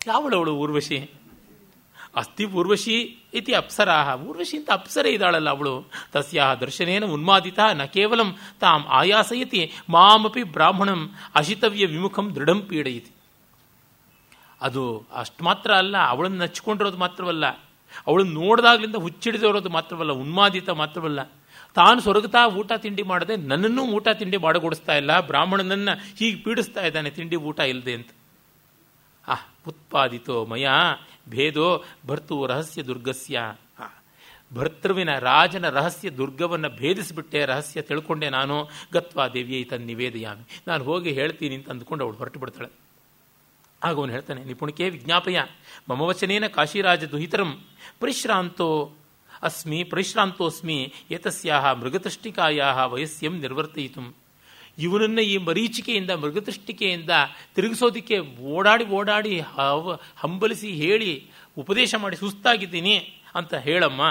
ಯಾವಳವಳು ಊರ್ವಶಿ ಅಸ್ತಿ ಊರ್ವಶಿ ಇತಿ ಅಪ್ಸರಾ ಊರ್ವಶಿ ಅಂತ ಅಪ್ಸರೆ ಇದ್ದಾಳಲ್ಲ ಅವಳು. ತಸ್ಯ ದರ್ಶನೇನ ಉನ್ಮಾದಿತ ನ ಕೇವಲಂ ತಾಂ ಆಯಾಸಯತಿ, ಮಾಮಪಿ ಬ್ರಾಹ್ಮಣಂ ಅಶಿತವ್ಯ ವಿಮುಖಂ ದೃಢಂ ಪೀಡಯಿತಿ. ಅದು ಅಷ್ಟು ಮಾತ್ರ ಅಲ್ಲ, ಅವಳನ್ನು ನಚ್ಕೊಂಡಿರೋದು ಮಾತ್ರವಲ್ಲ. ಅವಳನ್ನು ನೋಡಿದಾಗ್ಲಿಂದ ಹುಚ್ಚಿಡಿದಿರೋದು ಮಾತ್ರವಲ್ಲ, ಉನ್ಮಾದಿತ ಮಾತ್ರವಲ್ಲ. ತಾನು ಸೊರಗುತ್ತಾ ಊಟ ತಿಂಡಿ ಮಾಡದೆ ನನ್ನನ್ನು ಊಟ ತಿಂಡಿ ಮಾಡಗೊಡಿಸ್ತಾ ಇಲ್ಲ, ಬ್ರಾಹ್ಮಣನನ್ನು ಹೀಗೆ ಪೀಡಿಸ್ತಾ ಇದ್ದಾನೆ ತಿಂಡಿ ಊಟ ಇಲ್ಲದೆ ಅಂತ. ಆ ಉತ್ಪಾದಿತೋ ಮಯ ಭೇದೋ ಭರ್ತು ರಹಸ್ಯ ದುರ್ಗಸ್ಯ. ಭರ್ತೃವಿನ ರಾಜನ ರಹಸ್ಯ ದುರ್ಗವನ್ನು ಭೇದಿಸಿಬಿಟ್ಟೆ, ರಹಸ್ಯ ತಿಳ್ಕೊಂಡೆ ನಾನು, ಗತ್ವಾ ದೇವಿಯ ತನ್ನ ನಿವೇದಯಾಮಿ. ನಾನು ಹೋಗಿ ಹೇಳ್ತೀನಿ ಅಂತ ಅಂದ್ಕೊಂಡು ಅವಳು ಹೊರಟು ಬಿಡ್ತಾಳೆ. ಆಗ ಅವನು ಹೇಳ್ತಾನೆ, ನಿಪುಣಿಕೆ ವಿಜ್ಞಾಪಯ, ಮಮ ವಚನೇನ ಕಾಶಿರಾಜ ದುಹಿತರಂ, ಪರಿಶ್ರಾಂತೋ ಅಸ್ಮಿ, ಪರಿಶ್ರಾಂತೋಸ್ಮಿ, ಏತಸ್ಯಾಹ ಮೃಗತೃಷ್ಟಿಕಾಯಾ ವಯಸ್ಸಂ ನಿರ್ವರ್ತಯಿತು. ಇವನನ್ನು ಈ ಮರೀಚಿಕೆಯಿಂದ ಮೃಗದೃಷ್ಟಿಕೆಯಿಂದ ತಿರುಗಿಸೋದಕ್ಕೆ ಓಡಾಡಿ ಓಡಾಡಿ ಹವ, ಹಂಬಲಿಸಿ ಹೇಳಿ ಉಪದೇಶ ಮಾಡಿ ಸುಸ್ತಾಗಿದ್ದೀನಿ ಅಂತ ಹೇಳಮ್ಮ.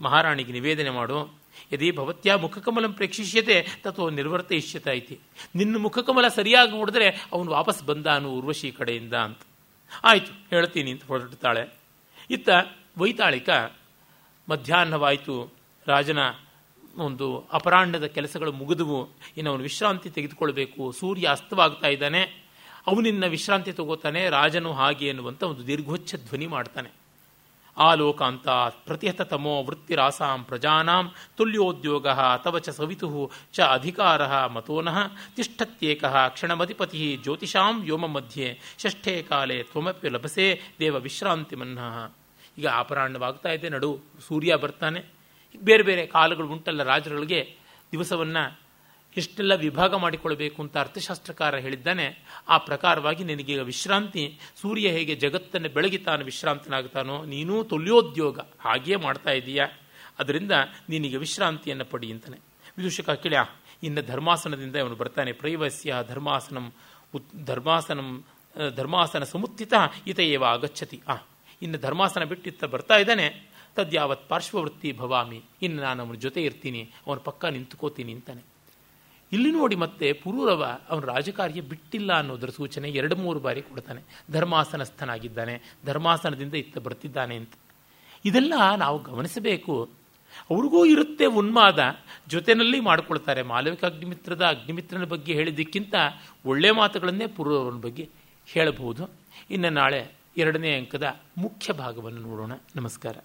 ಮಹಾರಾಣಿಗೆ ನಿವೇದನೆ ಮಾಡು. ಯದಿ ಭವತ್ಯ ಮುಖಕಮಲಂ ಪ್ರೇಕ್ಷಿಷ್ಯತೆ ತತ್ವ ನಿರ್ವರ್ತಯಿಷ್ಯತ ಐತಿ ನಿನ್ನ ಮುಖಕಮಲ ಸರಿಯಾಗಿ ನೋಡಿದ್ರೆ ಅವನು ವಾಪಸ್ ಬಂದಾನು ಉರ್ವಶಿ ಕಡೆಯಿಂದ ಅಂತ. ಆಯಿತು, ಹೇಳ್ತೀನಿ ಅಂತ ಹೊರಡ್ತಾಳೆ ಇತ್ತ ವೈತಾಳಿಕ, ಮಧ್ಯಾಹ್ನವಾಯಿತು ರಾಜನ ಒಂದು ಅಪರಾಹ್ನದ ಕೆಲಸಗಳು ಮುಗಿದವು. ಇನ್ನು ಅವನು ವಿಶ್ರಾಂತಿ ತೆಗೆದುಕೊಳ್ಬೇಕು. ಸೂರ್ಯ ಅಸ್ತವಾಗ್ತಾ ಇದ್ದಾನೆ. ಅವನಿನ್ನ ವಿಶ್ರಾಂತಿ ತಗೋತಾನೆ. ರಾಜನು ಹಾಗೆ ಎನ್ನುವಂಥ ಒಂದು ದೀರ್ಘೋಚ್ಛ ಧ್ವನಿ ಮಾಡ್ತಾನೆ. ಲೋಕಾಂತ ಪ್ರತಿಹತ ತಮೋ ವೃತ್ತಿರಾಸಾಂ ಪ್ರಜಾನಾಂ ತುಲ್ಯೋದ್ಯೋಗ ಅಥವಾ ಚ ಸವಿತು ಚ ಅಧಿಕಾರ ಮತೋನಃ ತಿಷ್ಠತ್ಯೇಕ ಕ್ಷಣಮಧಿಪತಿ ಜ್ಯೋತಿಷಾಂ ವ್ಯೋಮ ಮಧ್ಯೆ ಷಷ್ಠೇ ಕಾಲೆ ತ್ವಮಪಿ ಲಭಸೆ ದೇವ ವಿಶ್ರಾಂತಿ ಮನ್ನಃ. ಈಗ ಅಪರಾಹ್ನವಾಗ್ತಾ ಇದೆ. ನಡು ಸೂರ್ಯ ಬರ್ತಾನೆ. ಬೇರೆ ಬೇರೆ ಕಾಲಗಳು ಉಂಟಲ್ಲ ರಾಜರುಗಳಿಗೆ ದಿವಸವನ್ನು ಎಷ್ಟೆಲ್ಲ ವಿಭಾಗ ಮಾಡಿಕೊಳ್ಳಬೇಕು ಅಂತ ಅರ್ಥಶಾಸ್ತ್ರಕಾರ ಹೇಳಿದ್ದಾನೆ. ಆ ಪ್ರಕಾರವಾಗಿ ನಿನಗೀಗ ವಿಶ್ರಾಂತಿ, ಸೂರ್ಯ ಹೇಗೆ ಜಗತ್ತನ್ನು ಬೆಳಗಿತಾನು ವಿಶ್ರಾಂತನಾಗ್ತಾನೋ ನೀನೂ ತುಲ್ಯೋದ್ಯೋಗ ಹಾಗೆಯೇ ಮಾಡ್ತಾ ಇದೀಯಾ? ಅದರಿಂದ ನೀನೀಗ ವಿಶ್ರಾಂತಿಯನ್ನು ಪಡಿ ಅಂತಾನೆ. ವಿದೂಷಕ ಕಿಳ್ಯ, ಇನ್ನು ಧರ್ಮಾಸನದಿಂದ ಇವನು ಬರ್ತಾನೆ. ಪ್ರೈವಸ್ಯ ಧರ್ಮಾಸನಂ ಉತ್, ಧರ್ಮಾಸನಂ, ಧರ್ಮಾಸನ ಸಮುತ್ಥಿತ ಈತ ಏವ ಆಗಚ್ಚತಿ ಆ, ಇನ್ನು ಧರ್ಮಾಸನ ಬಿಟ್ಟಿತ್ತ ಬರ್ತಾ ಇದ್ದಾನೆ. ತದ್ಯಾವತ್ ಪಾರ್ಶ್ವವೃತ್ತಿ ಭವಾಮಿ, ಇನ್ನು ನಾನು ಅವನ ಜೊತೆ ಇರ್ತೀನಿ, ಅವನ ಪಕ್ಕ ನಿಂತುಕೋತೀನಿ ಅಂತಾನೆ. ಇಲ್ಲಿ ನೋಡಿ ಮತ್ತೆ ಪುರೂರವ ಅವನ ರಾಜಕಾರ್ಯ ಬಿಟ್ಟಿಲ್ಲ ಅನ್ನೋದರ ಸೂಚನೆ ಎರಡು ಮೂರು ಬಾರಿ ಕೊಡ್ತಾನೆ. ಧರ್ಮಾಸನಸ್ಥನಾಗಿದ್ದಾನೆ, ಧರ್ಮಾಸನದಿಂದ ಇತ್ತ ಬರ್ತಿದ್ದಾನೆ ಅಂತ. ಇದೆಲ್ಲ ನಾವು ಗಮನಿಸಬೇಕು. ಅವ್ರಿಗೂ ಇರುತ್ತೆ ಉನ್ಮಾದ ಜೊತೆಯಲ್ಲಿ ಮಾಡಿಕೊಳ್ತಾರೆ. ಮಾಲವಿಕ ಅಗ್ನಿಮಿತ್ರದ ಅಗ್ನಿಮಿತ್ರನ ಬಗ್ಗೆ ಹೇಳಿದ್ದಕ್ಕಿಂತ ಒಳ್ಳೆ ಮಾತುಗಳನ್ನೇ ಪುರೂರವನ ಬಗ್ಗೆ ಹೇಳಬಹುದು. ಇನ್ನು ನಾಳೆ ಎರಡನೇ ಅಂಕದ ಮುಖ್ಯ ಭಾಗವನ್ನು ನೋಡೋಣ. ನಮಸ್ಕಾರ.